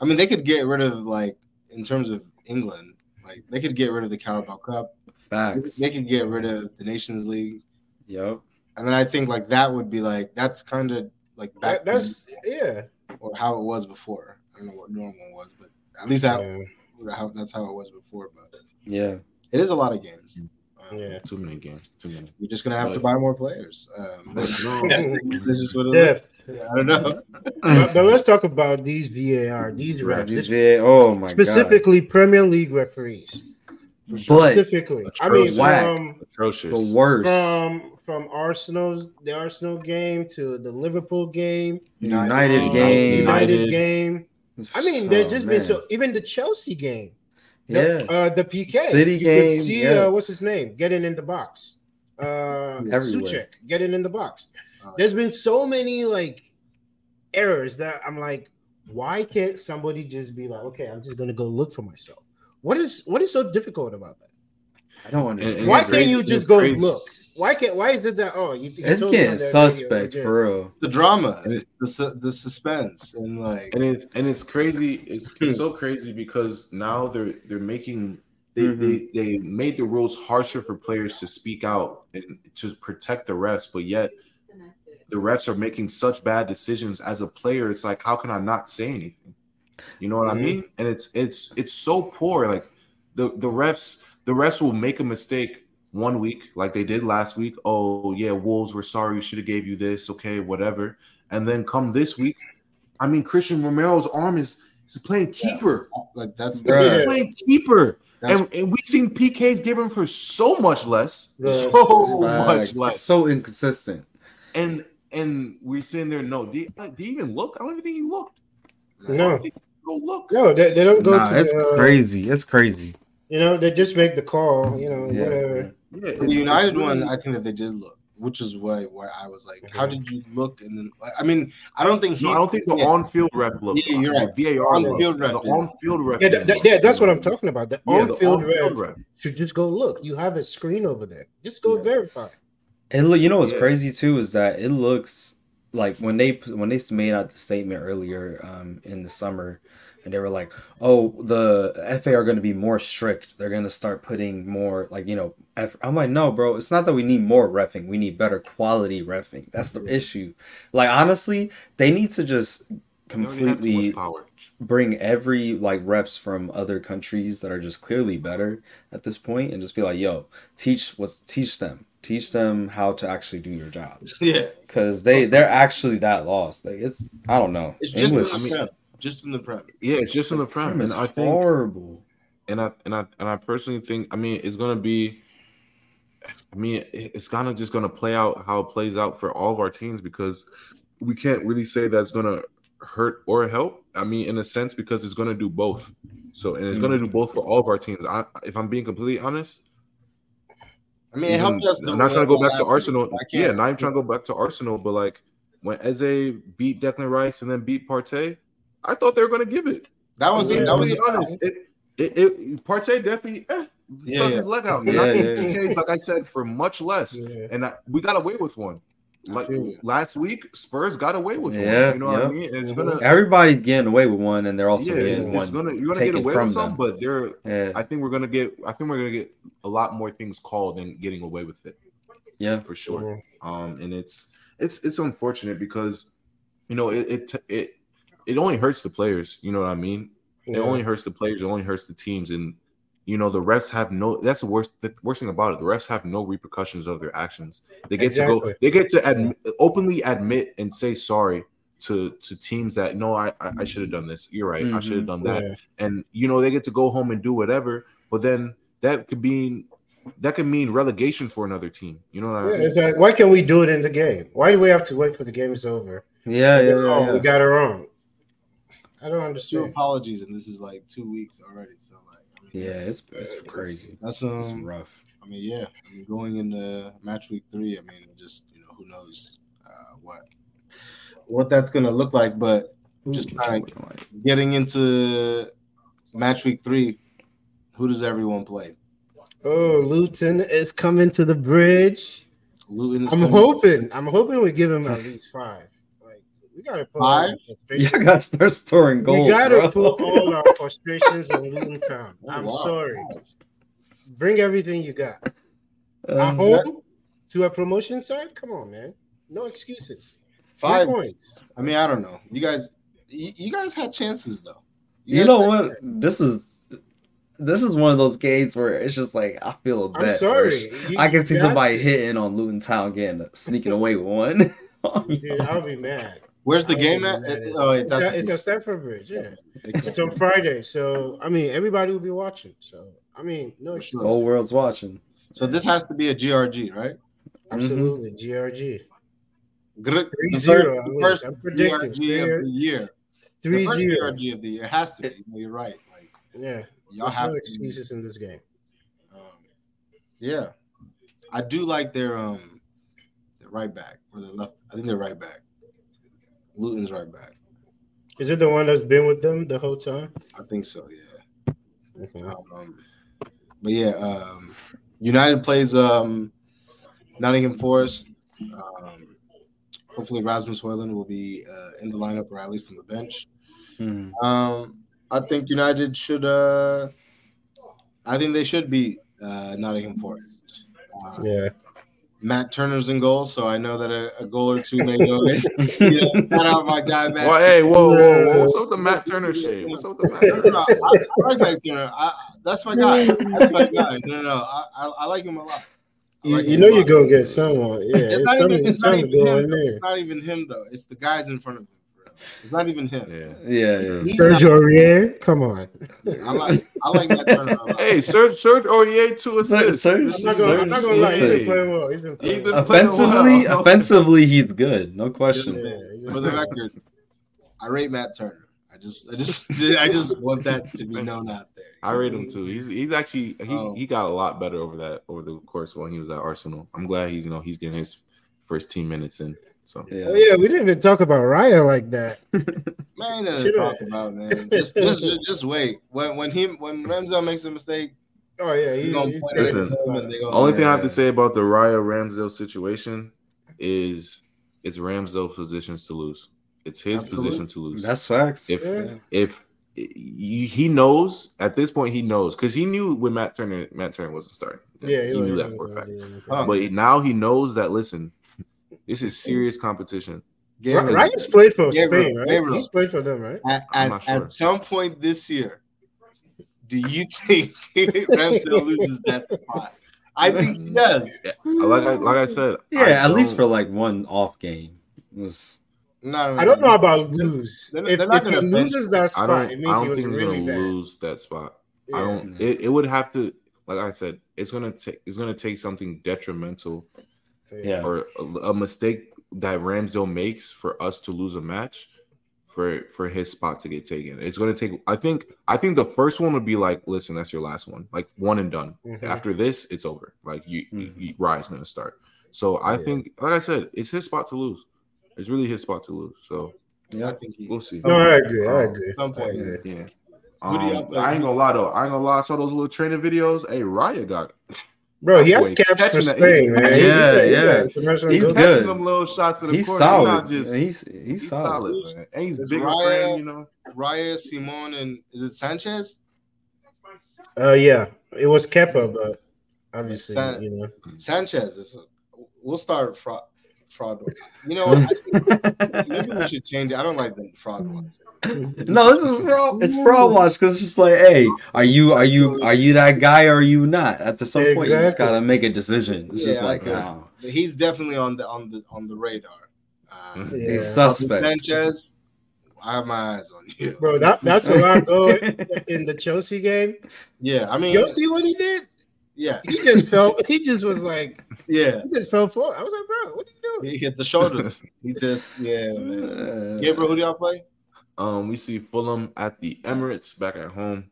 Speaker 2: I mean, they could get rid of like in terms of England, like they could get rid of the Carabao Cup.
Speaker 1: Facts.
Speaker 2: They could get rid of the Nations League.
Speaker 1: Yep.
Speaker 2: And then I think like that would be like that's kind of like
Speaker 3: back. That, that's to, yeah.
Speaker 2: Or how it was before. I don't know what normal was, but at least how, how that's how it was before. But
Speaker 1: yeah,
Speaker 2: it is a lot of games.
Speaker 3: Um, yeah,
Speaker 4: too many games. Too many.
Speaker 2: You're just gonna have but, to buy more players. Um, this, this is what it yeah. yeah. I don't know.
Speaker 3: but, but, let's talk about these VAR, these refs.
Speaker 1: These VAR, oh my
Speaker 3: specifically God. Premier League referees. Specifically, I mean, from,
Speaker 4: atrocious,
Speaker 1: the worst.
Speaker 3: From from Arsenal's the Arsenal game to the Liverpool game,
Speaker 1: United, United game,
Speaker 3: United, United game. I mean, there's just man. been so even the Chelsea game, the, yeah, uh, the PK
Speaker 1: City you game. Could
Speaker 3: see
Speaker 1: yeah.
Speaker 3: uh, what's his name getting in the box. Uh, Soucek getting in the box. There's been so many like errors that I'm like, why can't somebody just be like, okay, I'm just gonna go look for myself? What is what is so difficult about that?
Speaker 1: I don't understand.
Speaker 3: Why can't you just go crazy. look? Why can't? Why is it that? Oh, you.
Speaker 1: It's getting suspect for real.
Speaker 2: The drama, the the suspense, and like,
Speaker 4: and it's and it's crazy. It's, it's so crazy because now they're they're making they, mm-hmm. they they made the rules harsher for players to speak out and to protect the refs, but yet the refs are making such bad decisions as a player. It's like, how can I not say anything? You know what mm-hmm. I mean? And it's it's it's so poor. Like the the refs the refs will make a mistake one week like they did last week. Oh yeah, Wolves, we're sorry, we should have gave you this. Okay, whatever. And then come this week, I mean, Cristian Romero's arm is is playing keeper.
Speaker 2: Yeah. Like that's
Speaker 4: he's playing keeper. and, and we've seen PKs given for so much less, so much less,
Speaker 1: so inconsistent.
Speaker 4: And and we're sitting there. No, did, he- did he even look? I don't even think he looked.
Speaker 3: No.
Speaker 4: don't think he go look.
Speaker 3: No, they, they don't go
Speaker 1: Nah,
Speaker 3: to
Speaker 1: it's
Speaker 3: the, uh,
Speaker 1: crazy. It's crazy.
Speaker 3: You know, they just make the call. You know,
Speaker 1: Yeah,
Speaker 3: whatever.
Speaker 4: Yeah,
Speaker 2: For the United one, I think that they did look, which is why why I was like, how did you look? And then I mean, I don't think he.
Speaker 4: No, I don't think the
Speaker 2: yeah.
Speaker 4: on-field ref looked.
Speaker 2: Yeah, you're right.
Speaker 4: The VAR
Speaker 2: On-field ref
Speaker 4: The on-field ref.
Speaker 3: Yeah,
Speaker 4: didn't
Speaker 3: that, yeah, that's what I'm talking about. The
Speaker 4: Yeah,
Speaker 3: on-field
Speaker 4: on-field
Speaker 3: ref
Speaker 4: ref.
Speaker 3: should just go look. You have a screen over there. Just go
Speaker 4: Yeah.
Speaker 3: verify.
Speaker 1: And look, you know what's
Speaker 4: Yeah.
Speaker 1: crazy too is that it looks like when they when they made out the statement earlier um, in the summer, and they were like, "Oh, the FA are going to be more strict. They're going to start putting more like you know." F-. I'm like, no, bro. It's not that we need more refing. We need better quality refing. That's the issue. Like honestly, they need to just
Speaker 4: They already have too
Speaker 1: completely bring every like refs from other countries that are just clearly better at this point and just be like yo teach what's teach them teach them how to actually do your job
Speaker 2: Yeah,
Speaker 1: because they they're actually that lost like it's i don't know
Speaker 2: it's just
Speaker 1: English
Speaker 2: the
Speaker 4: I
Speaker 2: prem. Just in the prem.
Speaker 4: Yeah, it's just in the prem,
Speaker 1: is
Speaker 4: and I think
Speaker 1: horrible
Speaker 4: and I and I and I personally think I mean it's gonna be I mean it's kind of just gonna play out how it plays out for all of our teams because we can't really say that's gonna hurt or help. I mean, in a sense, because it's gonna do both. So and it's gonna do mm. both for all of our teams. I, if I'm being completely honest,
Speaker 2: I mean, it
Speaker 4: even-
Speaker 2: helped us.
Speaker 4: I'm not trying to go back to
Speaker 2: last week.
Speaker 4: Arsenal. Yeah, not even trying to go back to Arsenal, but like when Eze beat Declan Rice and then beat Partey, I thought they were gonna give it.
Speaker 2: That was
Speaker 3: Yeah,
Speaker 2: it. That was
Speaker 4: be honest, it, it, it Partey definitely eh,
Speaker 2: Yeah,
Speaker 4: sucked
Speaker 2: yeah.
Speaker 4: his leg out.
Speaker 1: Yeah,
Speaker 4: And I see
Speaker 1: yeah, yeah.
Speaker 4: PKs, like I said, for much less.
Speaker 3: Yeah.
Speaker 4: And I, we got away with one. Like last week, Spurs got away with
Speaker 1: Yeah,
Speaker 4: one. You know what I mean? And it's gonna
Speaker 1: everybody's getting away with one and they're also
Speaker 4: yeah,
Speaker 1: getting
Speaker 4: it's
Speaker 1: one
Speaker 4: gonna you're gonna get away
Speaker 1: from
Speaker 4: with some,
Speaker 1: them.
Speaker 4: but there
Speaker 1: yeah
Speaker 4: I think we're gonna get I think we're gonna get a lot more things called than getting away with it
Speaker 1: yeah
Speaker 4: for sure. Um, and it's it's it's unfortunate because you know it it it, it only hurts the players. You know what I mean? It only hurts the players. It only hurts the teams, and you know the refs have no. That's the worst. The worst thing about it. The refs have no repercussions of their actions. They get to go. They get to admit, openly admit and say sorry to to teams that no, I I, I should have done this. You're right. I mm-hmm. should have done that.
Speaker 3: Yeah.
Speaker 4: And you know they get to go home and do whatever. But then that could mean that could mean relegation for another team. You know what I mean?
Speaker 3: it's like, why can't we do it in the game? Why do we have to wait for the game is over?
Speaker 1: yeah yeah,
Speaker 3: oh,
Speaker 1: yeah,
Speaker 3: we got it wrong. I don't
Speaker 2: two
Speaker 3: understand.
Speaker 2: apologies, and this is like two weeks already. So like, I mean,
Speaker 1: yeah it's, it's crazy
Speaker 2: That's
Speaker 1: it's
Speaker 2: um.
Speaker 1: rough
Speaker 2: I mean, yeah. I mean, going into match week three, I mean, just you know, who knows uh, what what that's gonna look like. But just
Speaker 1: It's like-
Speaker 2: getting into match week three, who does everyone play?
Speaker 3: Oh, Luton is coming to the bridge.
Speaker 2: Luton. Is
Speaker 3: I'm
Speaker 2: coming-
Speaker 3: hoping. I'm hoping we give him at least five. Like we gotta put all
Speaker 2: Five?
Speaker 3: our frustrations-
Speaker 1: I gotta start storing goals
Speaker 3: we gotta
Speaker 1: bro.
Speaker 3: put all our frustrations on Luton Town.
Speaker 2: Oh,
Speaker 3: I'm
Speaker 2: wow.
Speaker 3: sorry. Bring everything you got. At
Speaker 1: Um,
Speaker 3: home to a promotion side. Come on, man. No excuses. Three
Speaker 2: Five.
Speaker 3: points.
Speaker 2: I mean, I don't know. You guys, you, you guys had chances though.
Speaker 1: You
Speaker 2: guys
Speaker 1: know
Speaker 2: had-
Speaker 1: what? This is this is one of those games where it's just like I feel a
Speaker 3: I'm sorry. You-
Speaker 1: I can see somebody
Speaker 3: to.
Speaker 1: hitting on Luton Town getting sneaking away with one.
Speaker 3: Dude, I'll be mad.
Speaker 2: Where's the
Speaker 3: I
Speaker 2: game
Speaker 3: wouldn't
Speaker 2: at?
Speaker 3: be.
Speaker 2: Oh, it's,
Speaker 3: It's,
Speaker 2: at
Speaker 3: at, it's at Stamford Bridge. Yeah, it's
Speaker 2: Okay.
Speaker 3: on Friday. So I mean, everybody will be watching. So I mean, no
Speaker 2: For
Speaker 3: excuse.
Speaker 2: sure.
Speaker 1: Whole world's watching.
Speaker 2: So this has to be a GRG, right?
Speaker 3: Absolutely, GRG
Speaker 2: Gr-
Speaker 3: Three
Speaker 2: the
Speaker 3: zero,
Speaker 2: first,
Speaker 3: I'm
Speaker 2: the first
Speaker 3: I'm predicting.
Speaker 2: GRG of the year.
Speaker 3: three
Speaker 2: the first
Speaker 3: zero.
Speaker 2: GRG of the year It has to be. You're right. Like
Speaker 3: Yeah,
Speaker 2: y'all
Speaker 3: there's
Speaker 2: have
Speaker 3: no
Speaker 2: to-
Speaker 3: excuses in this game.
Speaker 2: Um, yeah, I do like their um their right back or their left. I think they're right back. Luton's right back.
Speaker 3: Is it the one that's been with them the whole time?
Speaker 2: I think so. Yeah.
Speaker 3: Okay.
Speaker 2: Um, but yeah, um, United plays um, Nottingham Forest. Um, hopefully, Rasmus Højlund will be uh, in the lineup or at least on the bench.
Speaker 1: Hmm.
Speaker 2: Um, I think United should. Uh, I think they should beat uh, Nottingham Forest. Uh,
Speaker 3: Yeah,
Speaker 2: Matt Turner's in goal, so I know that a, a goal or two may go in. you know, shout out my guy, Matt.
Speaker 4: Well, hey, whoa, whoa, whoa! What's up with the Matt Turner shade? What's up with the Matt Turner?
Speaker 2: I, I like Matt Turner. I, that's my guy. That's my guy. No, no, no. I, I, I like him a lot.
Speaker 3: You,
Speaker 2: like
Speaker 3: you know you're gonna get someone. Yeah,
Speaker 2: It's
Speaker 3: it's
Speaker 2: not, even, it's,
Speaker 3: it's
Speaker 2: not even him. It's not even him though. It's the guys in front of him. Bro. It's not even him.
Speaker 4: Yeah.
Speaker 1: Yeah, yeah.
Speaker 2: He's
Speaker 3: Serge Aurier, come on.
Speaker 2: I like I like Matt Turner. a lot.
Speaker 4: Hey, Serge Serge Aurier two assists.
Speaker 1: Serge-
Speaker 3: I'm not gonna, I'm not gonna lie, he's been playing well. He's been playing well.
Speaker 1: Offensively,
Speaker 4: well.
Speaker 1: offensively, he's good. No question.
Speaker 3: Yeah, he's
Speaker 2: For the record, I rate Matt Turner. I just I just I just want that to be known out there.
Speaker 4: I rate him too. He's he's actually he,
Speaker 2: Oh.
Speaker 4: he got a lot better over that over the course when he was at Arsenal. I'm glad he's you know he's getting his first team minutes in. So
Speaker 3: Oh
Speaker 1: Yeah.
Speaker 3: yeah, we didn't even talk about Raya like that.
Speaker 2: Man, nothing to talk about, man. Just, just, just, just wait. When when he when Ramsdale makes a mistake,
Speaker 3: Oh yeah, he, he's
Speaker 2: point
Speaker 3: taking
Speaker 2: at
Speaker 4: Listen,
Speaker 3: his
Speaker 2: him
Speaker 3: time.
Speaker 2: and they gonna-
Speaker 4: only thing I have to say about the Raya Ramsdale situation is it's Ramsdale's position to lose. It's his
Speaker 2: Absolutely.
Speaker 4: position to lose.
Speaker 1: That's facts.
Speaker 4: if
Speaker 3: Yeah.
Speaker 4: if he he knows at this point he knows because he knew when Matt Turner Matt Turner wasn't starting.
Speaker 3: Yeah,
Speaker 4: he knew that for a fact.
Speaker 2: Huh.
Speaker 4: But now he knows that. Listen, this is serious competition.
Speaker 2: Gabriel,
Speaker 3: Raya's played for
Speaker 2: Gabriel,
Speaker 3: Spain, right?
Speaker 2: Gabriel.
Speaker 3: He's played for them, right?
Speaker 2: at, at,
Speaker 4: sure.
Speaker 2: at some point this year, do you think Ramsdale loses that spot? I mm. think he does.
Speaker 4: Like I like I said,
Speaker 1: Yeah,
Speaker 4: I
Speaker 1: at least
Speaker 4: don't-
Speaker 1: for like one off game. It was
Speaker 2: No, no,
Speaker 3: I don't know about lose.
Speaker 2: They're-
Speaker 3: if
Speaker 2: they're not
Speaker 3: if he
Speaker 2: gonna bench-
Speaker 3: loses that
Speaker 4: I
Speaker 3: spot,
Speaker 4: don't.
Speaker 3: it
Speaker 4: I
Speaker 3: means he
Speaker 4: don't
Speaker 3: was
Speaker 4: think he's
Speaker 3: really
Speaker 4: gonna
Speaker 3: bad.
Speaker 4: lose that spot. I don't. It, it would have to. Like I said, it's gonna take. It's gonna take something detrimental
Speaker 1: Yeah.
Speaker 4: or a, a mistake that Ramsdale makes for us to lose a match, for for his spot to get taken. It's gonna take. I think. I think the first one would be like, listen, that's your last one, like one and done.
Speaker 3: Mhm.
Speaker 4: After this, it's over. Like you, you,
Speaker 1: Mhm.
Speaker 4: you Rye's gonna start. So I
Speaker 3: Yeah.
Speaker 4: think, like I said, it's his spot to lose. It's really his spot to lose. So yeah,
Speaker 2: I think he.
Speaker 4: we'll see.
Speaker 3: No, I agree. I
Speaker 4: Um,
Speaker 3: agree.
Speaker 2: Some point,
Speaker 3: I agree.
Speaker 4: Yeah.
Speaker 2: Who do y'all
Speaker 4: Um. I ain't gonna lie though. I ain't gonna lie. I saw those little training videos. Hey, Raya got
Speaker 3: Bro, he has caps for Spain, man.
Speaker 1: Yeah,
Speaker 3: He's a- he's
Speaker 1: yeah.
Speaker 3: a international
Speaker 1: He's
Speaker 3: goalkeeper.
Speaker 1: good.
Speaker 4: catching them little shots to the
Speaker 1: he's
Speaker 4: corner.
Speaker 1: solid.
Speaker 4: Not just,
Speaker 1: he's he's,
Speaker 4: he's
Speaker 1: solid.
Speaker 4: solid, man. And he's
Speaker 2: It's
Speaker 4: bigger
Speaker 2: Raya-
Speaker 4: frame, you know.
Speaker 2: Raya, Simon, and is it Sanchez?
Speaker 3: Uh, yeah, it was Kepa, but obviously,
Speaker 2: San-
Speaker 3: you know,
Speaker 2: Sanchez is. We'll start fraud. Fraud. You know, what? I think maybe we should change it. I don't like the fraud one.
Speaker 1: No, this is fraud. It's fraud watch because it's just like, hey, are you are you are you that guy or are you not? At some point, you just gotta make a decision. It's just like, wow,
Speaker 2: he's definitely on the on the on the radar. Uh,
Speaker 3: yeah.
Speaker 1: he's suspect.
Speaker 2: Sanchez, I have my eyes on you,
Speaker 3: bro, that that's a lot going in the Chelsea game.
Speaker 2: Yeah, I mean,
Speaker 3: You see what he did?
Speaker 2: yeah,
Speaker 3: He just felt. He just was like,
Speaker 2: yeah.
Speaker 3: he just fell forward. I was like, bro, what are you doing?
Speaker 2: He hit the shoulders. He just, yeah, man.
Speaker 1: Uh,
Speaker 2: Gabriel, who do y'all play?
Speaker 4: Um, we see Fulham at the Emirates back at home.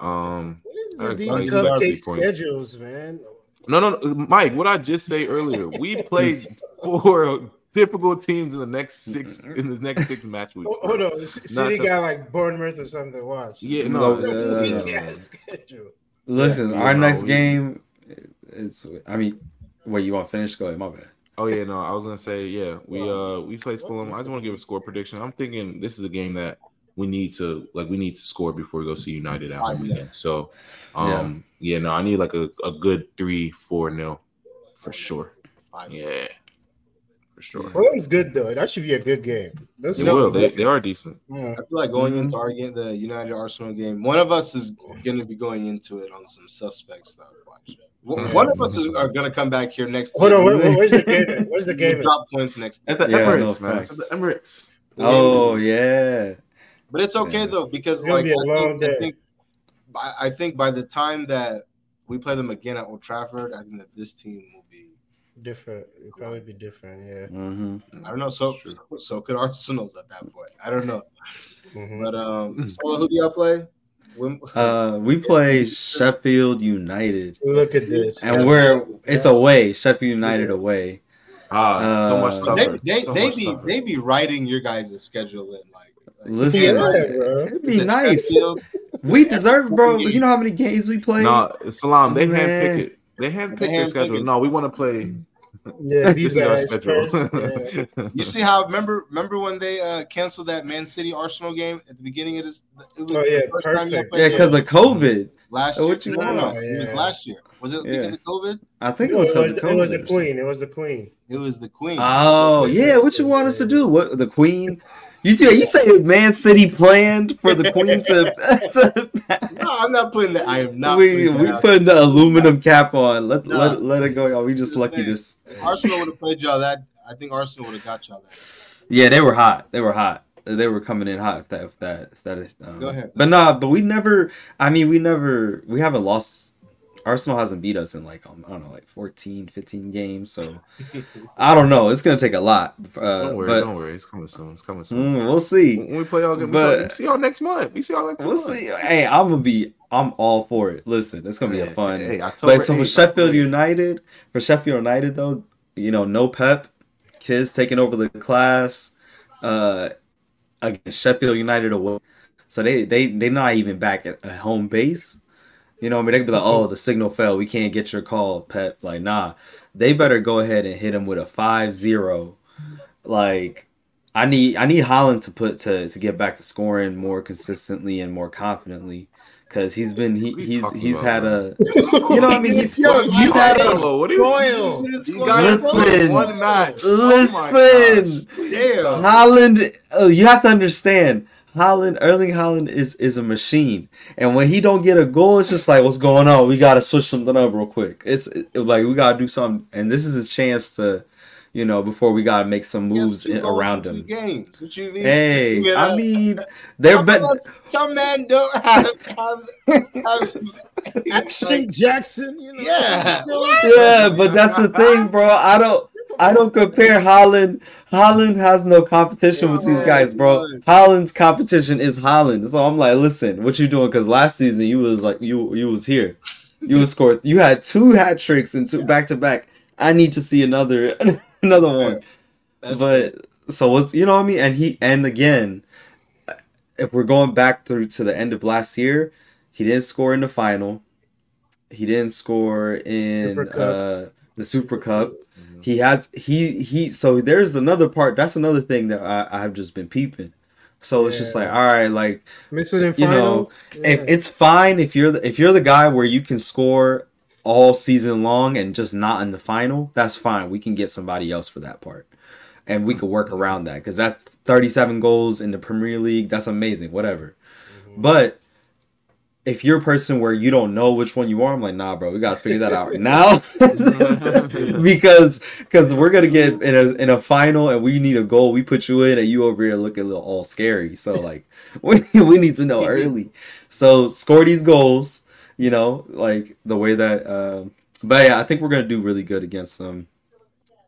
Speaker 4: Um,
Speaker 3: What is these cupcake schedules, man?
Speaker 4: no, no, no, Mike. What I just say earlier, we played four difficult teams in the next six in the next six match weeks.
Speaker 3: Hold, hold on, C- City got like Bournemouth or something. to Watch.
Speaker 4: Yeah,
Speaker 1: No,
Speaker 4: no,
Speaker 1: no, no,
Speaker 3: weak
Speaker 1: no.
Speaker 3: ass schedule.
Speaker 1: Listen,
Speaker 4: Yeah,
Speaker 1: our next
Speaker 4: we-
Speaker 1: game, it's. I mean, wait, you want to finish? Go ahead. My bad.
Speaker 4: Oh yeah, no, I was gonna say yeah. We uh we play Fulham. I just want to give a score prediction. I'm thinking this is a game that we need to like we need to score before we go see United at home again. So um yeah, no, I need like a, a good three four nil for sure. Yeah, for sure.
Speaker 3: Fulham's good though. That should be a good game. Those
Speaker 4: They will. They, they are decent.
Speaker 3: Yeah.
Speaker 2: I feel like going into our game, the United Arsenal game, one of us is going to be going into it on some suspect stuff. Watch. W-
Speaker 4: Mhm.
Speaker 2: One of us is, are going to come back here next.
Speaker 3: Hold on,
Speaker 2: week.
Speaker 3: where, where- where's the game? at? Where's the game?
Speaker 2: Drop points next.
Speaker 4: At the
Speaker 1: Yeah,
Speaker 4: Emirates,
Speaker 1: no
Speaker 4: man. at the Emirates.
Speaker 1: Oh yeah.
Speaker 2: But it's okay
Speaker 1: Yeah.
Speaker 2: though because
Speaker 3: It's gonna
Speaker 2: like
Speaker 3: be a
Speaker 2: I
Speaker 3: long
Speaker 2: think, I think I I think by the time that we play them again at Old Trafford, I think that this team will be.
Speaker 3: Different. It'll probably be different. Yeah.
Speaker 1: hmm
Speaker 2: I don't know. So
Speaker 4: Sure.
Speaker 2: so, so could Arsenal's at that point. I don't know.
Speaker 3: Mhm.
Speaker 2: But um, so who do y'all play? When,
Speaker 1: Uh, we play Sheffield United,
Speaker 3: Look at this.
Speaker 1: and we're it's away. Sheffield United away.
Speaker 4: Ah, so
Speaker 1: Uh,
Speaker 4: much
Speaker 2: they
Speaker 4: tougher.
Speaker 2: they,
Speaker 4: so
Speaker 2: they
Speaker 4: much
Speaker 2: be
Speaker 4: tougher.
Speaker 2: they be writing your guys' schedule in like. like
Speaker 1: Listen,
Speaker 3: Yeah, bro.
Speaker 1: it'd be
Speaker 2: it
Speaker 1: nice.
Speaker 2: Sheffield?
Speaker 1: We deserve, bro. You know how many games we play?
Speaker 4: No, Salam, they
Speaker 1: Man.
Speaker 4: handpick it. They handpick
Speaker 2: They
Speaker 4: their
Speaker 2: handpick
Speaker 4: schedule.
Speaker 2: it.
Speaker 4: No, we want to play.
Speaker 3: Yeah,
Speaker 4: This
Speaker 3: these
Speaker 4: is our
Speaker 3: guys
Speaker 4: schedule.
Speaker 3: Yeah.
Speaker 2: You see how remember remember when they uh canceled that Man City Arsenal game at the beginning of this? It was
Speaker 3: Oh, yeah,
Speaker 2: the first time y'all
Speaker 3: perfect.
Speaker 1: yeah, because of COVID.
Speaker 2: last
Speaker 1: Oh,
Speaker 2: year.
Speaker 1: what you
Speaker 2: no, no, no,
Speaker 3: want?
Speaker 2: it was last year. Was it because
Speaker 1: Yeah.
Speaker 2: of COVID?
Speaker 1: I think it was
Speaker 3: it
Speaker 1: because
Speaker 3: was,
Speaker 1: of
Speaker 3: it was the
Speaker 1: COVID. or something.
Speaker 3: queen. It was the queen.
Speaker 2: It was the Queen.
Speaker 1: Oh yeah, what you want us to do? What the Queen? You you say Man City planned for the Queen to, to
Speaker 2: no, I'm not putting that. I am not.
Speaker 1: we
Speaker 2: putting
Speaker 1: we putting the aluminum cap on. Let
Speaker 2: Nah.
Speaker 1: let let it go, y'all. We just
Speaker 2: Just
Speaker 1: lucky this.
Speaker 2: Arsenal would have played y'all that. I think Arsenal would have got y'all that.
Speaker 1: Yeah, they were hot. They were hot. they were coming in hot. If that, if that, if that. Um,
Speaker 2: Go ahead.
Speaker 1: But nah, but we never. I mean, we never. We haven't lost. Arsenal hasn't beat us in like um, I don't know, like 14, 15 games. So I don't know. It's gonna take a lot. Uh,
Speaker 4: don't worry,
Speaker 1: but
Speaker 4: don't worry. It's coming soon. It's coming soon.
Speaker 1: mm, we'll see.
Speaker 4: When we play all good,
Speaker 1: But-
Speaker 4: we see y'all next month. We see y'all next
Speaker 1: We'll
Speaker 4: month.
Speaker 1: see. Hey, I'm gonna be. I'm all for it. Listen, it's gonna be a
Speaker 4: Hey,
Speaker 1: fun.
Speaker 4: hey, October
Speaker 1: But so for
Speaker 4: 8th,
Speaker 1: Sheffield United, for Sheffield United though, you know, no Pep, kids taking over the class, uh, against Sheffield United away. So they they they're not even back at, at home base. You know, I mean, they could be like, oh, the signal fell. We can't get your call, Pep. Like, nah, they better go ahead and hit him with a 5-0. Like, I need I need Haaland to put to to get back to scoring more consistently and more confidently. Cause he's been he,
Speaker 4: What are you
Speaker 1: he's he's
Speaker 4: about,
Speaker 1: had
Speaker 4: bro?
Speaker 1: a you know what I mean he's,
Speaker 3: Yo,
Speaker 1: he's had a
Speaker 4: What are you
Speaker 3: Spoil.
Speaker 4: You guys
Speaker 1: Listen.
Speaker 4: one match.
Speaker 1: Listen.
Speaker 4: Oh. Damn.
Speaker 1: Haaland, uh, you have to understand. Haaland, Erling Haaland is is a machine, and when he don't get a goal, it's just like, what's going on? We gotta switch something up real quick. It's it- like we gotta do something, and this is his chance to, you know, before we gotta make some moves
Speaker 2: Yes, two
Speaker 1: in,
Speaker 2: goals
Speaker 1: around
Speaker 2: in two
Speaker 1: him.
Speaker 2: Games. What you mean?
Speaker 1: Hey,
Speaker 2: You
Speaker 1: I mean, they're
Speaker 2: some,
Speaker 1: bet.
Speaker 2: of us- some men don't have, have, have
Speaker 3: Action Jackson, you know.
Speaker 2: Yeah.
Speaker 1: Yeah, but that's the thing, bro. I don't. I don't compare Haaland. Haaland has no competition with these guys, bro. Haaland's competition is Haaland. So I'm like, listen, what you doing? Because last season you was like, you you was here, you was scored. You had two hat tricks and two back to back. I need to see another another one.
Speaker 2: That's
Speaker 1: but so what's you know what I mean? And he and again, if we're going back through to the end of last year, he didn't score in the final. He didn't score in
Speaker 3: Super
Speaker 1: uh, the Super Cup. He has he he. So there's another part. That's another thing that I, I have just been peeping. So it's just like, all right, like
Speaker 3: Missing in
Speaker 1: You know,
Speaker 3: finals.
Speaker 1: if it's fine if you're the, if you're the guy where you can score all season long and just not in the final, that's fine. We can get somebody else for that part, and we could work around that because that's 37 goals in the Premier League. That's amazing. Whatever, mm-hmm. but if you're a person where you don't know which one you are, I'm like, nah, bro, we gotta figure that out now because because we're gonna get in a in a final and we need a goal. We put you in and you over here looking a little all scary. So like we we need to know early. So score these goals, you know, like the way that. Um, but yeah, I think we're gonna do really good against them.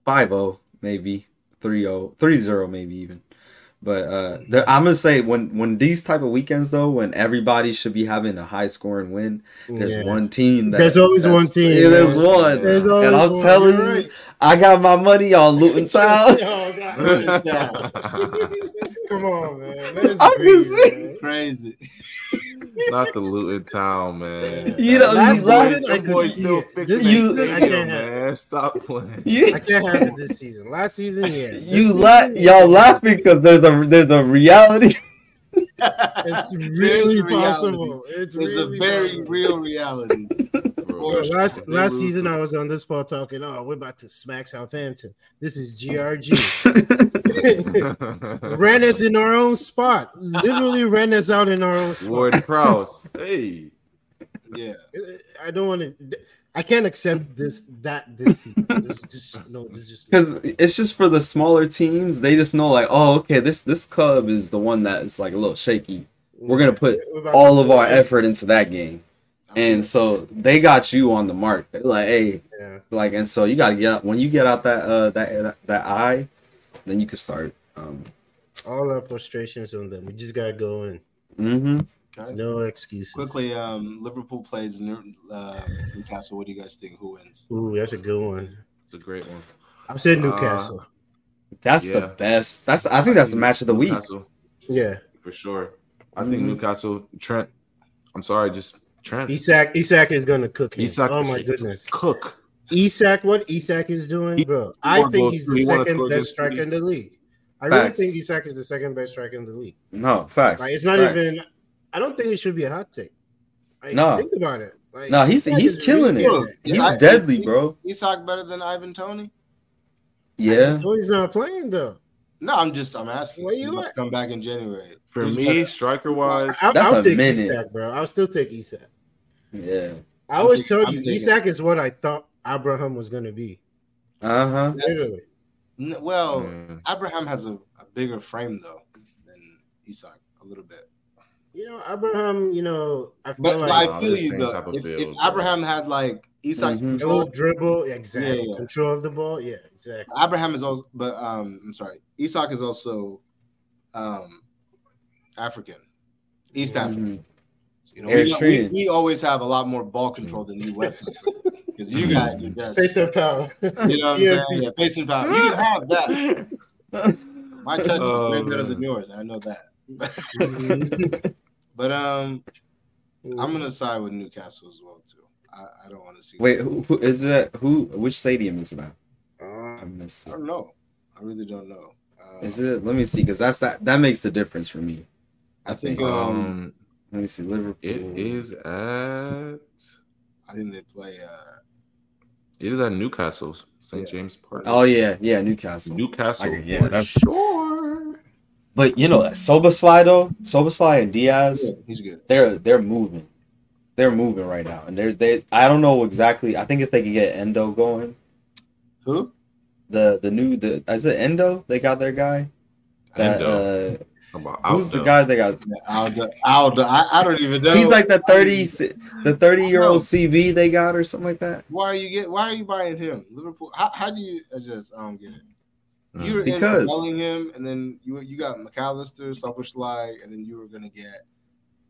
Speaker 1: 5-0 maybe 3-0 3-0 maybe even. But uh, there, I'm gonna say when when these type of weekends though, when everybody should be having a high scoring win, there's
Speaker 3: Yeah.
Speaker 1: one team that
Speaker 3: There's always one team,
Speaker 1: Yeah, there's
Speaker 3: man.
Speaker 1: one.
Speaker 3: There's always
Speaker 1: and I'm
Speaker 3: one.
Speaker 1: telling
Speaker 3: You're
Speaker 1: you,
Speaker 3: right.
Speaker 1: I got my money on Luton Town.
Speaker 3: Yo, Come on, man. Let us
Speaker 1: I'm
Speaker 3: breathe,
Speaker 1: just saying.
Speaker 3: man.
Speaker 2: crazy.
Speaker 4: Not the Luton Town, man.
Speaker 1: You know,
Speaker 3: Last
Speaker 1: you love-
Speaker 3: season, I could
Speaker 4: boys still
Speaker 3: it.
Speaker 4: fixing
Speaker 3: This
Speaker 4: that
Speaker 1: season,
Speaker 3: I
Speaker 4: stadium,
Speaker 3: can't have
Speaker 4: man. Stop playing.
Speaker 1: You,
Speaker 3: I can't have it this season. Last season, yeah. This
Speaker 1: you
Speaker 3: season,
Speaker 1: la- y'all laughing because there's a there's a reality.
Speaker 3: It's really possible. It's
Speaker 2: There's
Speaker 3: really
Speaker 2: a very
Speaker 3: possible.
Speaker 2: real reality.
Speaker 4: Bro.
Speaker 3: Well, last
Speaker 4: They
Speaker 3: last season,
Speaker 4: to-
Speaker 3: I was on this part talking. Oh, we're about to smack Southampton. This is GRG. ran us in our own spot. Literally ran us out in our own spot.
Speaker 4: Ward Prowse. Hey.
Speaker 2: Yeah.
Speaker 3: I don't want to. I can't accept this. That this season. This just no. This just
Speaker 1: Because it's just for the smaller teams. They just know like, oh, okay, this this club is the one that is like a little shaky. We're gonna put
Speaker 3: We're
Speaker 1: all of our effort into that game, and so they got you on the mark. They're like, hey,
Speaker 3: Yeah.
Speaker 1: like, and so you gotta get out when you get out that uh that that eye, then you can start. Um,
Speaker 3: All our frustrations on them. We just gotta go in.
Speaker 1: Mm-hmm.
Speaker 2: Okay.
Speaker 3: No excuses.
Speaker 2: Quickly, um, Liverpool plays New, uh, Newcastle. What do you guys think? Who wins?
Speaker 3: Ooh, that's a good one.
Speaker 4: It's a great one.
Speaker 3: I said
Speaker 4: Uh,
Speaker 3: Newcastle.
Speaker 1: That's the best. That's I think that's the match of the week.
Speaker 4: Newcastle,
Speaker 3: yeah.
Speaker 4: for sure. I think
Speaker 1: Mhm.
Speaker 4: Newcastle, Trent. I'm sorry, just Trent.
Speaker 3: Isak. Isak is gonna cook him.
Speaker 4: Isak-
Speaker 3: oh my goodness.
Speaker 4: Cook.
Speaker 3: Isak, what Isak is doing, bro?
Speaker 4: he
Speaker 3: I think
Speaker 4: go-
Speaker 3: he's the
Speaker 4: wanna
Speaker 3: second best striker in the league. I really think Isak is the second best striker in the league.
Speaker 1: No facts.
Speaker 3: Like it's not
Speaker 1: Facts.
Speaker 3: even. I don't think it should be a hot take. Like,
Speaker 1: No.
Speaker 3: think about it. Like,
Speaker 1: No, he's
Speaker 3: Isak
Speaker 1: he's killing
Speaker 3: really
Speaker 1: it.
Speaker 3: good.
Speaker 1: He's
Speaker 2: I-
Speaker 1: deadly, bro.
Speaker 2: Isak better than Ivan Toney?
Speaker 1: Yeah.
Speaker 3: So he's not playing though.
Speaker 2: No, I'm just I'm asking.
Speaker 3: Where you
Speaker 2: He
Speaker 3: at?
Speaker 2: Come back in January.
Speaker 4: For
Speaker 2: Who's
Speaker 4: me, striker wise,
Speaker 3: I'll,
Speaker 1: That's
Speaker 3: I'll
Speaker 1: a
Speaker 3: take
Speaker 1: minute.
Speaker 3: Isak, bro. I'll still take Isak.
Speaker 1: Yeah.
Speaker 3: I always
Speaker 2: taking-
Speaker 3: tell
Speaker 2: I'm
Speaker 3: you,
Speaker 2: taking-
Speaker 3: Isak is what I thought Abraham was gonna be.
Speaker 1: Uh huh.
Speaker 3: Literally.
Speaker 2: N- well,
Speaker 4: Mm.
Speaker 2: Abraham has a, a bigger frame though than Isak a little bit.
Speaker 3: You know, Abraham. You know, I feel
Speaker 2: But,
Speaker 3: like
Speaker 2: but I feel you
Speaker 4: same
Speaker 2: though. If,
Speaker 4: build,
Speaker 2: if
Speaker 4: yeah.
Speaker 2: Abraham had like Isak's
Speaker 1: Mhm.
Speaker 3: a little dribble, yeah, exactly.
Speaker 2: Yeah, yeah.
Speaker 3: Control of the ball, yeah, exactly.
Speaker 2: Abraham is also, but um, I'm sorry, Isak is also um African, East African. You know, we, we, we always have a lot more ball control than you West because you guys are just,
Speaker 3: Face and power.
Speaker 2: you know what I'm
Speaker 3: Yeah.
Speaker 2: saying? Yeah, face and power. You can have that. My touch
Speaker 4: Oh,
Speaker 2: is way better
Speaker 4: man.
Speaker 2: than yours. I know that. But um, I'm gonna side with Newcastle as well too. I, I don't want to see.
Speaker 1: Wait, who, who is it? Who? Which stadium is it at?
Speaker 2: Uh,
Speaker 1: I missed
Speaker 2: I don't know. I really don't know. Uh,
Speaker 1: Is it? Let me see, because that's that. That makes a difference for me.
Speaker 2: I think
Speaker 1: Um,
Speaker 4: Um,
Speaker 1: Let me see. Liverpool.
Speaker 4: it is at
Speaker 2: I think they play. Uh,
Speaker 4: it is at Newcastle, St.
Speaker 2: Yeah.
Speaker 4: James Park.
Speaker 1: Oh yeah, yeah, Newcastle.
Speaker 4: Newcastle.
Speaker 1: I- yeah,
Speaker 4: for
Speaker 1: that's-
Speaker 4: sure.
Speaker 1: But you know, Szoboszlai though, Szoboszlai and Diaz,
Speaker 2: yeah, he's good.
Speaker 1: they're they're moving. They're moving right now, and they're they. I don't know exactly. I think if they can get Endo going,
Speaker 2: Who?
Speaker 1: the the new the is it Endo? They got their guy. That,
Speaker 4: Endo.
Speaker 1: uh,
Speaker 4: About
Speaker 1: who's the guy they got?
Speaker 2: Aldo. Aldo. I, I don't even know.
Speaker 1: He's like the thirty, the thirty year old CB they got or something like that.
Speaker 2: Why are you get? Why are you buying him? Liverpool. How, how do you adjust? I don't get it.
Speaker 4: Mm.
Speaker 2: You were
Speaker 1: Because-
Speaker 2: in Bellingham, and then you you got Mac Allister, Szoboszlai, and then you were gonna get.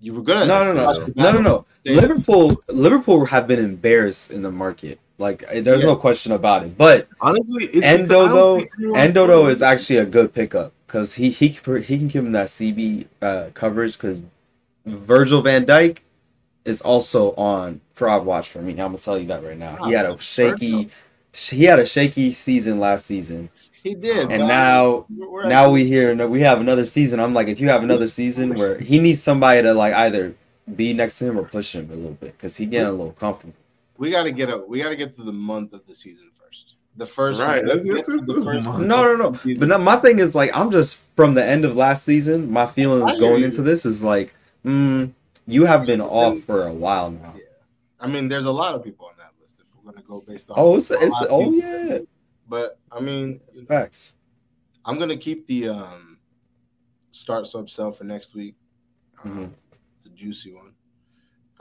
Speaker 2: You were gonna.
Speaker 1: No, no, no, no, no, no. Liverpool, Liverpool have been embarrassed in the market. Like there's
Speaker 2: Yeah.
Speaker 1: no question about it. But
Speaker 4: Honestly, it's
Speaker 1: Endo,
Speaker 4: because I don't
Speaker 1: though- Endo though is actually a good pickup because he he can- he can give him that CB uh, coverage because Virgil van Dijk is also on fraud watch for me. I'm gonna tell you that right now. He had a shaky he had a shaky season last season,
Speaker 2: He did.
Speaker 1: and now now we hear we have another season. I'm like, if you have another season where he needs somebody to like either be next to him or push him a little bit because he getting a little comfortable.
Speaker 2: We got to get a we got to get through the month of the season first. The first
Speaker 4: Right,
Speaker 2: Let's
Speaker 4: let's
Speaker 2: get
Speaker 4: get
Speaker 2: through
Speaker 4: through
Speaker 2: the
Speaker 4: the
Speaker 2: first
Speaker 4: month.
Speaker 2: month
Speaker 1: No, no, no. But no, my thing is like I'm just from the end of last season. My
Speaker 2: I
Speaker 1: feelings going
Speaker 2: you.
Speaker 1: into this is like, mm, you have been off for a while now. Yeah.
Speaker 2: I mean, there's a lot of people on that list. If we're gonna go based on
Speaker 1: Oh, it's it's oh yeah,
Speaker 2: But I mean,
Speaker 1: facts.
Speaker 2: I'm gonna keep the um start sub sell for next week. Um,
Speaker 1: Mhm.
Speaker 2: It's a juicy one.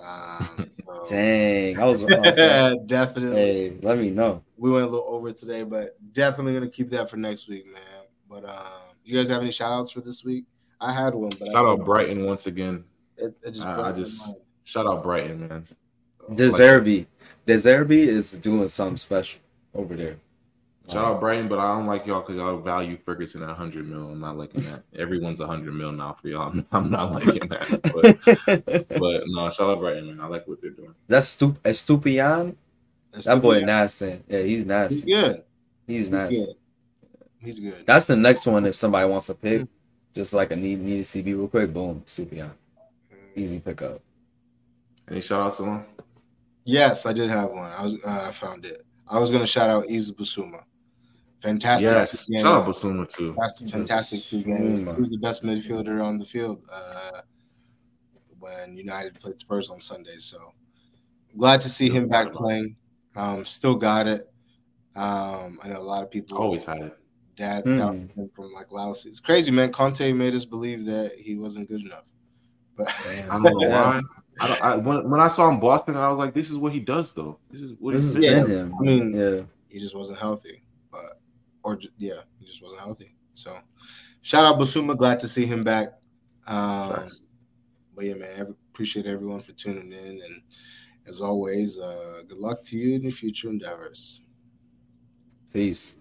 Speaker 2: Um, so-
Speaker 1: Dang, I was. oh,
Speaker 2: definitely.
Speaker 1: hey, let me know.
Speaker 2: We went a little over today, but definitely gonna keep that for next week, man. But um, you guys have any shout outs for this week? I had one, but I
Speaker 4: Shout out
Speaker 2: don't-
Speaker 4: Brighton once again.
Speaker 2: It, it just,
Speaker 4: I- I just-
Speaker 2: mind.
Speaker 4: Shout out Brighton, man.
Speaker 1: De Zerbi, Deserby is doing something special over there.
Speaker 4: Shout out Brighton, but I don't like y'all because y'all value Ferguson at 100 mil. I'm not liking that. Everyone's 100 mil now for y'all. I'm, I'm not liking that. But, but no, shout out Brighton, man. I like what they're doing.
Speaker 1: That's Stup Estupiñán.
Speaker 2: That's
Speaker 1: That boy
Speaker 2: Estupiñán.
Speaker 1: nasty. Yeah, he's
Speaker 2: He's
Speaker 1: nasty.
Speaker 2: good.
Speaker 1: He's
Speaker 2: He's
Speaker 1: nasty.
Speaker 2: good. He's good.
Speaker 1: That's the next one if somebody wants to pick. Just like a need need a CB real quick. Boom, Estupiñán. Easy pickup.
Speaker 4: Any shout outs, Salon?
Speaker 2: Yes, I did have one. I was uh, I found it. I was gonna shout out Yves Bissouma. Fantastic.
Speaker 4: Yes.
Speaker 2: two
Speaker 4: Shout out
Speaker 2: games.
Speaker 4: Bissouma, too.
Speaker 2: That's a fantastic two games. He was the best midfielder on the field uh, when United played Spurs on Sunday. So glad to see him back playing. Um, still got it. Um, I know a lot of people
Speaker 4: Always had it.
Speaker 1: Dad
Speaker 2: doubted him from like Laos. It's crazy, man. Conte made us believe that he wasn't good enough. But
Speaker 4: I don't know why. I, don't, I when, when I saw him Boston, I was like, this is what he does, though. This is what
Speaker 1: This
Speaker 4: he's
Speaker 1: has
Speaker 2: Yeah,
Speaker 1: been him.
Speaker 2: I mean,
Speaker 1: yeah.
Speaker 2: he just wasn't healthy. Or yeah, he just wasn't healthy. So shout out Bissouma, glad to see him back. Um, but yeah, man, appreciate everyone for tuning in, and as always, uh, good luck to you in your future endeavors.
Speaker 1: Peace.